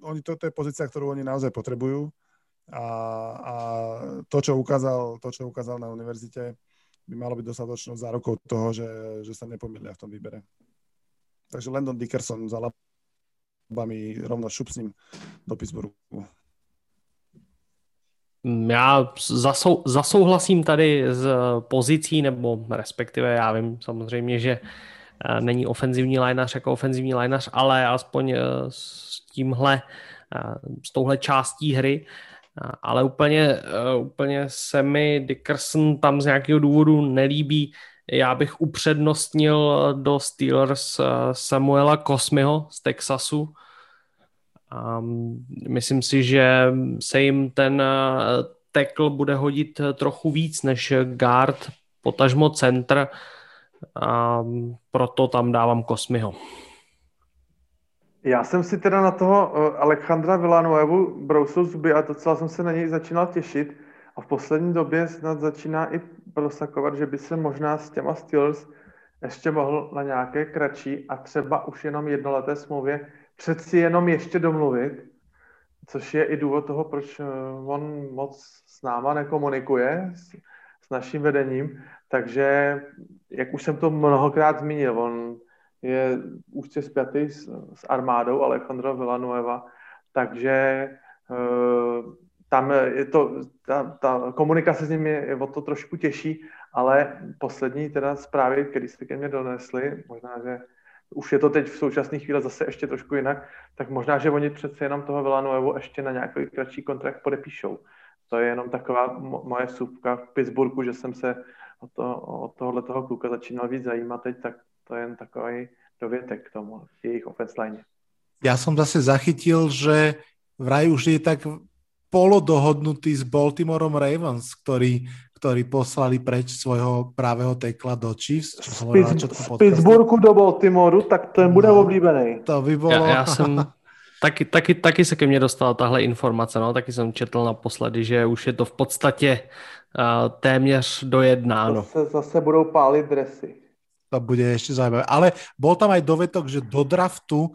oni, to, je pozícia, ktorú oni naozaj potrebujú a, a to, čo ukázal, to, čo ukázal na univerzite, by malo byť dostatočnou zárukou toho, že, že sa nepomýlia v tom výbere. Takže Landon Dickerson za mi rovno šup s ním do Pittsburghu. Já zasou, zasouhlasím tady s pozicí, nebo respektive já vím samozřejmě, že eh, není ofenzivní lineař jako ofenzivní lineař, ale aspoň eh, s tímhle, eh, s touhle částí hry, ale úplně, úplně se mi Dickerson tam z nějakého důvodu nelíbí. Já bych upřednostnil do Steelers Samuela Kosmiho z Texasu, a myslím si, že se jim ten eh, tackle bude hodit trochu víc než guard, potažmo center, a proto tam dávám Kosmiho. Já jsem si teda na toho eh, Alejandra Villanuevu brousil zuby a docela jsem se na něj začínal těšit a v poslední době snad začíná i prosakovat, že by se možná s těma Steelers ještě mohl na nějaké kratší a třeba už jenom jednoleté smlouvě přeci jenom ještě domluvit, což je i důvod toho, proč eh, on moc s náma nekomunikuje, s, s naším vedením, takže, jak už jsem to mnohokrát zmínil, on je úzce spjatý s, s armádou Alejandro Villanueva, takže uh, tam je to, ta, ta komunikace s ním je, o to trošku těžší, ale poslední teda zprávy, které se ke mně donesly, možná, že už je to teď v současné chvíli zase ještě trošku jinak, tak možná, že oni přece jenom toho Villanuevu ještě na nějaký kratší kontrakt podepíšou. To je jenom taková moje vsuvka v Pittsburghu, že jsem se o, to, o tohohle toho kluka začínal víc zajímat teď, tak to je jen takový dovětek k tomu, jejich offense line. Já jsem zase zachytil, že vraj už je tak polodohodnutý s Baltimoreom Ravens, ktorí ktorí poslali preč svojho pravého tekla do Chiefs. Čo som z, z Pittsburghu do Baltimoru, tak ten bude no, oblíbený. To by bylo... Já, já jsem... Taky, taky, taky se ke mně dostala tahle informace, no, taky jsem četl naposledy, že už je to v podstatě uh, téměř dojednáno. Zase, zase budou pálit dresy. To bude ještě zajímavé. Ale bol tam aj dovetok, že do draftu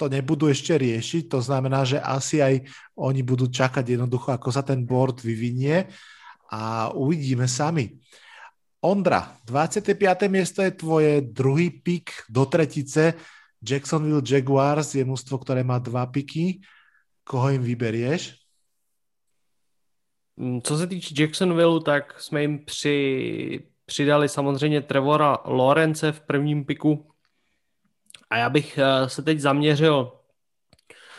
to nebudú ešte riešiť, to znamená, že asi aj oni budú čakať jednoducho, ako sa ten board vyvinie a uvidíme sami. Ondra, 25. miesto je tvoje druhý pik do tretice. Jacksonville Jaguars je mústvo, ktoré má dva piky. Koho jim vyberieš? Mm, co se týče Jacksonville, tak jsme jim při, přidali samozřejmě Trevora Lorence v prvním piku. A já bych eh, se teď zaměřil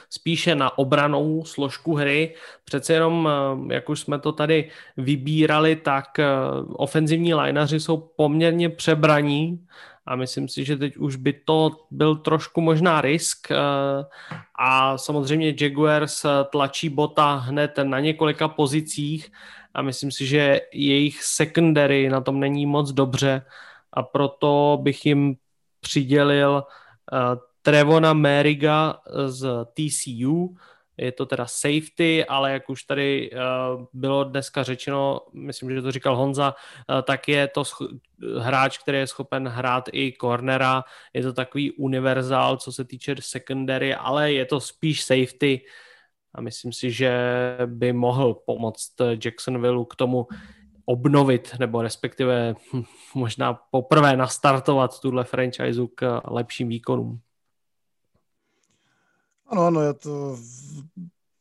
spíše na obranou složku hry. Přece jenom, eh, jak už jsme to tady vybírali, tak eh, ofenzivní lineaři jsou poměrně přebraní a myslím si, že teď už by to byl trošku možná risk a samozřejmě Jaguars tlačí bota hned na několika pozicích a myslím si, že jejich secondary na tom není moc dobře a proto bych jim přidělil Trevona Meriga z TCU. je to teda safety, ale jak už tady uh, bylo dneska řečeno, myslím, že to říkal Honza, uh, tak je to hráč, který je schopen hrát i cornera, je to takový univerzál, co se týče secondary, ale je to spíš safety a myslím si, že by mohl pomoct Jacksonville k tomu obnovit, nebo respektive hm, možná poprvé nastartovat tuhle franchise k lepším výkonům. Áno, áno, ja to,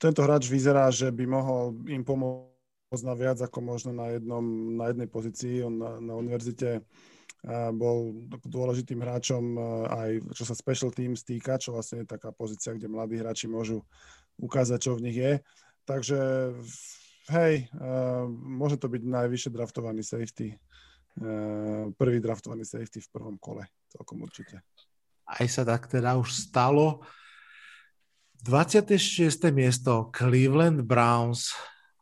tento hráč vyzerá, že by mohol im pomôcť na viac ako možno na, jednom, na jednej pozícii. On na, na univerzite bol dôležitým hráčom aj čo sa special teams týka, čo vlastne je taká pozícia, kde mladí hráči môžu ukázať, čo v nich je. Takže hej, môže to byť najvyššie draftovaný safety, prvý draftovaný safety v prvom kole, celkom určite. Aj sa tak teda už stalo. 26. miesto Cleveland Browns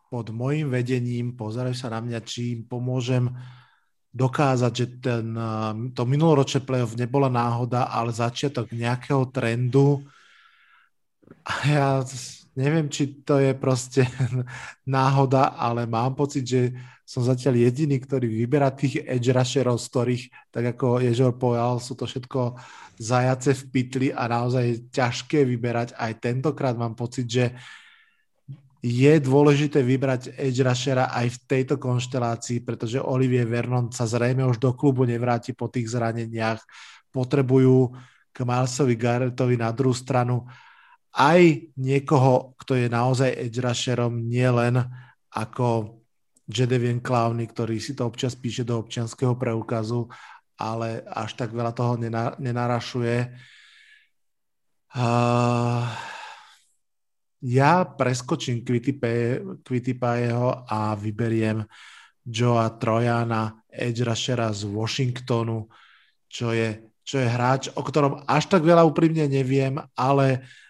pod mojím vedením, pozerajú sa na mňa, či im pomôžem dokázať, že ten, to minuloročné playoff nebola náhoda, ale začiatok nejakého trendu. A ja neviem, či to je proste náhoda, ale mám pocit, že som zatiaľ jediný, ktorý vyberá tých edge rusherov, z ktorých, tak ako Ježor povedal, sú to všetko zajace v pytli a naozaj je ťažké vyberať. Aj tentokrát mám pocit, že je dôležité vybrať edge rushera aj v tejto konštelácii, pretože Olivier Vernon sa zrejme už do klubu nevráti po tých zraneniach. Potrebujú k Milesovi Garrettovi na druhú stranu aj niekoho, kto je naozaj edge rusherom, nielen ako Jedevian Clowny, ktorý si to občas píše do občianského preukazu, ale až tak veľa toho nenarašuje. Uh, ja preskočím Quitipajeho a vyberiem Joa Trojana, edge rushera z Washingtonu, čo je, čo je hráč, o ktorom až tak veľa úprimne neviem, ale uh,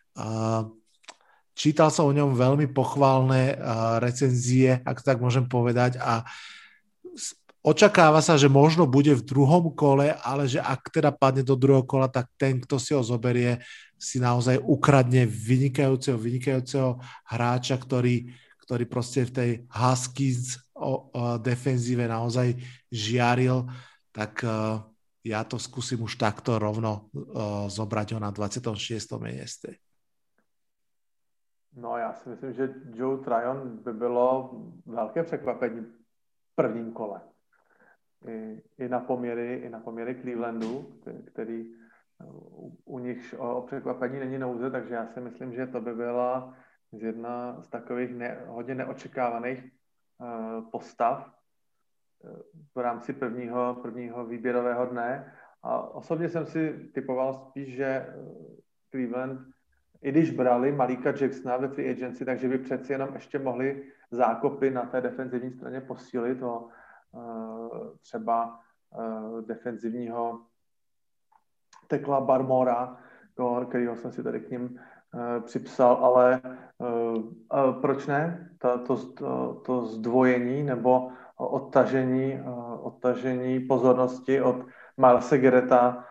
Čítal som o ňom veľmi pochválne uh, recenzie, ak tak môžem povedať, a očakáva sa, že možno bude v druhom kole, ale že ak teda padne do druhého kola, tak ten, kto si ho zoberie, si naozaj ukradne vynikajúceho, vynikajúceho hráča, ktorý, ktorý proste v tej Huskies o, o defenzíve naozaj žiaril, tak uh, ja to skúsim už takto rovno uh, zobrať ho na 26. mieste. No já si myslím, že Joe Tryon by bylo velké překvapení v prvním kole. I, i na poměry, i na poměry Clevelandu, který, u, u nich o, překvapení není nouze, takže já si myslím, že to by byla z jedna z takových ne, hodně neočekávaných uh, postav uh, v rámci prvního, prvního výběrového dne. A osobně jsem si typoval spíš, že Cleveland i když brali Malíka Jacksona ve free agency, takže by přeci jenom ještě mohli zákopy na té defenzivní straně posílit o uh, třeba uh, defenzivního tekla Barmora, kterýho jsem si tady k ním uh, připsal, ale proč ne? To, to, to, zdvojení nebo odtažení, odtažení pozornosti od Milesa Gereta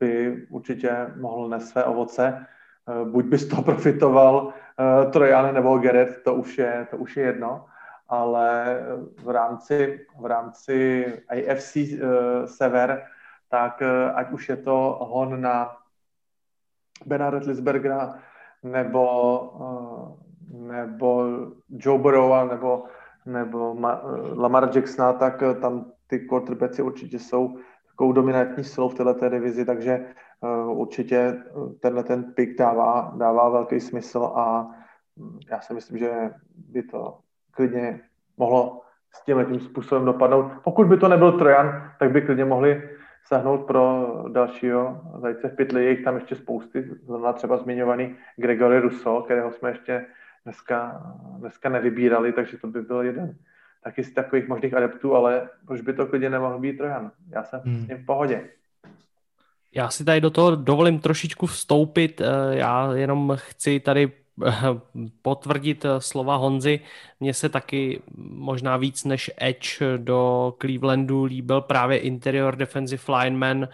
by určitě mohl nést své ovoce. Eh, buď by z toho profitoval uh, Trojan nebo Geret, to už je, to už je jedno, ale v rámci, v rámci AFC eh, Sever, tak ať už je to hon na Bena Retlisbergera nebo, nebo Joe Burrowa nebo, nebo Ma, Lamar Jacksona, tak tam ty quarterbacki určitě jsou takovou dominantní silou v této divizi, takže Eh, určitě eh, tenhle ten pick dává, dává velký smysl a hm, já si myslím, že by to klidně mohlo s tím tím způsobem dopadnout. Pokud by to nebyl Trojan, tak by klidně mohli sahnout pro dalšího zajce v pytli. Je jich tam ještě spousty, zrovna třeba zmiňovaný Gregory Russo, kterého jsme ještě dneska, dneska nevybírali, takže to by byl jeden taky z takových možných adeptů, ale proč by to klidně nemohl být Trojan? Já jsem hmm. s ním v pohodě. Já si tady do toho dovolím trošičku vstoupit. Eh, já jenom chci tady potvrdit slova Honzy. Mně se taky možná víc než Edge do Clevelandu líbil právě interior defensive lineman eh,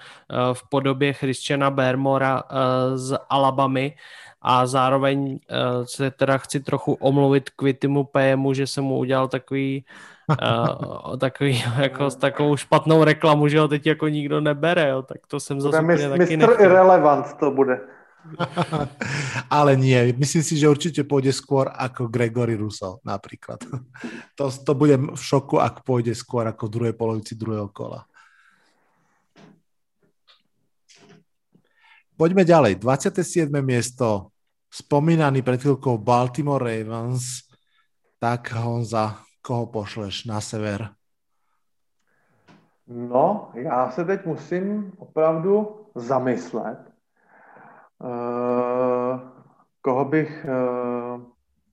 v podobě Christiana Bermora eh, z Alabamy a zároveň se teda chci trochu omluvit Kvitimu PM, že jsem mu udělal takový uh, takový, jako s takovou špatnou reklamu, že ho teď jako nikdo nebere, jo, tak to jsem zase úplně taky Mr. Irrelevant to bude. Ale nie, myslím si, že určitě půjde skôr jako Gregory Russell například. To, to bude v šoku, ak půjde skôr jako v druhé polovici druhého kola. Poďme ďalej. 27. miesto. Spomínaný pred chvíľkou Baltimore Ravens. Tak Honza, koho pošleš na sever? No, já se teď musím opravdu zamyslet, uh, koho bych, uh,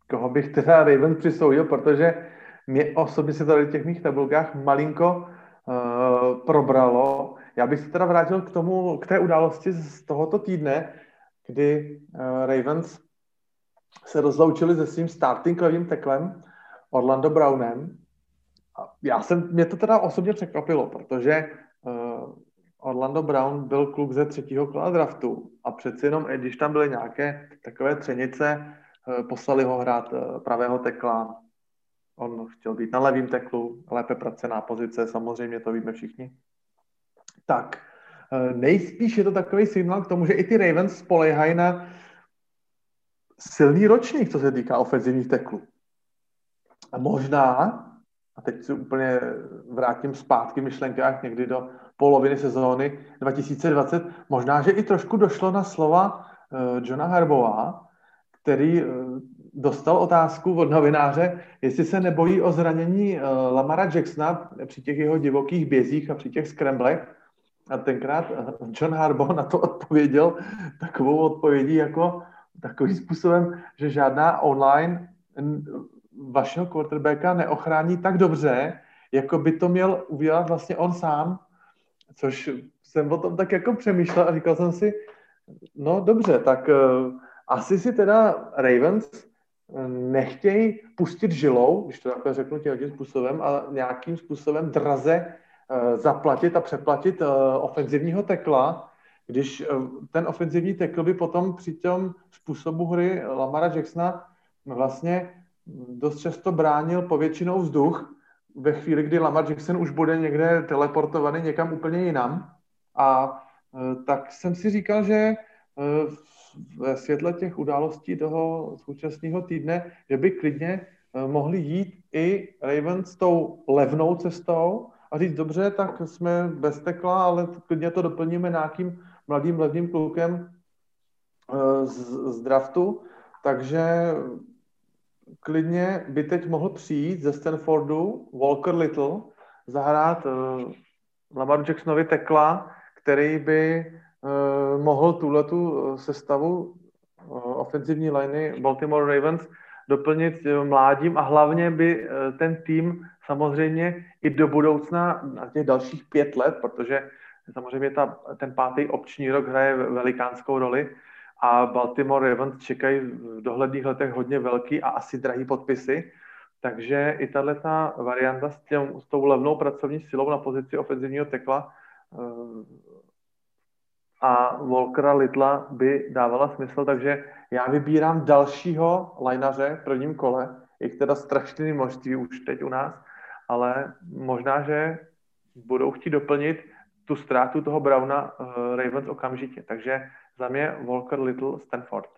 koho bych teda Raven přisoudil, protože mě osobně se tady v těch mých tabulkách malinko uh, probralo. Já bych se teda vrátil k tomu, k té události z tohoto týdne, kdy uh, Ravens se rozloučili se svým starting levým teklem Orlando Brownem. Já jsem, mě to teda osobně překvapilo, protože uh, Orlando Brown byl kluk ze třetího kola draftu a přeci jenom, když tam byly nějaké takové třenice, uh, poslali ho hrát uh, pravého tekla. On chtěl být na levém teklu, lépe pracená pozice, samozřejmě to víme všichni. Tak, nejspíš je to takový signál k tomu, že i ty Ravens spolehají na silný ročník, co se týká ofenzivních teklů. A možná, a teď si úplně vrátím zpátky v myšlenkách někdy do poloviny sezóny 2020, možná, že i trošku došlo na slova uh, Johna Harbova, který uh, dostal otázku od novináře, jestli se nebojí o zranění uh, Lamara Jacksona při těch jeho divokých bězích a při těch skremblech. A tenkrát John Harbaugh na to odpověděl takovou odpovědí jako takovým způsobem, že žádná online vašeho quarterbacka neochrání tak dobře, jako by to měl udělat vlastně on sám, což jsem o tom tak jako přemýšlel a říkal jsem si, no dobře, tak uh, asi si teda Ravens eh, nechtějí pustit žilou, když to takhle řeknu tím způsobem, a nějakým způsobem draze uh, zaplatit a přeplatit uh, ofenzivního tekla, když ten ofenzivní tekl by potom při tom způsobu hry Lamara Jacksona vlastně dost často bránil povětšinou vzduch ve chvíli, kdy Lamar Jackson už bude někde teleportovaný někam úplně jinam. A e, tak jsem si říkal, že e, ve světle těch událostí toho současného týdne, že by klidně e, mohli jít i Ravens tou levnou cestou a říct, dobře, tak jsme bez tekla, ale klidně to doplníme nějakým mladým levným klukem z, z draftu. Takže klidně by teď mohl přijít ze Stanfordu Walker Little, zahrát uh, Lamaru Jacksonovi tekla, který by uh, mohl tuhletu eh, sestavu uh, ofenzivní liney Baltimore Ravens doplnit mládím a hlavně by ten tým samozřejmě i do budoucna na těch dalších pět let, protože samozřejmě ta, ten pátý obční rok hraje velikánskou roli, a Baltimore Ravens čekají v dohledných letech hodně velký a asi drahý podpisy, takže i tahle varianta s, těm, s tou levnou pracovní silou na pozici ofenzivního tekla uh, a Volkera Litla by dávala smysl, takže já vybírám dalšího lajnaře v prvním kole, je teda strašný množství už teď u nás, ale možná, že budou chtít doplnit tu ztrátu toho Browna uh, Ravens okamžitě. Takže za mě Walker Little Stanford.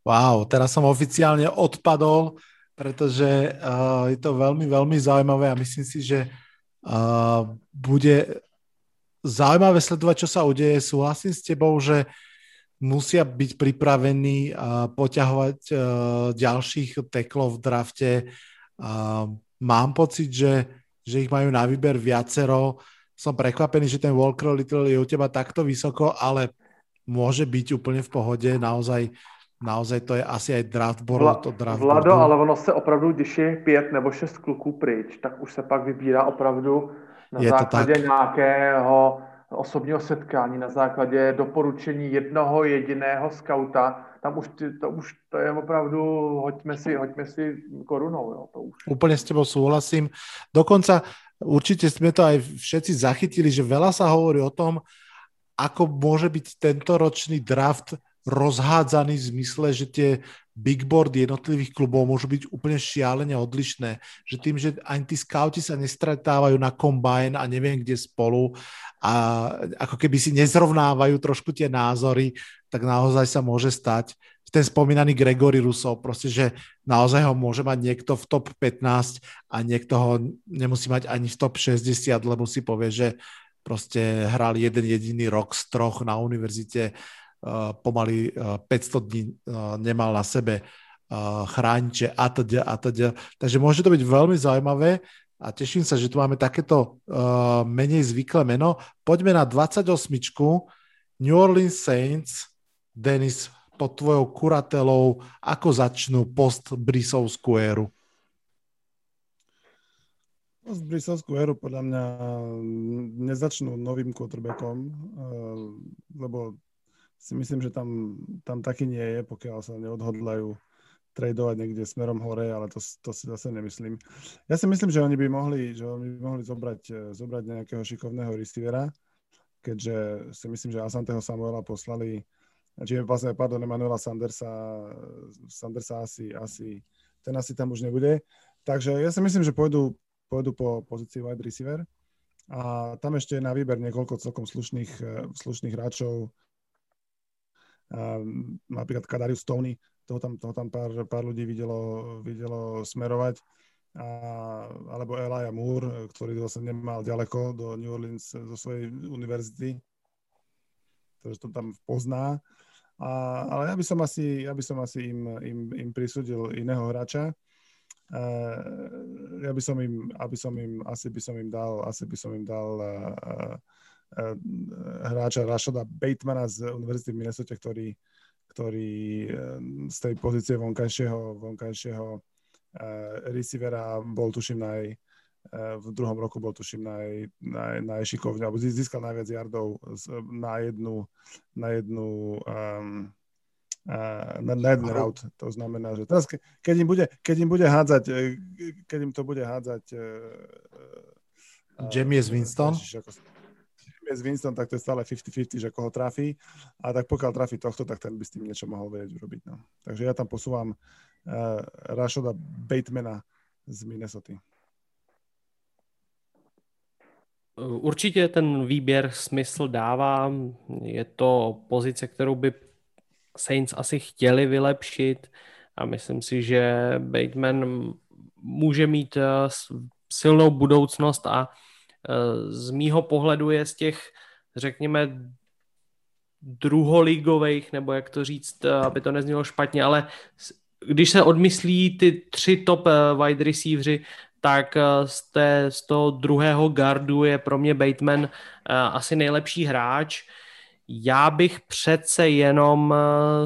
Wow, teraz som oficiálne odpadol, pretože uh, je to veľmi, veľmi zaujímavé a myslím si, že uh, bude zaujímavé sledovať, čo sa udeje. Súhlasím s tebou, že musia byť pripravení uh, poťahovať uh, ďalších teklov v drafte. Mám pocit, že, že ich majú na výber viacero som prekvapený, že ten Walker Little je u teba takto vysoko, ale môže byť úplne v pohode, naozaj naozaj to je asi aj draft board. Vla, to draft Vlado, ale ono se opravdu, když je pět nebo šest kluků pryč, tak už se pak vybírá opravdu na je základě nějakého osobního setkání na základě doporučení jednoho jediného skauta, tam už, ty, to už to je opravdu, hoďme si, hoďme si korunou. Jo, to už. Úplne s tebou súhlasím. Dokonca určite sme to aj všetci zachytili, že veľa sa hovorí o tom, ako môže byť tento ročný draft rozhádzaný v zmysle, že tie big board jednotlivých klubov môžu byť úplne šialene odlišné. Že tým, že ani tí scouti sa nestretávajú na kombajn a neviem kde spolu a ako keby si nezrovnávajú trošku tie názory, tak naozaj sa môže stať ten spomínaný Gregory Rusov, proste, že naozaj ho môže mať niekto v top 15 a niekto ho nemusí mať ani v top 60, lebo si povie, že proste hral jeden jediný rok z troch na univerzite Eh, pomaly 500 eh, dní eh, nemal na sebe chrániče a teda a teda. Takže môže to byť veľmi zaujímavé a teším sa, že tu máme takéto menej zvyklé meno. Poďme na 28. New Orleans Saints. Denis, pod tvojou kuratelou, ako začnú post-brisovskú éru? Post-brisovskú éru podľa mňa nezačnú novým quarterbackom, lebo si myslím, že tam, tam taky nie je, pokiaľ sa neodhodlajú tradovať niekde smerom hore, ale to, to si zase nemyslím. Ja si myslím, že oni by mohli, že oni by mohli zobrať, eh, zobrať nejakého šikovného receivera, keďže si myslím, že Asanteho Samuela poslali, čiže vlastne, pardon, Emanuela Sandersa, Sandersa asi, asi, ten asi tam už nebude. Takže ja si myslím, že pôjdu, pôjdu po pozícii wide receiver. A tam ešte je na výber niekoľko celkom slušných, eh, slušných hráčov, napríklad Kadarius Stoney, toho tam, toho tam pár, pár ľudí videlo, videlo smerovať, a, alebo Elijah Moore, ktorý zase nemal ďaleko do New Orleans zo svojej univerzity, takže to tam pozná. A, ale ja by som asi, ja by som asi im, im, im prisudil iného hráča. Uh, ja by som im, aby som im, asi by som im dal, asi by som im dal uh, Eh, hráča Rashoda Batemana z Univerzity v Minnesota, ktorý, ktorý eh, z tej pozície vonkajšieho, vonkajšieho uh, receivera bol tuším naj, uh, v druhom roku bol tuším naj, naj, najšikovne, alebo získal najviac yardov na jednu, na jednu um, na, na jeden route. To znamená, že teraz, keď im bude, keď im bude hádzať, keď im to bude hádzať uh, Jamies Winston? Ako, s Winston, tak to je stále 50-50, že koho trafí. A tak pokiaľ trafí tohto, tak ten by s tým niečo mohol vedieť urobiť. No. Takže ja tam posúvam uh, Rashoda Batemana z Minnesota. Určitě ten výběr smysl dává. Je to pozice, kterou by Saints asi chtěli vylepšit a myslím si, že Bateman může mít eh, silnou budoucnost a z mýho pohledu je z těch, řekněme, druholigových, nebo jak to říct, aby to neznělo špatně, ale když se odmyslí ty tři top eh, wide receiveři, tak eh, z, té, z toho druhého gardu je pro mě Bateman eh, asi nejlepší hráč. Já bych přece jenom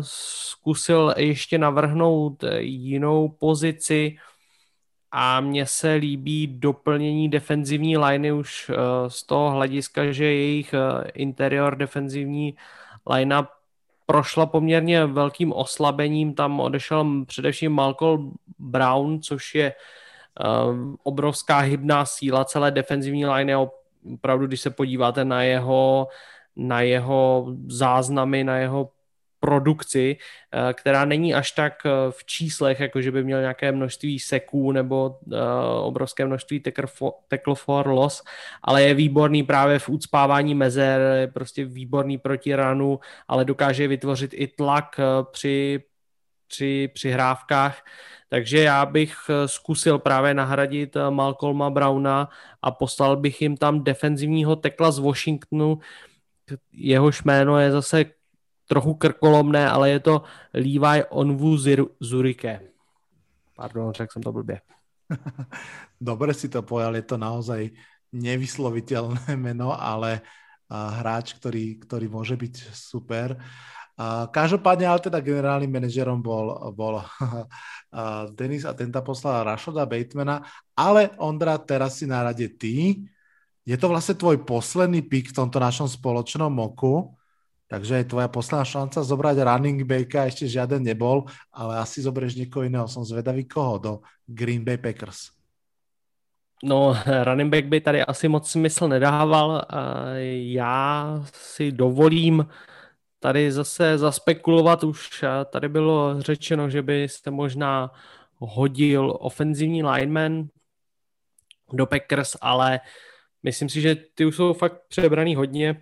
zkusil ještě navrhnout jinou pozici, a mně se líbí doplnění defenzivní liney už z toho hlediska, že jejich interior defenzivní linea prošla poměrně velkým oslabením, tam odešel především Malcolm Brown, což je uh, obrovská hybná síla celé defenzivní line, opravdu, když se podíváte na jeho, na jeho záznamy, na jeho produkci, eh, která není až tak eh, v číslech, jako že by měl nějaké množství seků nebo eh, obrovské množství tackle for loss, ale je výborný právě v ucpávání mezer, je prostě výborný proti ranu, ale dokáže vytvořit i tlak při, při přihrávkách. Takže já bych zkusil právě nahradit Malcolma Browna a poslal bych jim tam defenzivního tekla z Washingtonu, jehož jméno je zase trochu krkolomné, ale je to Levi Onvu Zurike. Pardon, řekl jsem to blbě. Dobre si to pojal, je to naozaj nevysloviteľné meno, ale hráč, ktorý, ktorý môže byť super. Každopádne, ale teda generálnym manažerom bol, bol Denis a tenta poslal Rašoda Batemana, ale Ondra, teraz si na rade ty. je to vlastne tvoj posledný pick v tomto našom spoločnom moku, takže je tvoja posledná šanca zobrať running backa, ešte žiaden nebol, ale asi zoberieš niekoho iného. Som zvedavý koho do Green Bay Packers. No, running back by tady asi moc smysl nedával. Já si dovolím tady zase zaspekulovat. Už tady bylo řečeno, že by se možná hodil ofenzivní lineman do Packers, ale myslím si, že ty už jsou fakt přebraný hodně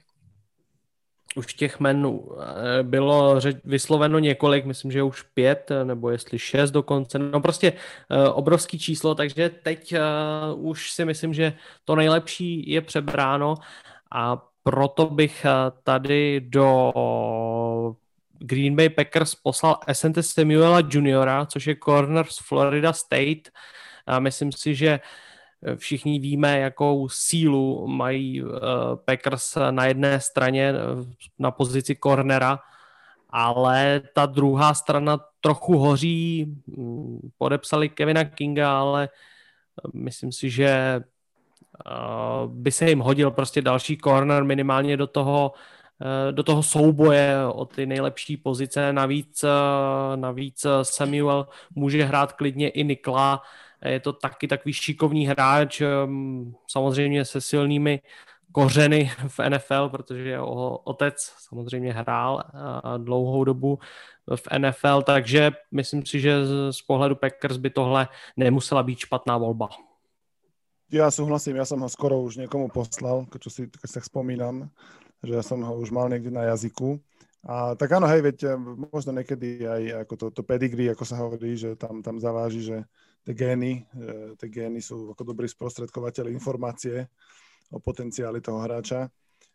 už těch men eh, bylo vysloveno několik, myslím, že už pět, eh, nebo jestli šest dokonce, no prostě eh, obrovský číslo, takže teď už si myslím, že to nejlepší je přebráno a proto bych tady do Green Bay Packers poslal Essente Samuela Juniora, což je corner z Florida State. A myslím si, že Všichni víme, jakou sílu mají uh, Packers na jedné straně eh, na pozici cornera, ale ta druhá strana trochu hoří. Mm, podepsali Kevina Kinga, ale myslím si, že by se jim hodil prostě další corner minimálně do toho, do toho souboje o ty nejlepší pozice. Navíc, navíc Samuel může hrát klidně i Nikla, je to taky takový šikovný hráč, um, samozřejmě se silnými kořeny v NFL, protože jeho otec samozřejmě hrál dlouhou dobu v NFL, takže myslím si, že z pohledu Packers by tohle nemusela být špatná volba. Ja súhlasím, ja som ho skoro už niekomu poslal, keď si, keď sa spomínam, že ja som ho už mal niekde na jazyku. A tak áno, hej, veď možno niekedy aj ako to, to pedigree, ako sa hovorí, že tam, tam zaváži, že tie gény, tie gény sú ako dobrý sprostredkovateľ informácie o potenciáli toho hráča.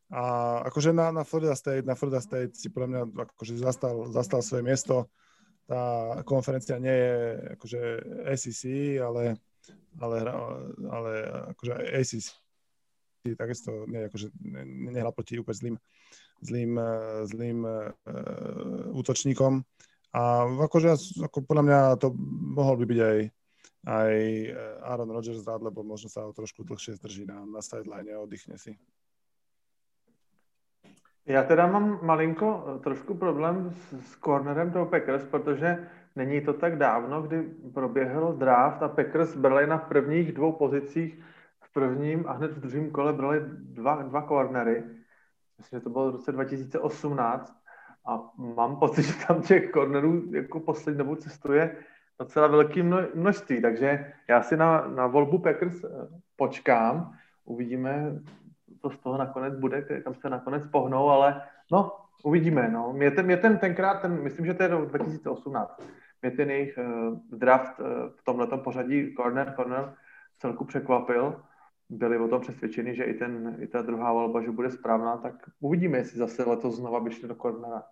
A akože na, na Florida State, na Florida State si pre mňa akože zastal, zastal svoje miesto. Tá konferencia nie je akože SEC, ale, ale, ale akože ACC takisto nie, akože nehľa proti úplne zlým, zlým, zlým uh, útočníkom. A akože ako podľa mňa to mohol by byť aj aj eh, Aaron Rodgers rád, lebo možno sa ho trošku dlhšie zdrží na, na sideline a oddychne si. Já teda mám malinko eh, trošku problém s, s cornerem toho Packers, protože není to tak dávno, kdy proběhl draft a Packers brali na prvních dvou pozicích v prvním a hned v druhém kole brali dva, dva cornery. Myslím, že to bylo v roce 2018 a mám pocit, že tam těch cornerů jako poslední dobou cestuje docela velké množství, takže já si na, na volbu Packers eh, počkám, uvidíme, co z toho nakonec bude, kam se nakonec pohnou, ale no, uvidíme, no. Mě ten, mě ten tenkrát, ten, myslím, že to je 2018, mě ten jejich uh, draft uh, v tomhle pořadí corner, corner celku překvapil, byli o tom přesvědčeni, že i, ten, i ta druhá volba, že bude správná, tak uvidíme, jestli zase letos znova by šli do cornera.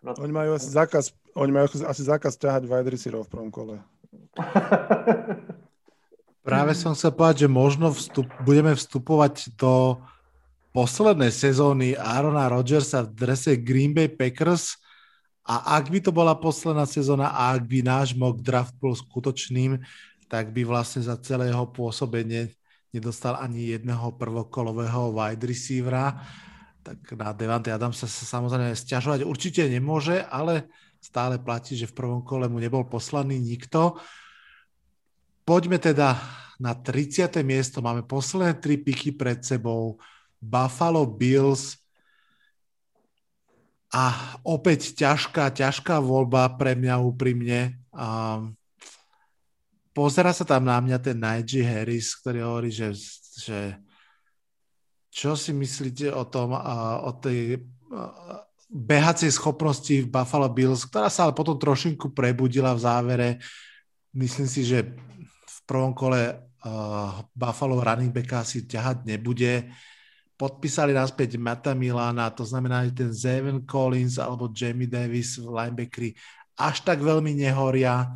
No, oni majú asi zákaz, oni majú asi zákaz ťahať wide receiverov v prvom kole. Práve som chcel povedať, že možno vstup, budeme vstupovať do poslednej sezóny Arona Rodgersa v drese Green Bay Packers a ak by to bola posledná sezóna a ak by náš mock draft bol skutočným, tak by vlastne za celé jeho pôsobenie nedostal ani jedného prvokolového wide receivera tak na Devante Adamsa sa samozrejme stiažovať určite nemôže, ale stále platí, že v prvom kole mu nebol poslaný nikto. Poďme teda na 30. miesto. Máme posledné tri piky pred sebou. Buffalo Bills a opäť ťažká, ťažká voľba pre mňa úprimne. A pozera sa tam na mňa ten Najee Harris, ktorý hovorí, že, že čo si myslíte o tom, o tej behacej schopnosti v Buffalo Bills, ktorá sa ale potom trošinku prebudila v závere. Myslím si, že v prvom kole uh, Buffalo running backa si ťahať nebude. Podpísali naspäť Mata Milana, to znamená, že ten Zayvon Collins alebo Jamie Davis v linebackeri až tak veľmi nehoria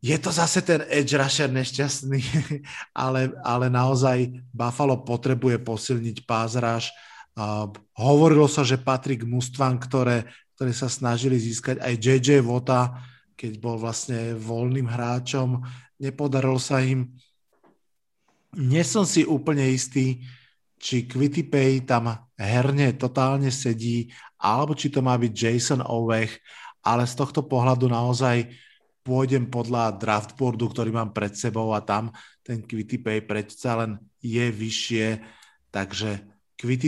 je to zase ten edge rusher nešťastný, ale, ale naozaj Buffalo potrebuje posilniť rush. Uh, hovorilo sa, že patrí k mústvam, ktoré, ktoré sa snažili získať aj JJ Vota, keď bol vlastne voľným hráčom. Nepodarilo sa im. nie som si úplne istý, či Pay tam herne totálne sedí, alebo či to má byť Jason Ovech, ale z tohto pohľadu naozaj pôjdem podľa draftboardu, ktorý mám pred sebou a tam ten Pay predsa len je vyššie, takže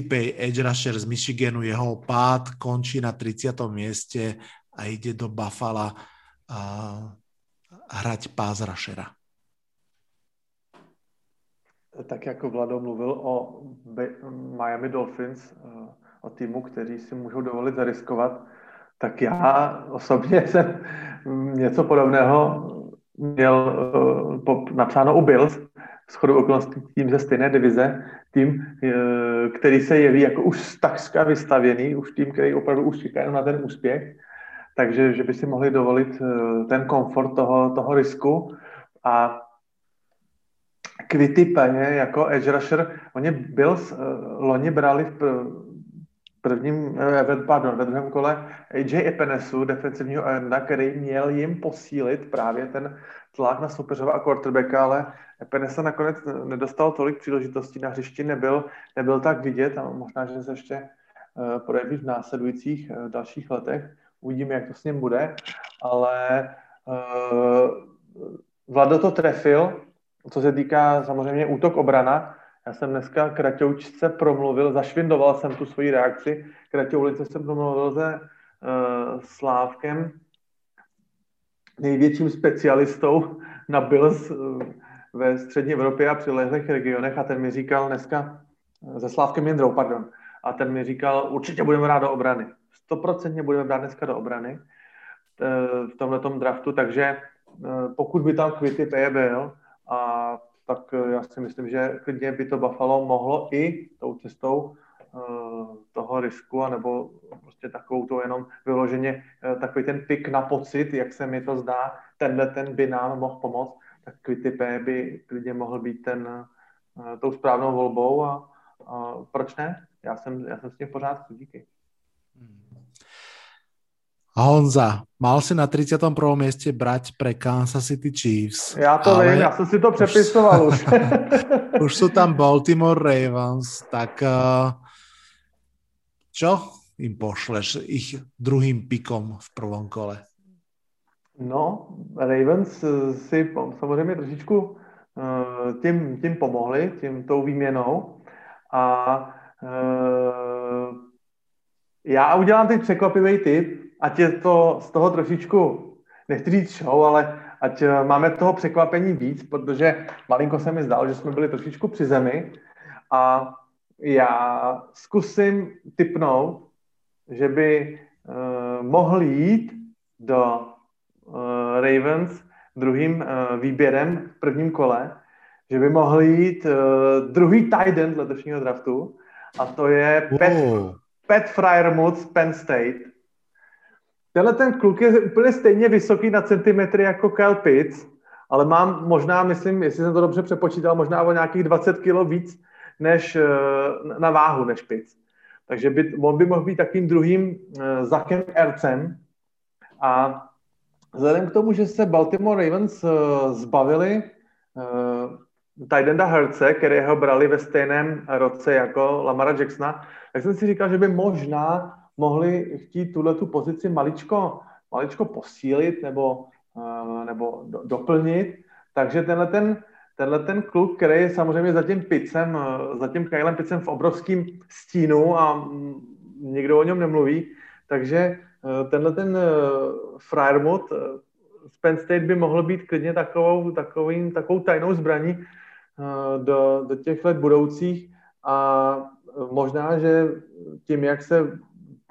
Pay Edge Rusher z Michiganu, jeho pád končí na 30. mieste a ide do Buffalo a hrať pás Rushera tak jako Vlado mluvil o Miami Dolphins, eh, o týmu, kteří si můžou dovolit zariskovat, tak já osobně jsem něco podobného měl eh, napsáno u Bills, chodou okolností tým ze stejné divize, tým, eh, který se jeví jako už takřka vystavěný, už tým, který opravdu už čeká na ten úspěch, takže že by si mohli dovolit ten komfort toho, toho risku. A Kvitipe jako edge rusher, oni byl, uh, loni brali v prvním, uh, pardon, ve druhém kole AJ Epenesu, defensivního enda, který měl jim posílit právě ten tlak na soupeřova a quarterbacka, ale Epenesa nakonec nedostal tolik příležitostí na hřišti, nebyl, nebyl tak vidět a možná, že se ještě uh, projeví v následujících uh, dalších letech. Uvidíme, jak to s ním bude, ale uh, Vlado to trefil, co se týká samozřejmě útok obrana, já jsem dneska Kraťoučce promluvil, zašvindoval jsem tu svoji reakci, Kraťoulice jsem promluvil se uh, Slávkem, největším specialistou na Bills uh, ve střední Evropě a přilehlých regionech a ten mi říkal dneska, uh, se Slávkem Jindrou, pardon, a ten mi říkal, určitě budeme brát do obrany. Stoprocentně budeme brát dneska do obrany v tomhle draftu, takže pokud by tam Kvity byl, tak eh, já si myslím, že klidně by to Buffalo mohlo i tou cestou uh, toho risku, anebo prostě takovou to jenom vyloženě uh, takový ten pik na pocit, jak se mi to zdá, tenhle ten by nám mohl pomoct, tak Quitty P by klidně mohl být ten, tou správnou volbou a, a proč ne? Já jsem, já jsem s tím v pořádku, díky. Honza, mal si na 31. mieste brať pre Kansas City Chiefs. Já to ale... vím, já jsem si to přepisoval už. už sú tam Baltimore Ravens, tak uh, čo im pošleš ich druhým pikom v prvom kole? No, Ravens eh, si samozřejmě trošičku uh, tím, tím pomohli, tím tou výměnou a já udělám teď překvapivý tip, ať je to z toho trošičku, nechci říct show, ale ať eh, máme toho překvapení víc, protože malinko se mi zdálo, že jsme byli trošičku při zemi a já zkusím typnout, že by uh, mohl jít do uh, Ravens druhým uh, výběrem v prvním kole, že by mohl jít uh, druhý tight end letošního draftu a to je Pat, Pat Fryermuth z Penn State. Tenhle ten kluk je úplně stejně vysoký na centimetry jako Kyle Pitts, ale mám možná, myslím, jestli jsem to dobře přepočítal, možná o nějakých 20 kg víc než eh, na váhu než Pitts. Takže by, on by mohl být takým druhým uh, Zakem Ercem. A vzhledem k tomu, že se Baltimore Ravens uh, zbavili uh, Tydenda Herce, kterého brali ve stejném roce jako Lamara Jacksona, tak jsem si říkal, že by možná mohli chtít tuhle tu pozici maličko, maličko posílit nebo, uh, nebo do, doplnit. Takže tenhle ten, tenhle ten kluk, který je samozřejmě za tím Picem, uh, za tím Kylem Picem v obrovském stínu a mm, nikdo o něm nemluví, takže uh, tenhle ten Fryermuth uh, z Penn State by mohl být klidně takovou, takovým, takovou tajnou zbraní do, do těch let budoucích a možná, že tím, jak se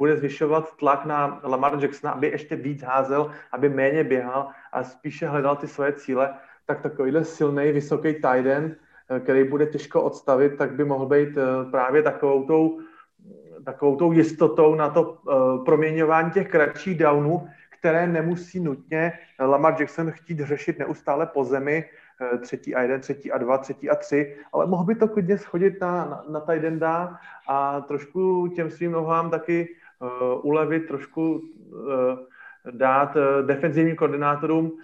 bude zvyšovat tlak na Lamar Jacksona, aby ještě víc házel, aby méně běhal a spíše hledal ty svoje cíle, tak takovýhle silný, vysoký tight end, eh, který bude těžko odstavit, tak by mohl být eh, právě takovou tou, takovou tou jistotou na to uh, proměňování těch kratších downů, které nemusí nutně Lamar Jackson chtít řešit neustále po zemi, třetí a jeden, třetí a dva, třetí a tři, ale mohl by to klidně schodit na, na, na enda a trošku těm svým nohám taky ulevit, trošku uh, dát uh, defenzivním koordinátorům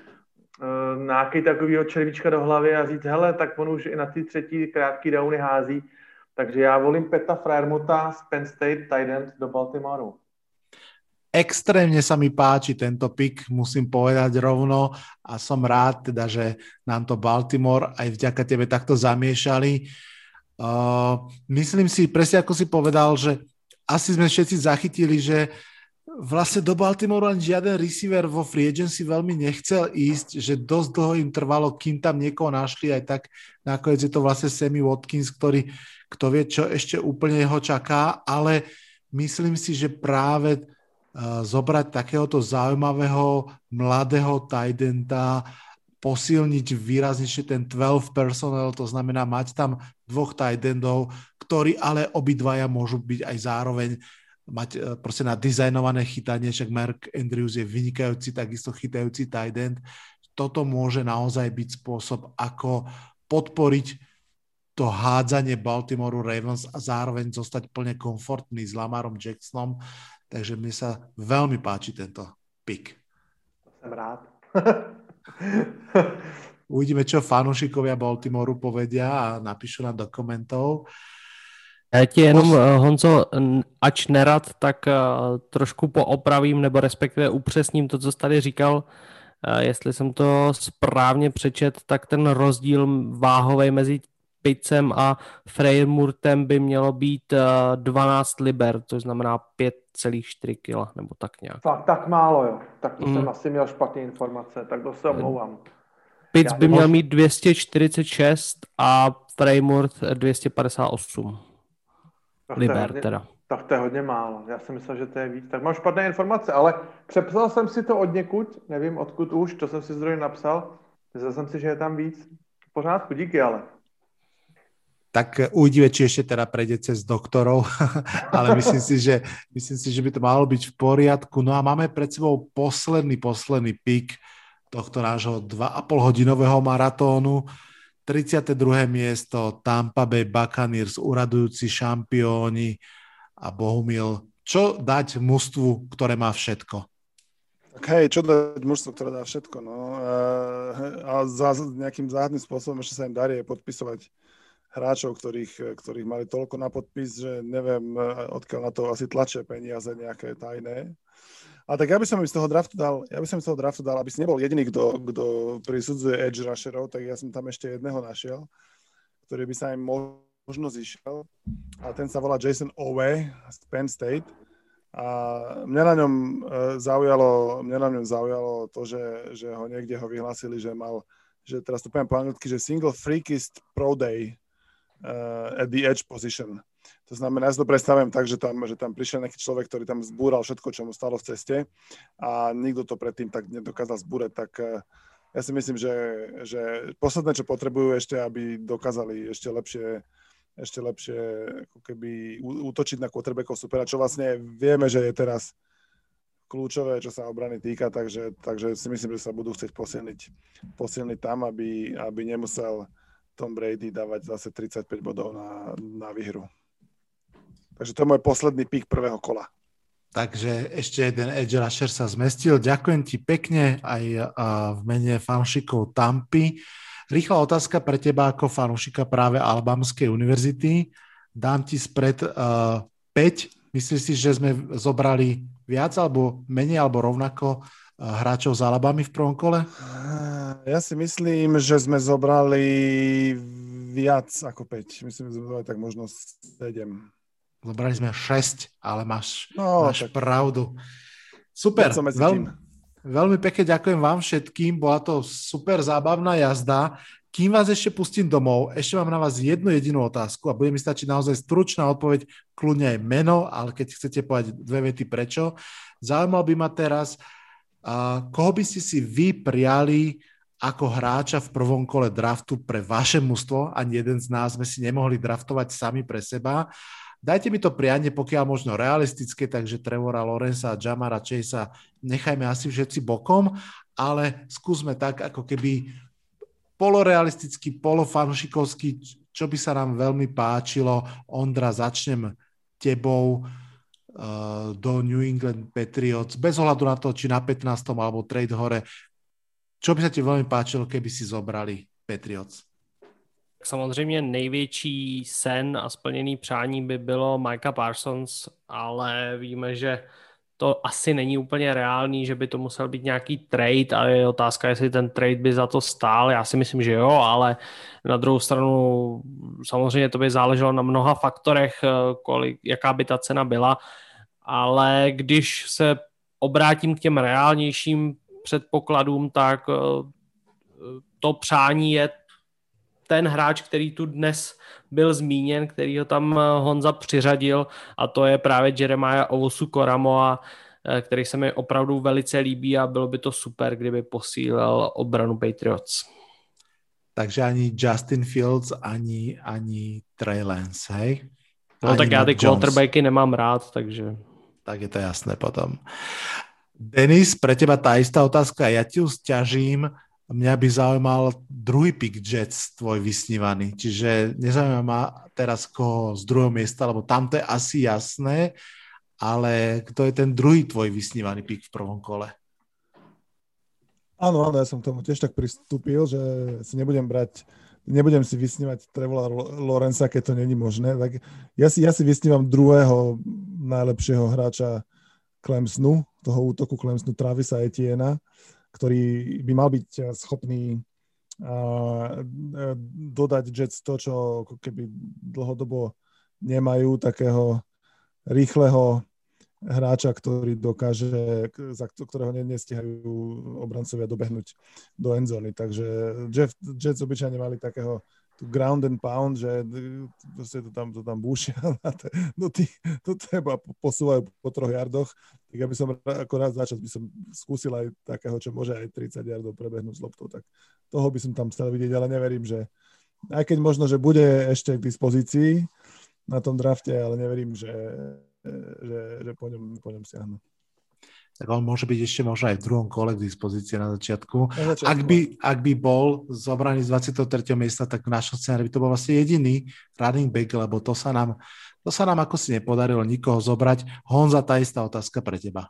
nějaký takovýho červíčka do hlavy a říct, hele, tak on už i na ty třetí krátký downy hází. Takže já volím Peta Frermuta z Penn State Titan do Baltimoreu. Extrémne sa mi páči tento pik, musím povedať rovno a som rád teda, že nám to Baltimore aj vďaka tebe takto zamiešali. Uh, myslím si, presne ako si povedal, že asi sme všetci zachytili, že vlastne do Baltimore ani žiaden receiver vo free agency veľmi nechcel ísť, že dosť dlho im trvalo, kým tam niekoho našli, aj tak nakoniec je to vlastne Sammy Watkins, ktorý kto vie, čo ešte úplne ho čaká, ale myslím si, že práve zobrať takéhoto zaujímavého mladého Tidenta, posilniť výraznejšie ten 12 personnel, to znamená mať tam dvoch Tidendov, ktorí ale obidvaja môžu byť aj zároveň mať proste na dizajnované chytanie, však Mark Andrews je vynikajúci, takisto chytajúci tight end. Toto môže naozaj byť spôsob, ako podporiť to hádzanie Baltimoreu Ravens a zároveň zostať plne komfortný s Lamarom Jacksonom Takže mne sa veľmi páči tento pick. Jsem rád. Uvidíme, čo fanúšikovia Baltimoru povedia a napíšu nám do komentov. Já ti jenom, eh, Honzo, ač nerad, tak eh, trošku poopravím, nebo respektive upřesním to, co jsi tady říkal. Eh, jestli jsem to správně přečet, tak ten rozdíl váhový mezi Picem a Freyrmurtem by mělo být 12 liber, to znamená 5,4 kg, nebo tak nějak. Fakt, tak málo, jo. Tak to mm. jsem asi měl špatné informace, tak to se omlouvám. Pic by měl mít 246 a Freymurt 258. Tak liber hodně, teda. Tak to je hodně málo. Já jsem myslel, že to je víc. Tak mám špatné informace, ale přepsal jsem si to od někud, nevím odkud už, to jsem si zdroj napsal. Myslel jsem si, že je tam víc. V pořádku, díky ale tak uvidíme, či ešte teda prejde cez doktorov, ale myslím si, že, myslím si, že by to malo byť v poriadku. No a máme pred sebou posledný, posledný pik tohto nášho 2,5 hodinového maratónu. 32. miesto Tampa Bay Buccaneers, uradujúci šampióni a Bohumil. Čo dať mužstvu, ktoré má všetko? Tak hej, čo dať mužstvu, ktoré dá všetko? No? A za nejakým záhadným spôsobom ešte sa im darí podpisovať hráčov, ktorých, ktorých mali toľko na podpis, že neviem, odkiaľ na to asi tlačia peniaze nejaké tajné. A tak ja by som im z toho draftu dal, ja by som z toho draftu dal, aby si nebol jediný, kto, kto prisudzuje edge rusherov, tak ja som tam ešte jedného našiel, ktorý by sa im možno zišiel. A ten sa volá Jason Owe z Penn State. A mňa na ňom e, zaujalo, mňa na ňom zaujalo to, že, že ho niekde ho vyhlásili, že mal, že teraz to poviem po anglicky, že single freakist pro day uh, at the edge position. To znamená, ja si to predstavujem tak, že tam, že tam prišiel nejaký človek, ktorý tam zbúral všetko, čo mu stalo v ceste a nikto to predtým tak nedokázal zbúrať, tak uh, ja si myslím, že, že posledné, čo potrebujú ešte, aby dokázali ešte lepšie ešte lepšie ako keby útočiť na quarterbackov supera, čo vlastne vieme, že je teraz kľúčové, čo sa obrany týka, takže, takže si myslím, že sa budú chcieť posilniť, posilniť tam, aby, aby nemusel Tom Brady dávať zase 35 bodov na, na výhru. Takže to je môj posledný pík prvého kola. Takže ešte jeden edge rusher sa zmestil. Ďakujem ti pekne aj v mene fanšikov Tampy. Rýchla otázka pre teba ako fanúšika práve Alabamskej univerzity. Dám ti spred uh, 5. Myslíš si, že sme zobrali viac alebo menej alebo rovnako hráčov z Alabamy v prvom kole? Ja si myslím, že sme zobrali viac ako 5. Myslím, že sme zobrali tak možno 7. Zobrali sme 6, ale máš, no, máš tak... pravdu. Super, veľmi, veľmi pekne ďakujem vám všetkým, bola to super zábavná jazda. Kým vás ešte pustím domov, ešte mám na vás jednu jedinú otázku a bude mi stačiť naozaj stručná odpoveď, kľudne aj meno, ale keď chcete povedať dve vety prečo. Zaujímal by ma teraz, a koho by ste si vy prijali ako hráča v prvom kole draftu pre vaše mužstvo? Ani jeden z nás sme si nemohli draftovať sami pre seba. Dajte mi to prianie, pokiaľ možno realistické, takže Trevora Lorenza a Jamara Chasea nechajme asi všetci bokom, ale skúsme tak, ako keby polorealisticky, polofanšikovský, čo by sa nám veľmi páčilo. Ondra, začnem tebou uh, do New England Patriots, bez ohľadu na to, či na 15. alebo trade hore, čo by sa ti veľmi páčilo, keby si zobrali Patriots? Samozřejmě největší sen a splněný přání by bylo Micah Parsons, ale víme, že to asi není úplně reálný, že by to musel být nějaký trade a je otázka, jestli ten trade by za to stál. Já si myslím, že jo, ale na druhou stranu samozřejmě to by záleželo na mnoha faktorech, eh, kolik, jaká by ta cena byla, ale když se obrátím k těm reálnějším předpokladům, tak eh, to přání je ten hráč, který tu dnes byl zmíněn, který ho tam eh, Honza přiřadil a to je právě Jeremiah Owosu Koramoa, eh, který se mi opravdu velice líbí a bylo by to super, kdyby posílil obranu Patriots. Takže ani Justin Fields, ani, ani Trey Lance, hej? No ani tak já ty quarterbacky nemám rád, takže... Tak je to jasné potom. Denis, pre teba tá istá otázka, ja ti ju stiažím mňa by zaujímal druhý pick Jets, tvoj vysnívaný. Čiže nezaujíma ma teraz koho z druhého miesta, lebo tam to je asi jasné, ale kto je ten druhý tvoj vysnívaný pick v prvom kole? Áno, áno, ja som k tomu tiež tak pristúpil, že si nebudem brať, nebudem si vysnívať Trevola Lorenza, keď to není možné. Tak ja si, ja si vysnívam druhého najlepšieho hráča Clemsonu, toho útoku Clemsonu, Travisa Etiena ktorý by mal byť eh, schopný uh, dodať Jets to, čo keby dlhodobo nemajú, takého rýchleho hráča, ktorý dokáže, za ktorého nestihajú obrancovia dobehnúť do endzóny. Takže Jeff, Jets obyčajne mali takého tu ground and pound, že proste to tam, to tam búšia do, tých, do teba posúvajú po troch jardoch, tak ja by som ako raz začas by som skúsil aj takého, čo môže aj 30 jardov prebehnúť s loptou, tak toho by som tam chcel vidieť, ale neverím, že aj keď možno, že bude ešte k dispozícii na tom drafte, ale neverím, že, že, že po, ňom, po ňom siahnu tak on môže byť ešte možno aj v druhom kole k dispozícii na začiatku. Na začiatku. Ak, by, ak by bol zobraný z 23. miesta, tak v našom scenári by to bol vlastne jediný running back, lebo to sa nám, to sa nám ako si nepodarilo nikoho zobrať. Honza, tá istá otázka pre teba.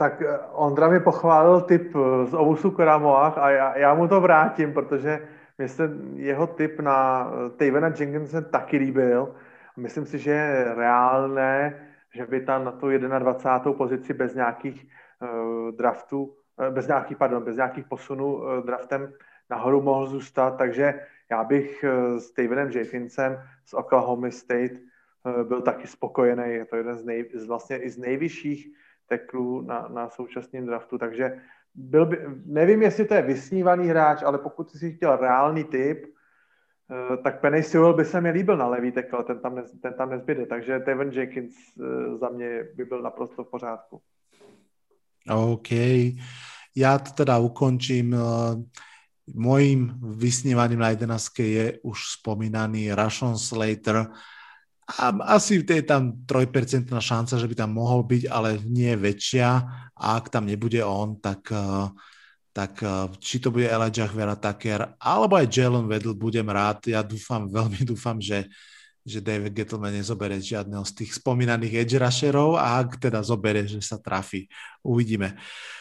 Tak eh, Ondra mi pochválil typ eh, z Ovusu Koramoach a já, já mu to vrátím, protože mi se jeho typ na eh, Tavena Jenkinson taky líbil. Myslím si, že je reálné, že by tam na tu 21. pozici bez nějakých uh, draftů, uh, bez nějakých, pardon, bez nějakých posunů uh, draftem nahoru mohl zůstat, takže já bych s Stevenem Jeffincem z Oklahoma State byl taky spokojený. Je to jeden z, nej, z vlastně i z nejvyšších teklů na, na současném draftu, takže byl by, nevím, jestli to je vysnívaný hráč, ale pokud si chtěl reálný typ, Eh, tak Penny Sewell by se mi líbil na levý tekl, ten tam, ne, ten tam nezbyde, takže Tevin Jenkins eh, za mě by byl naprosto v pořádku. OK. Já to teda ukončím. Mojím vysnívaným na 11 je už spomínaný Rashon Slater. A asi je tam 3% šanca, že by tam mohol byť, ale nie je väčšia. A ak tam nebude on, tak uh, tak eh, či to bude Elijah Vera Tucker, alebo aj Jalen Weddle, budem rád. Ja dúfam, veľmi dúfam, že, že David Gettleman nezobere žiadneho z tých spomínaných edge rusherov a ak teda zobere, že sa trafí. Uvidíme.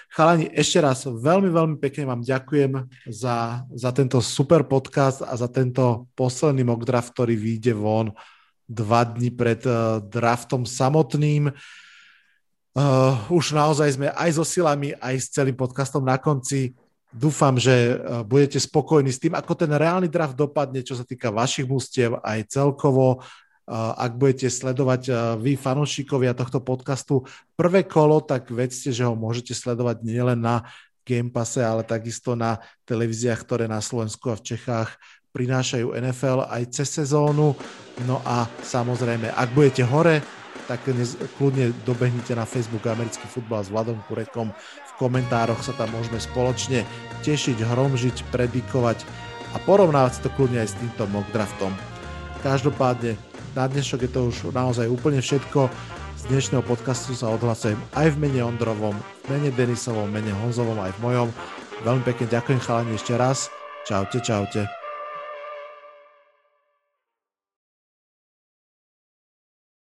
Chalani, ešte raz veľmi, veľmi pekne vám ďakujem za, za tento super podcast a za tento posledný mock draft, ktorý vyjde von dva dní pred uh, draftom samotným. Uh, už naozaj sme aj so silami, aj s celým podcastom na konci. Dúfam, že uh, budete spokojní s tým, ako ten reálny draft dopadne, čo sa týka vašich mústiev aj celkovo. Uh, ak budete sledovať uh, vy, fanúšikovia tohto podcastu, prvé kolo, tak vedzte, že ho môžete sledovať nielen na Game Passe, ale takisto na televíziách, ktoré na Slovensku a v Čechách prinášajú NFL aj cez sezónu. No a samozrejme, ak budete hore, tak kľudne dobehnite na Facebook americký futbal s Vladom Kurekom. V komentároch sa tam môžeme spoločne tešiť, hromžiť, predikovať a porovnávať si to kľudne aj s týmto mock draftom. Každopádne na dnešok je to už naozaj úplne všetko. Z dnešného podcastu sa odhlasujem aj v mene Ondrovom, v mene Denisovom, v mene Honzovom, aj v mojom. Veľmi pekne ďakujem chalani ešte raz. Čaute, čaute.